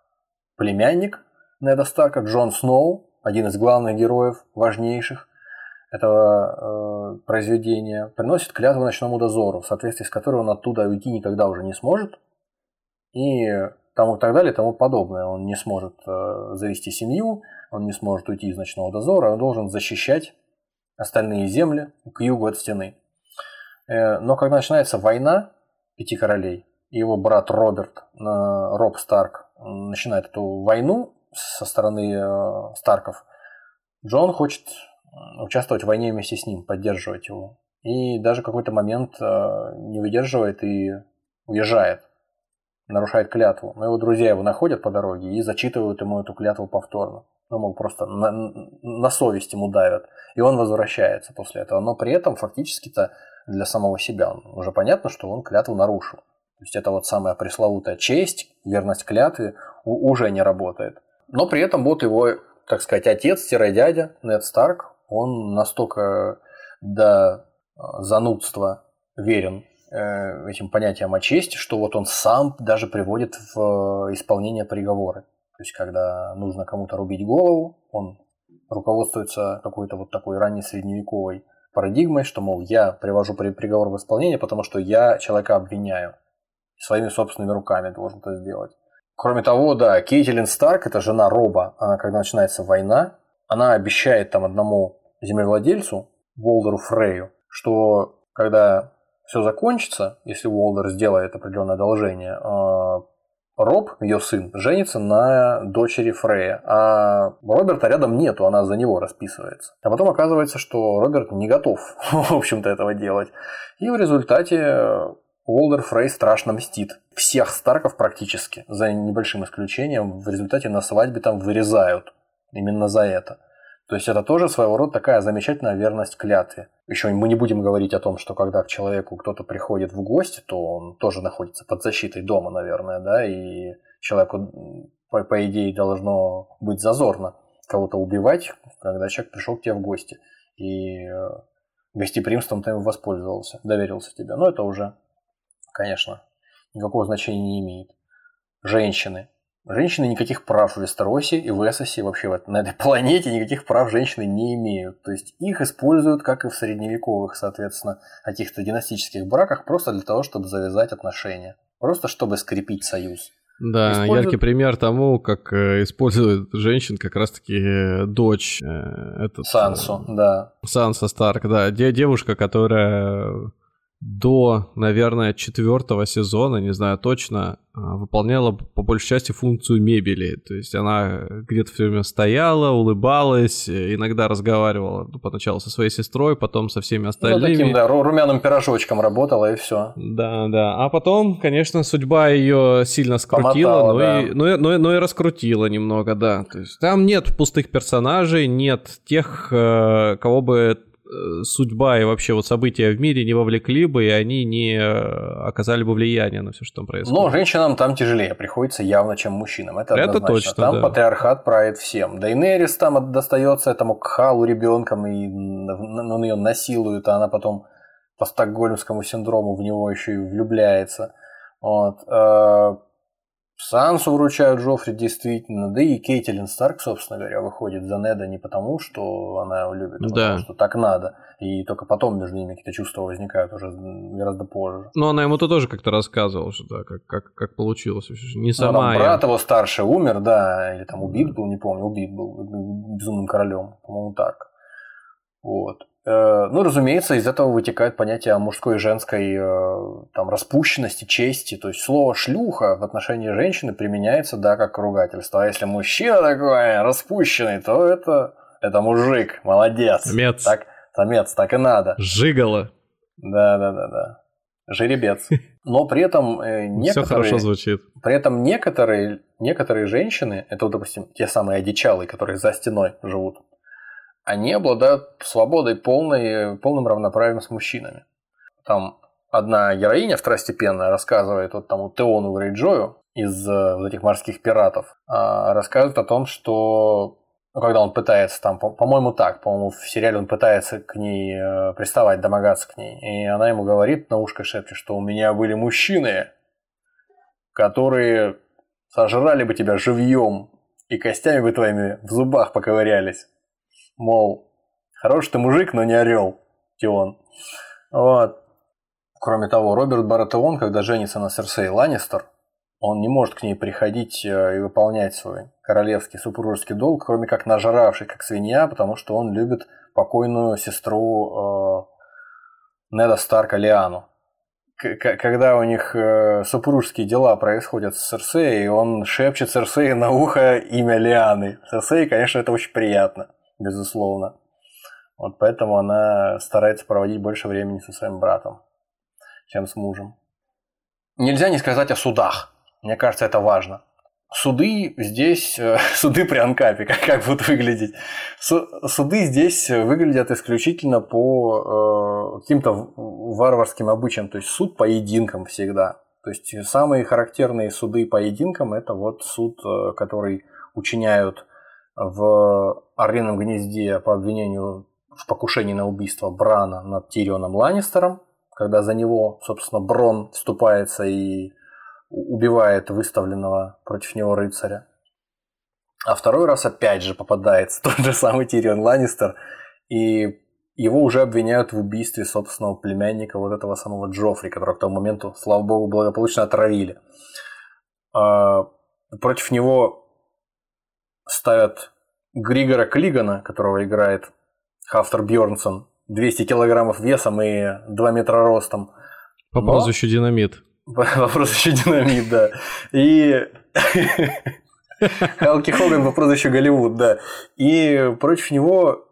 [SPEAKER 4] племянник Неда Старка, Джон Сноу, один из главных героев, важнейших этого э, произведения, приносит клятву ночному дозору, в соответствии с которой он оттуда уйти никогда уже не сможет, и тому и так далее и тому подобное. Он не сможет э, завести семью, он не сможет уйти из ночного дозора, он должен защищать остальные земли к югу от стены. Э, но когда начинается война Пяти Королей, его брат Роберт, Роб Старк, начинает эту войну со стороны э, Старков, Джон хочет участвовать в войне вместе с ним, поддерживать его. И даже какой-то момент не выдерживает и уезжает нарушает клятву. Но его друзья его находят по дороге и зачитывают ему эту клятву повторно. Ну, мол, просто на, на совесть ему давят. И он возвращается после этого. Но при этом фактически-то для самого себя уже понятно, что он клятву нарушил. То есть это вот самая пресловутая честь, верность клятве уже не работает. Но при этом вот его, так сказать, отец-дядя Нед Старк, он настолько до занудства верен этим понятием о чести, что вот он сам даже приводит в исполнение приговоры. То есть, когда нужно кому-то рубить голову, он руководствуется какой-то вот такой ранней средневековой парадигмой, что, мол, я привожу приговор в исполнение, потому что я человека обвиняю. Своими собственными руками должен это сделать. Кроме того, да, Кейтилин Старк, это жена Роба, она, когда начинается война, она обещает там одному землевладельцу, Волдеру Фрею, что когда все закончится, если Уолдер сделает определенное одолжение, а, Роб, ее сын, женится на дочери Фрея, а Роберта рядом нету, она за него расписывается. А потом оказывается, что Роберт не готов, в общем-то, этого делать. И в результате Уолдер Фрей страшно мстит. Всех Старков практически, за небольшим исключением, в результате на свадьбе там вырезают. Именно за это. То есть это тоже своего рода такая замечательная верность клятве. Еще мы не будем говорить о том, что когда к человеку кто-то приходит в гости, то он тоже находится под защитой дома, наверное, да, и человеку, по, по идее, должно быть зазорно кого-то убивать, когда человек пришел к тебе в гости. И э, гостеприимством ты воспользовался, доверился тебе. Но это уже, конечно, никакого значения не имеет. Женщины. Женщины никаких прав в Вестеросе и в Эссосе, вообще на этой планете никаких прав женщины не имеют. То есть их используют, как и в средневековых, соответственно, каких-то династических браках, просто для того, чтобы завязать отношения. Просто чтобы скрепить союз.
[SPEAKER 3] Да, используют... яркий пример тому, как э, используют женщин как раз-таки э, дочь. Э, этот,
[SPEAKER 4] Сансу, да.
[SPEAKER 3] Санса Старк, да. Девушка, которая до, наверное, четвертого сезона, не знаю точно, а, выполняла по большей части функцию мебели. То есть она где-то все время стояла, улыбалась, иногда разговаривала ну, поначалу со своей сестрой, потом со всеми остальными. Ну, таким,
[SPEAKER 4] да, румяным пирожочком работала и все.
[SPEAKER 3] Да, да. А потом, конечно, судьба ее сильно скрутила, Помотала, но, да. и, но, но, но и раскрутила немного, да. То есть там нет пустых персонажей, нет тех, э, кого бы Э, судьба и вообще вот события в мире не вовлекли бы, и они не э, оказали бы влияние на все, что там происходит.
[SPEAKER 4] Но женщинам там тяжелее приходится явно, чем мужчинам. Это,
[SPEAKER 3] это точно.
[SPEAKER 4] Там
[SPEAKER 3] да.
[SPEAKER 4] патриархат правит всем. Да и Нерис там достается этому Кхалу ребенком, и он ее насилует, а она потом по стокгольмскому синдрому в него еще и влюбляется. Вот. Сансу вручают Джоффри действительно, да и Кейтилин Старк, собственно говоря, выходит за Неда не потому, что она его любит, а да. потому что так надо. И только потом между ними какие-то чувства возникают уже гораздо позже.
[SPEAKER 3] Ну, она ему-то тоже как-то рассказывала, что да, как, как, как получилось. Не сама.
[SPEAKER 4] Ну, брат его старший умер, да, или там убит был, не помню, убит был безумным королем, по-моему, так. Вот. Э, ну, разумеется, из этого вытекает понятие мужской и женской э, там, распущенности, чести. То есть слово «шлюха» в отношении женщины применяется, да, как ругательство. А если мужчина такой распущенный, то это, это мужик, молодец.
[SPEAKER 3] Самец.
[SPEAKER 4] Так, самец, так и надо.
[SPEAKER 3] Жигало.
[SPEAKER 4] Да, да, да, да. Жеребец. Но при этом э, некоторые...
[SPEAKER 3] Все хорошо звучит.
[SPEAKER 4] При этом некоторые, некоторые женщины, это, вот, допустим, те самые одичалые, которые за стеной живут, они обладают свободой полной, полным равноправием с мужчинами. Там одна героиня второстепенная рассказывает вот тому Теону Грейджою из э, вот этих морских пиратов, а, рассказывает о том, что когда он пытается там, по-моему, так, по-моему, в сериале он пытается к ней э, приставать, домогаться к ней, и она ему говорит на ушко шепчет, что у меня были мужчины, которые сожрали бы тебя живьем и костями бы твоими в зубах поковырялись. Мол, хороший ты мужик, но не орел, Тион. Вот. Кроме того, Роберт Баратеон, когда женится на Серсей Ланнистер, он не может к ней приходить э, и выполнять свой королевский супружеский долг, кроме как нажравший, как свинья, потому что он любит покойную сестру э, Неда Старка Лиану. К- когда у них э, супружеские дела происходят с Серсеей, он шепчет Серсеи на ухо имя Лианы. Серсеи, конечно, это очень приятно, безусловно. Вот поэтому она старается проводить больше времени со своим братом, чем с мужем. Нельзя не сказать о судах. Мне кажется, это важно. Суды здесь, э, суды при анкапе, как, как будут выглядеть. Суды здесь выглядят исключительно по э, каким-то варварским обычаям, то есть суд поединкам всегда. То есть самые характерные суды поединкам это вот суд, э, который учиняют в Орлином гнезде по обвинению в покушении на убийство Брана над Тирионом Ланнистером, когда за него, собственно, Брон вступается и убивает выставленного против него рыцаря. А второй раз опять же попадается тот же самый Тирион Ланнистер, и его уже обвиняют в убийстве собственного племянника, вот этого самого Джоффри, которого к тому моменту, слава богу, благополучно отравили. А, против него ставят Григора Клигана, которого играет Хафтер Бьорнсон, 200 килограммов весом и 2 метра ростом.
[SPEAKER 3] По Но... прозвищу Динамит.
[SPEAKER 4] Вопрос еще динамит, да. И Халки Хоган по прозвищу Голливуд, да. И против него,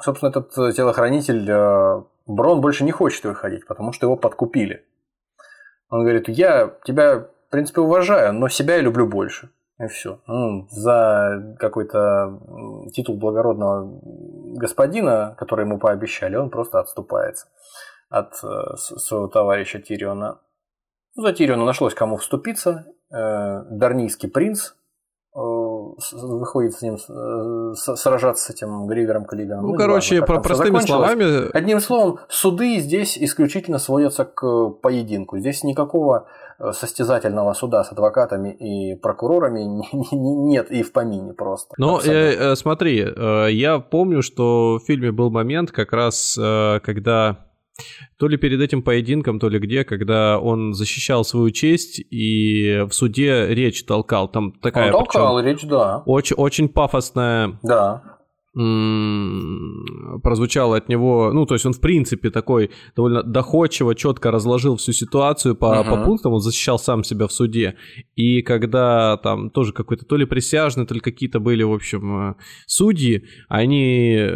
[SPEAKER 4] собственно, этот телохранитель э, Брон больше не хочет выходить, потому что его подкупили. Он говорит, я тебя, в принципе, уважаю, но себя я люблю больше. И все. Ну, за какой-то титул благородного господина, который ему пообещали, он просто отступается от э, своего товарища Тириона. Ну, за Тириону нашлось кому вступиться. Э, Дарнийский принц выходит с ним э, сражаться с этим Гривером Каллиганом.
[SPEAKER 3] Ну, ну короче, важно, простыми словами...
[SPEAKER 4] Одним словом, суды здесь исключительно сводятся к поединку. Здесь никакого состязательного суда с адвокатами и прокурорами нет и в помине просто.
[SPEAKER 3] Но э, смотри, я помню, что в фильме был момент как раз, когда то ли перед этим поединком, то ли где, когда он защищал свою честь и в суде речь толкал. Там такая...
[SPEAKER 4] Он толкал речь, да.
[SPEAKER 3] Очень, очень пафосная.
[SPEAKER 4] Да
[SPEAKER 3] прозвучало от него, ну, то есть он, в принципе, такой довольно доходчиво, четко разложил всю ситуацию по, uh-huh. по пунктам, он защищал сам себя в суде. И когда там тоже какой-то то ли присяжный, то ли какие-то были, в общем, э, судьи, они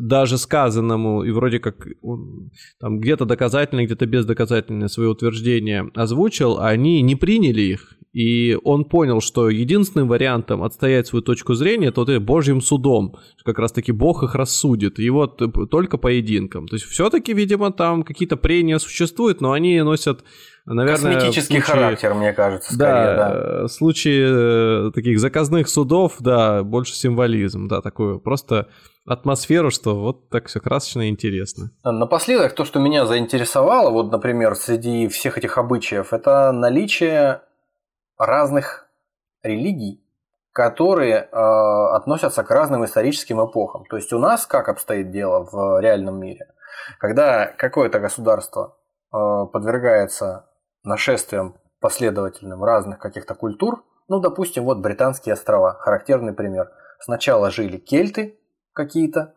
[SPEAKER 3] даже сказанному, и вроде как он, там где-то доказательно, где-то бездоказательное свои утверждения озвучил, они не приняли их. И он понял, что единственным вариантом отстоять свою точку зрения, это вот божьим судом. Как раз-таки Бог их рассудит. И вот только поединком. То есть все-таки, видимо, там какие-то прения существуют, но они носят наверное...
[SPEAKER 4] Косметический случае, характер, мне кажется, скорее,
[SPEAKER 3] да. да. В случае э, таких заказных судов, да, больше символизм, да, такую просто атмосферу, что вот так все красочно и интересно.
[SPEAKER 4] Напоследок, то, что меня заинтересовало, вот, например, среди всех этих обычаев, это наличие разных религий, которые э, относятся к разным историческим эпохам. То есть у нас как обстоит дело в реальном мире? Когда какое-то государство э, подвергается нашествиям последовательным разных каких-то культур, ну, допустим, вот британские острова, характерный пример. Сначала жили кельты какие-то,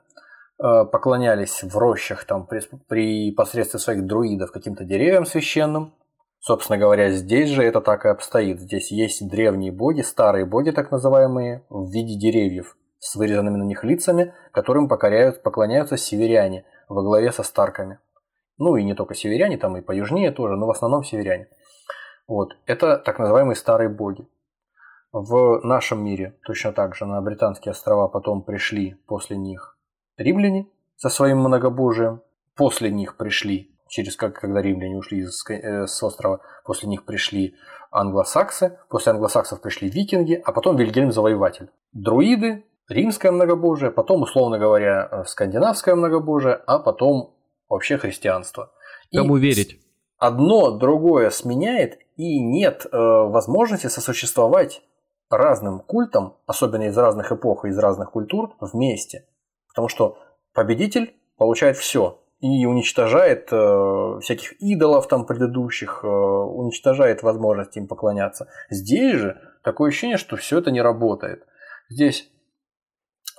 [SPEAKER 4] э, поклонялись в рощах там при, при посредстве своих друидов каким-то деревьям священным, Собственно говоря, здесь же это так и обстоит. Здесь есть древние боги, старые боги так называемые, в виде деревьев с вырезанными на них лицами, которым покоряют, поклоняются северяне во главе со старками. Ну и не только северяне, там и поюжнее тоже, но в основном северяне. Вот. Это так называемые старые боги. В нашем мире точно так же на Британские острова потом пришли после них римляне со своим многобожием. После них пришли через как, когда римляне ушли с, э, с острова, после них пришли англосаксы, после англосаксов пришли викинги, а потом Вильгельм Завоеватель. Друиды, римское многобожие, потом, условно говоря, э, скандинавское многобожие, а потом вообще христианство.
[SPEAKER 3] Кому и верить?
[SPEAKER 4] Одно другое сменяет, и нет э, возможности сосуществовать разным культам, особенно из разных эпох и из разных культур, вместе. Потому что победитель получает все, и уничтожает э, всяких идолов там предыдущих, э, уничтожает возможность им поклоняться. Здесь же такое ощущение, что все это не работает. Здесь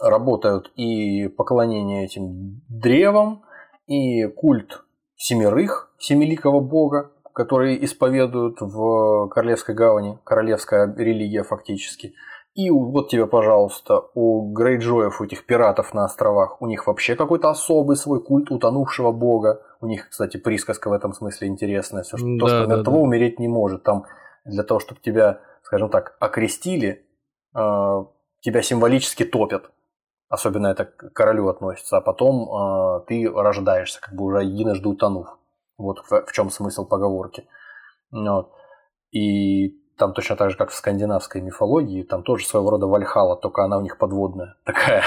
[SPEAKER 4] работают и поклонение этим древам, и культ семерых, семиликого бога, которые исповедуют в Королевской гавани, королевская религия фактически. И вот тебе, пожалуйста, у Грейджоев, у этих пиратов на островах, у них вообще какой-то особый свой культ утонувшего бога. У них, кстати, присказка в этом смысле интересная. Все, что, да, то, что да, того да. умереть не может. Там для того, чтобы тебя, скажем так, окрестили, э, тебя символически топят. Особенно это к королю относится. А потом э, ты рождаешься, как бы уже единожды утонув. Вот в, в чем смысл поговорки. Вот. И там точно так же, как в скандинавской мифологии, там тоже своего рода вальхала, только она у них подводная. Такая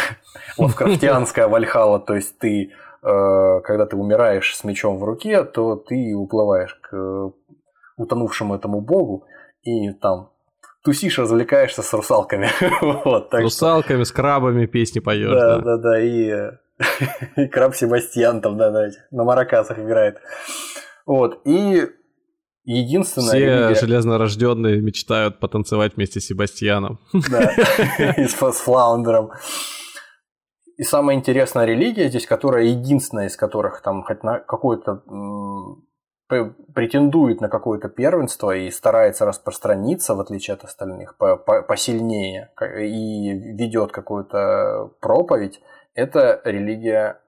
[SPEAKER 4] лавкрафтианская вальхала. То есть ты, э, когда ты умираешь с мечом в руке, то ты уплываешь к утонувшему этому богу, и там тусишь, развлекаешься с русалками.
[SPEAKER 3] вот, так русалками, что... с крабами песни поешь.
[SPEAKER 4] Да, да, да, да и, и краб Себастьян там, да, на, этих, на маракасах играет. Вот, и единственное...
[SPEAKER 3] Все религия... железнорожденные мечтают потанцевать вместе с Себастьяном.
[SPEAKER 4] Да, и с Флаундером. И самая интересная религия здесь, которая единственная из которых там хоть на какой-то претендует на какое-то первенство и старается распространиться, в отличие от остальных, посильнее и ведет какую-то проповедь, это религия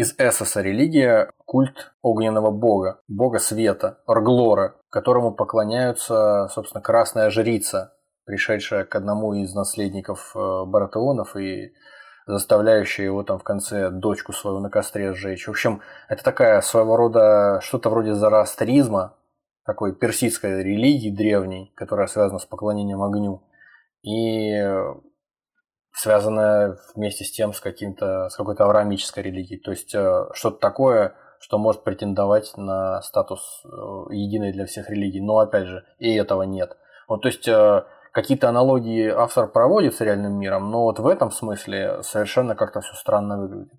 [SPEAKER 4] из Эссоса, религия культ огненного бога, бога света, Орглора, которому поклоняются, собственно, красная жрица, пришедшая к одному из наследников э, Баратеонов и заставляющая его там в конце дочку свою на костре сжечь. В общем, это такая своего рода что-то вроде зороастризма, такой персидской религии древней, которая связана с поклонением огню. И связанная вместе с тем с каким-то с какой-то авраамической религией. То есть э, что-то такое, что может претендовать на статус э, единой для всех религий. Но опять же, и этого нет. Вот, то есть э, какие-то аналогии автор проводит с реальным миром, но вот в этом смысле совершенно как-то все странно выглядит.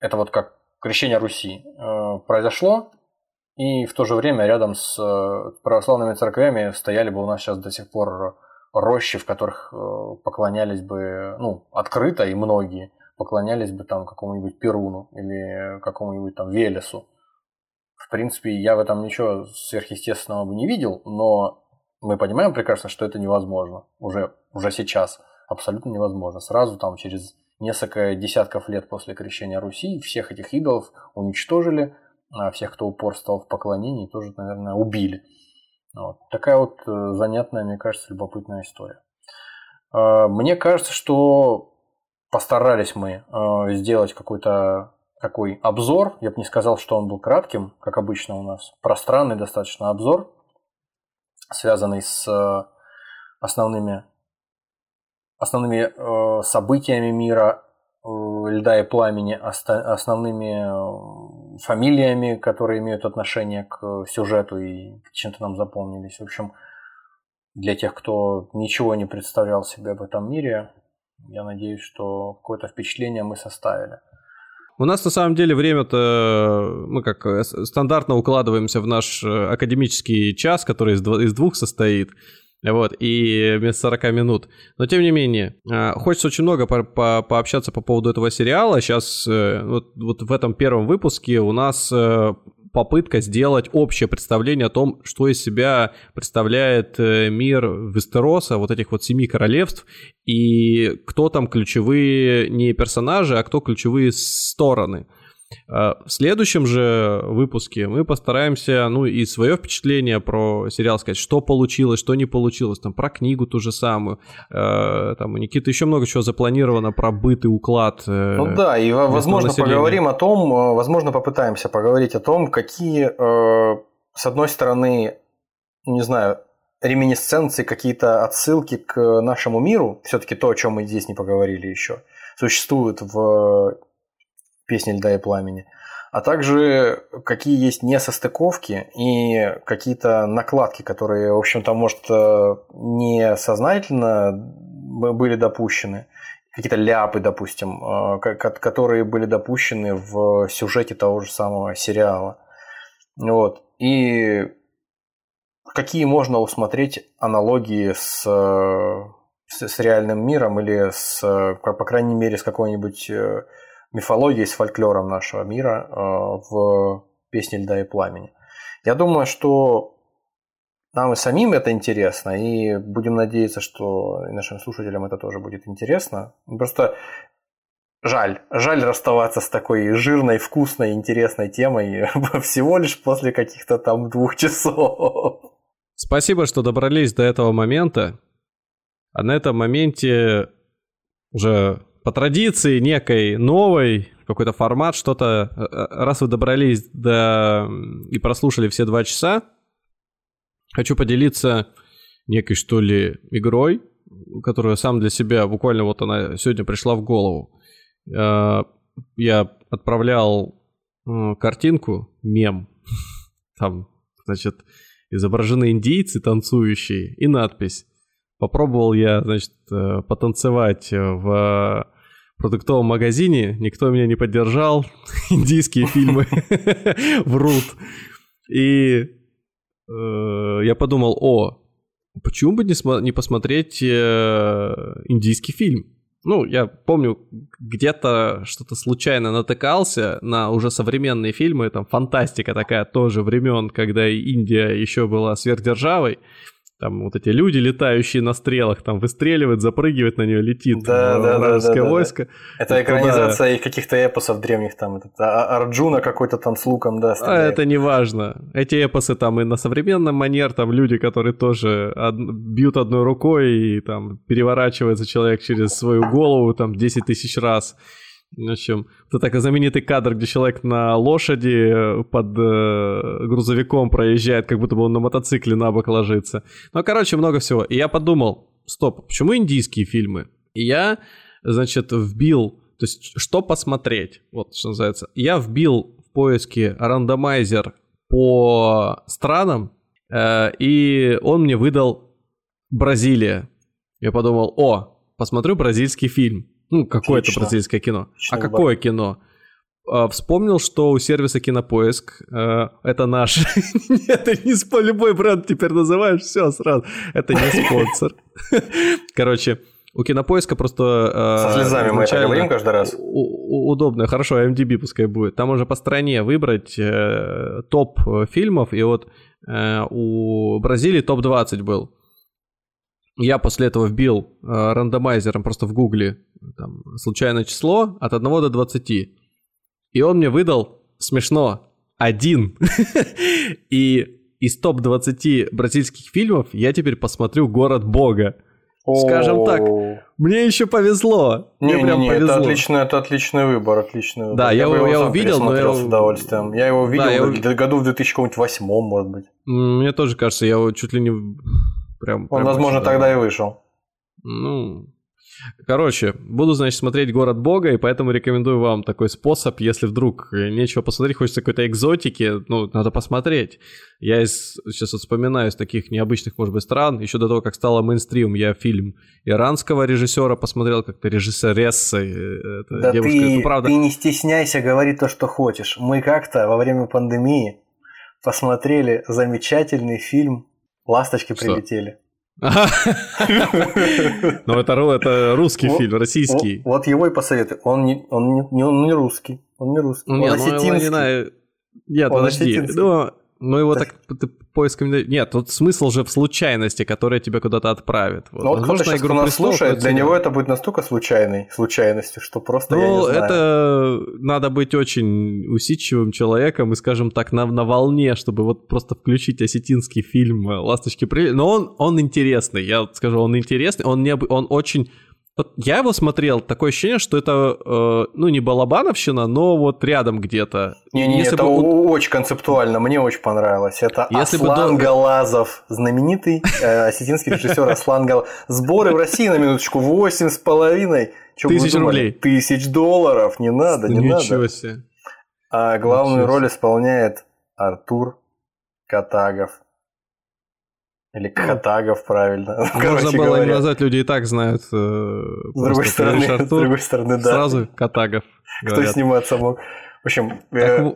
[SPEAKER 4] Это вот как крещение Руси произошло, и в то же время рядом с православными церквями стояли бы у нас сейчас до сих пор рощи, в которых э, поклонялись бы, ну, открыто и многие поклонялись бы там какому-нибудь Перуну или какому-нибудь там Велесу. В принципе, я в этом ничего сверхъестественного бы не видел, но мы понимаем прекрасно, что это невозможно уже, уже сейчас. Абсолютно невозможно. Сразу там через несколько десятков лет после крещения Руси всех этих идолов уничтожили, а всех, кто упорствовал в поклонении, тоже, наверное, убили. Вот. Такая вот э, занятная, мне кажется, любопытная история. А, мне кажется, что постарались мы э, сделать какой-то такой обзор. Я бы не сказал, что он был кратким, как обычно у нас. Пространный достаточно обзор связанный с э, основными, основными событиями мира льда и пламени, основными фамилиями, которые имеют отношение к сюжету и чем-то нам запомнились. В общем, для тех, кто ничего не представлял себе об этом мире, я надеюсь, что какое-то впечатление мы составили.
[SPEAKER 3] У нас на самом деле время-то мы как э, стандартно укладываемся в наш э, академический час, который из, из двух состоит. Вот, и вместо 40 минут. Но тем не менее, э, хочется очень много по по пообщаться по поводу этого сериала. Сейчас вот, вот в этом первом выпуске у нас попытка сделать общее представление о том, что из себя представляет э, мир Вестероса, вот этих вот семи королевств, и кто там ключевые не персонажи, а кто ключевые стороны. А, в следующем же выпуске мы постараемся, ну, и свое впечатление про сериал сказать, что получилось, что не получилось, там, про книгу ту же самую, э, там, у Никиты еще много чего запланировано про быт и уклад.
[SPEAKER 4] Э, ну да, и, возможно, населения. поговорим о том, э, возможно, попытаемся поговорить о том, какие, э, с одной стороны, не знаю, реминисценции, какие-то отсылки к нашему миру, все-таки то, о чем мы здесь не поговорили еще, существуют в песни льда и пламени, а также какие есть несостыковки и какие-то накладки, которые, в общем-то, может, э, не сознательно были допущены, какие-то ляпы, допустим, э, которые были допущены в сюжете того же самого сериала. Вот. И какие можно усмотреть аналогии с, с, с реальным миром или с, по крайней мере, с какой-нибудь мифологией, с фольклором нашего мира в песне «Льда и пламени». Я думаю, что нам и самим это интересно, и будем надеяться, что и нашим слушателям это тоже будет интересно. Просто жаль, жаль расставаться с такой жирной, вкусной, интересной темой всего лишь после каких-то там двух часов.
[SPEAKER 3] Спасибо, что добрались до этого момента. А на этом моменте уже по традиции некой новой, какой-то формат, что-то... Э, э, раз вы добрались до... и прослушали все два часа, хочу поделиться некой, что ли, игрой, которую сам для себя, буквально вот она сегодня пришла в голову. Э, я отправлял картинку, мем, там, значит, изображены индейцы танцующие и надпись. Попробовал я, значит, потанцевать в продуктовом магазине, никто меня не поддержал, индийские фильмы врут. И э, я подумал, о, почему бы не, посмотреть э, индийский фильм? Ну, я помню, где-то что-то случайно натыкался на уже современные фильмы, там фантастика такая тоже времен, когда Индия еще была сверхдержавой там вот эти люди, летающие на стрелах, там выстреливают, запрыгивает на нее, летит
[SPEAKER 4] да, да, вражеское
[SPEAKER 3] да, войско.
[SPEAKER 4] Да, да. Это экранизация их каких-то эпосов древних, там этот, а, Арджуна какой-то там с луком, да,
[SPEAKER 3] А это не важно. Эти эпосы там и на современном манер, там люди, которые тоже од... бьют одной рукой и там переворачивается человек через свою голову там 10 тысяч раз. В общем, это знаменитый кадр, где человек на лошади э, под э, грузовиком проезжает, как будто бы он на мотоцикле на бок ложится. Ну, короче, много всего. И я подумал, стоп, почему индийские фильмы? И я, значит, вбил, то есть, что посмотреть, вот что называется. Я вбил в поиске рандомайзер по странам, э, и он мне выдал Бразилия. Я подумал, о, посмотрю бразильский фильм. Ну, какое-то бразильское кино. Отлично, а какое кино? А, вспомнил, что у сервиса Кинопоиск э, это наш. Это не спо... любой бренд теперь называешь, все сразу. Это не спонсор. Короче, у Кинопоиска просто...
[SPEAKER 4] Э, Со слезами мы это говорим каждый раз.
[SPEAKER 3] Удобно, хорошо, MDB пускай будет. Там уже по стране выбрать э, топ фильмов, и вот э, у Бразилии топ-20 был. Я после этого вбил э, рандомайзером просто в гугле там, случайное число от 1 до 20. И он мне выдал, смешно, один. И из топ-20 бразильских фильмов я теперь посмотрю «Город Бога». Скажем так, мне еще повезло.
[SPEAKER 4] Не, мне не, прям не, повезло. Это отличный, это отличный выбор, отличный выбор.
[SPEAKER 3] Да, я, я его, я увидел, но я
[SPEAKER 4] с удовольствием. Я его видел да, я... году в 2008, может быть.
[SPEAKER 3] Мне тоже кажется, я его чуть ли не прям.
[SPEAKER 4] Он,
[SPEAKER 3] прям
[SPEAKER 4] возможно, тогда и вышел.
[SPEAKER 3] Ну, Короче, буду, значит, смотреть «Город Бога», и поэтому рекомендую вам такой способ, если вдруг нечего посмотреть, хочется какой-то экзотики, ну, надо посмотреть. Я из, сейчас вот вспоминаю из таких необычных, может быть, стран, еще до того, как стало мейнстрим, я фильм иранского режиссера посмотрел, как-то режиссересса,
[SPEAKER 4] э, да девушка, ты, ну, правда... ты не стесняйся, говори то, что хочешь. Мы как-то во время пандемии посмотрели замечательный фильм «Ласточки что? прилетели». Ну,
[SPEAKER 3] это, это русский фильм, российский.
[SPEAKER 4] Вот его и посоветую. Он не, он не, он не русский. Он не русский. Он
[SPEAKER 3] осетинский. Нет, подожди. Ну, его так ты поиском... Нет, тут смысл же в случайности, которая тебя куда-то отправит.
[SPEAKER 4] Вот. Ну вот кто-то сейчас, кто нас слушает, для него это будет настолько случайной случайностью, что просто Ну,
[SPEAKER 3] это надо быть очень усидчивым человеком и, скажем так, на, на волне, чтобы вот просто включить осетинский фильм «Ласточки при...» Но он, он интересный, я скажу, он интересный, он, не, он очень вот я его смотрел, такое ощущение, что это, э, ну, не балабановщина, но вот рядом где-то.
[SPEAKER 4] Не-не, это бы... очень концептуально, мне очень понравилось. Это Если Аслан бы... Галазов, знаменитый э, осетинский режиссер Аслан Галазов. Сборы в России, на минуточку, восемь с половиной.
[SPEAKER 3] Тысяч рублей.
[SPEAKER 4] Тысяч долларов, не надо, не надо.
[SPEAKER 3] Ничего себе.
[SPEAKER 4] А главную роль исполняет Артур Катагов. Или Катагов, правильно.
[SPEAKER 3] Можно было говоря. назвать, люди и так знают. Э,
[SPEAKER 4] с другой стороны, Артур, с другой стороны, да.
[SPEAKER 3] Сразу Катагов.
[SPEAKER 4] Кто сниматься мог. В общем, э,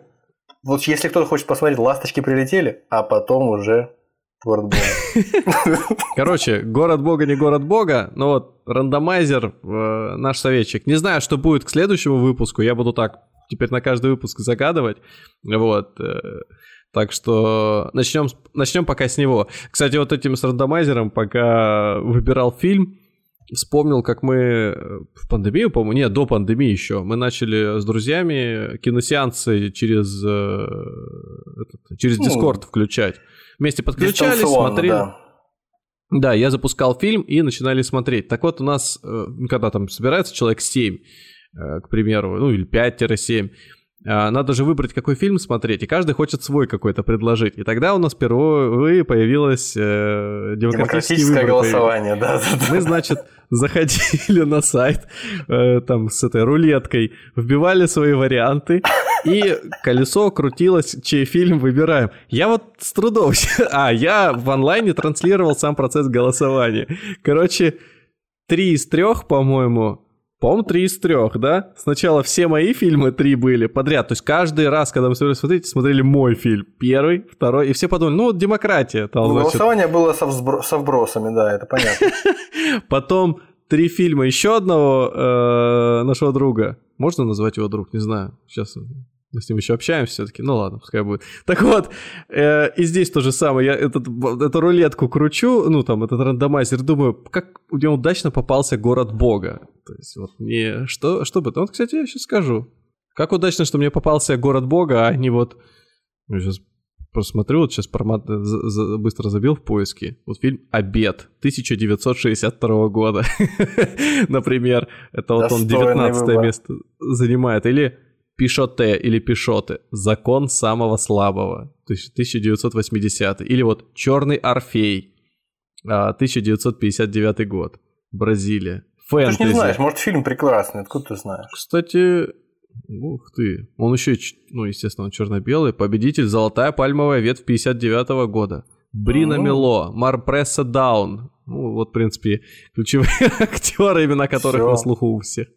[SPEAKER 4] вот если кто-то хочет посмотреть, ласточки прилетели, а потом уже Город Бога.
[SPEAKER 3] Короче, город Бога не город Бога, но вот рандомайзер, э, наш советчик. Не знаю, что будет к следующему выпуску, я буду так теперь на каждый выпуск загадывать. Вот. Так что начнем, начнем пока с него. Кстати, вот этим с рандомайзером, пока выбирал фильм, вспомнил, как мы э, в пандемию, по-моему, нет, до пандемии еще, мы начали с друзьями киносеансы через, э, этот, через
[SPEAKER 4] Ну,
[SPEAKER 3] Discord включать. Вместе подключались, смотрели.
[SPEAKER 4] да.
[SPEAKER 3] Да, я запускал фильм и начинали смотреть. Так вот, у нас, э, когда там собирается человек 7, э, к примеру, ну или 5-7, а, надо же выбрать, какой фильм смотреть, и каждый хочет свой какой-то предложить. И тогда у нас впервые появилось э, демократический
[SPEAKER 4] Демократическое
[SPEAKER 3] выбор
[SPEAKER 4] голосование, да, да, да.
[SPEAKER 3] Мы, значит, заходили на сайт э, там с этой рулеткой, вбивали свои варианты, и колесо крутилось, чей фильм выбираем. Я вот с трудом... А, я в онлайне транслировал сам процесс голосования. Короче, три из трех, по-моему... По-моему, три из трех, да? Сначала все мои фильмы три были подряд. То есть каждый раз, когда мы собирались смотреть, смотрели мой фильм. Первый, второй. И все подумали, ну вот демократия. Там,
[SPEAKER 4] Ну,
[SPEAKER 3] значит,
[SPEAKER 4] Голосование было со, взбро- со вбросами, да, это понятно.
[SPEAKER 3] Потом три фильма еще одного э, нашего друга. Можно назвать его друг? Не знаю. Сейчас мы с ним еще общаемся все-таки. Ну ладно, пускай будет. Так вот, э, и здесь то же самое. Я этот, эту рулетку кручу, ну там этот рандомайзер, думаю, как у него удачно попался город Бога. То есть вот мне... Что, что бы... Вот, кстати, я сейчас скажу. Как удачно, что мне попался город Бога, а не вот... Я сейчас просто смотрю, вот сейчас формат за- за- быстро забил в поиске. Вот фильм «Обед» 1962 года, например. Это вот он
[SPEAKER 4] Достойный
[SPEAKER 3] 19
[SPEAKER 4] выбор.
[SPEAKER 3] место занимает. Или «Пишоте» или «Пишоты» «Закон самого слабого» то есть 1980 Или вот «Черный Орфей» а, 1959 год. Бразилия.
[SPEAKER 4] Ты же не
[SPEAKER 3] Фэнтези.
[SPEAKER 4] знаешь, может, фильм прекрасный, откуда ты знаешь?
[SPEAKER 3] Кстати, ух ты, он еще, ну, естественно, он черно-белый, победитель «Золотая пальмовая ветвь» 59 года. Брина
[SPEAKER 4] М.
[SPEAKER 3] Мело, Марпресса Даун. Ну, вот, в принципе, ключевые актеры, имена которых
[SPEAKER 4] Всё.
[SPEAKER 3] на слуху у всех.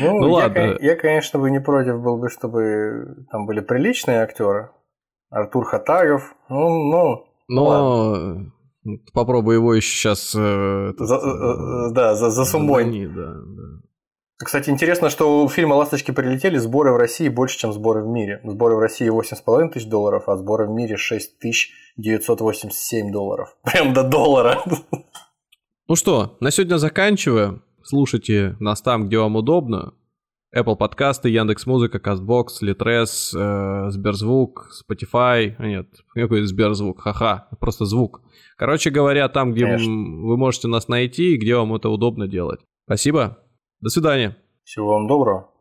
[SPEAKER 4] Ну,
[SPEAKER 3] Ну
[SPEAKER 4] я,
[SPEAKER 3] ладно.
[SPEAKER 4] я, конечно, бы не против был бы, чтобы там были приличные актеры. Артур Хатагов. Ну, ну,
[SPEAKER 3] Но э, попробуй его еще сейчас... э,
[SPEAKER 4] за- э, э, да, за, за сумой.
[SPEAKER 3] да, да.
[SPEAKER 4] Кстати, интересно, что у фильма «Ласточки прилетели» сборы в России больше, чем сборы в мире. Сборы в России 8,5 тысяч долларов, а сборы в мире 6 тысяч 987 долларов. Прям до доллара.
[SPEAKER 3] Ну что, на сегодня заканчиваем. Слушайте нас там, где вам удобно. Apple подкасты, Яндекс Музыка, Castbox, Litres, э, Сберзвук, Spotify. А нет, какой Сберзвук? Ха-ха, просто звук. Короче говоря, там, где
[SPEAKER 4] Конечно.
[SPEAKER 3] вы можете нас найти и где вам это удобно делать. Спасибо. До свидания.
[SPEAKER 4] Всего вам доброго.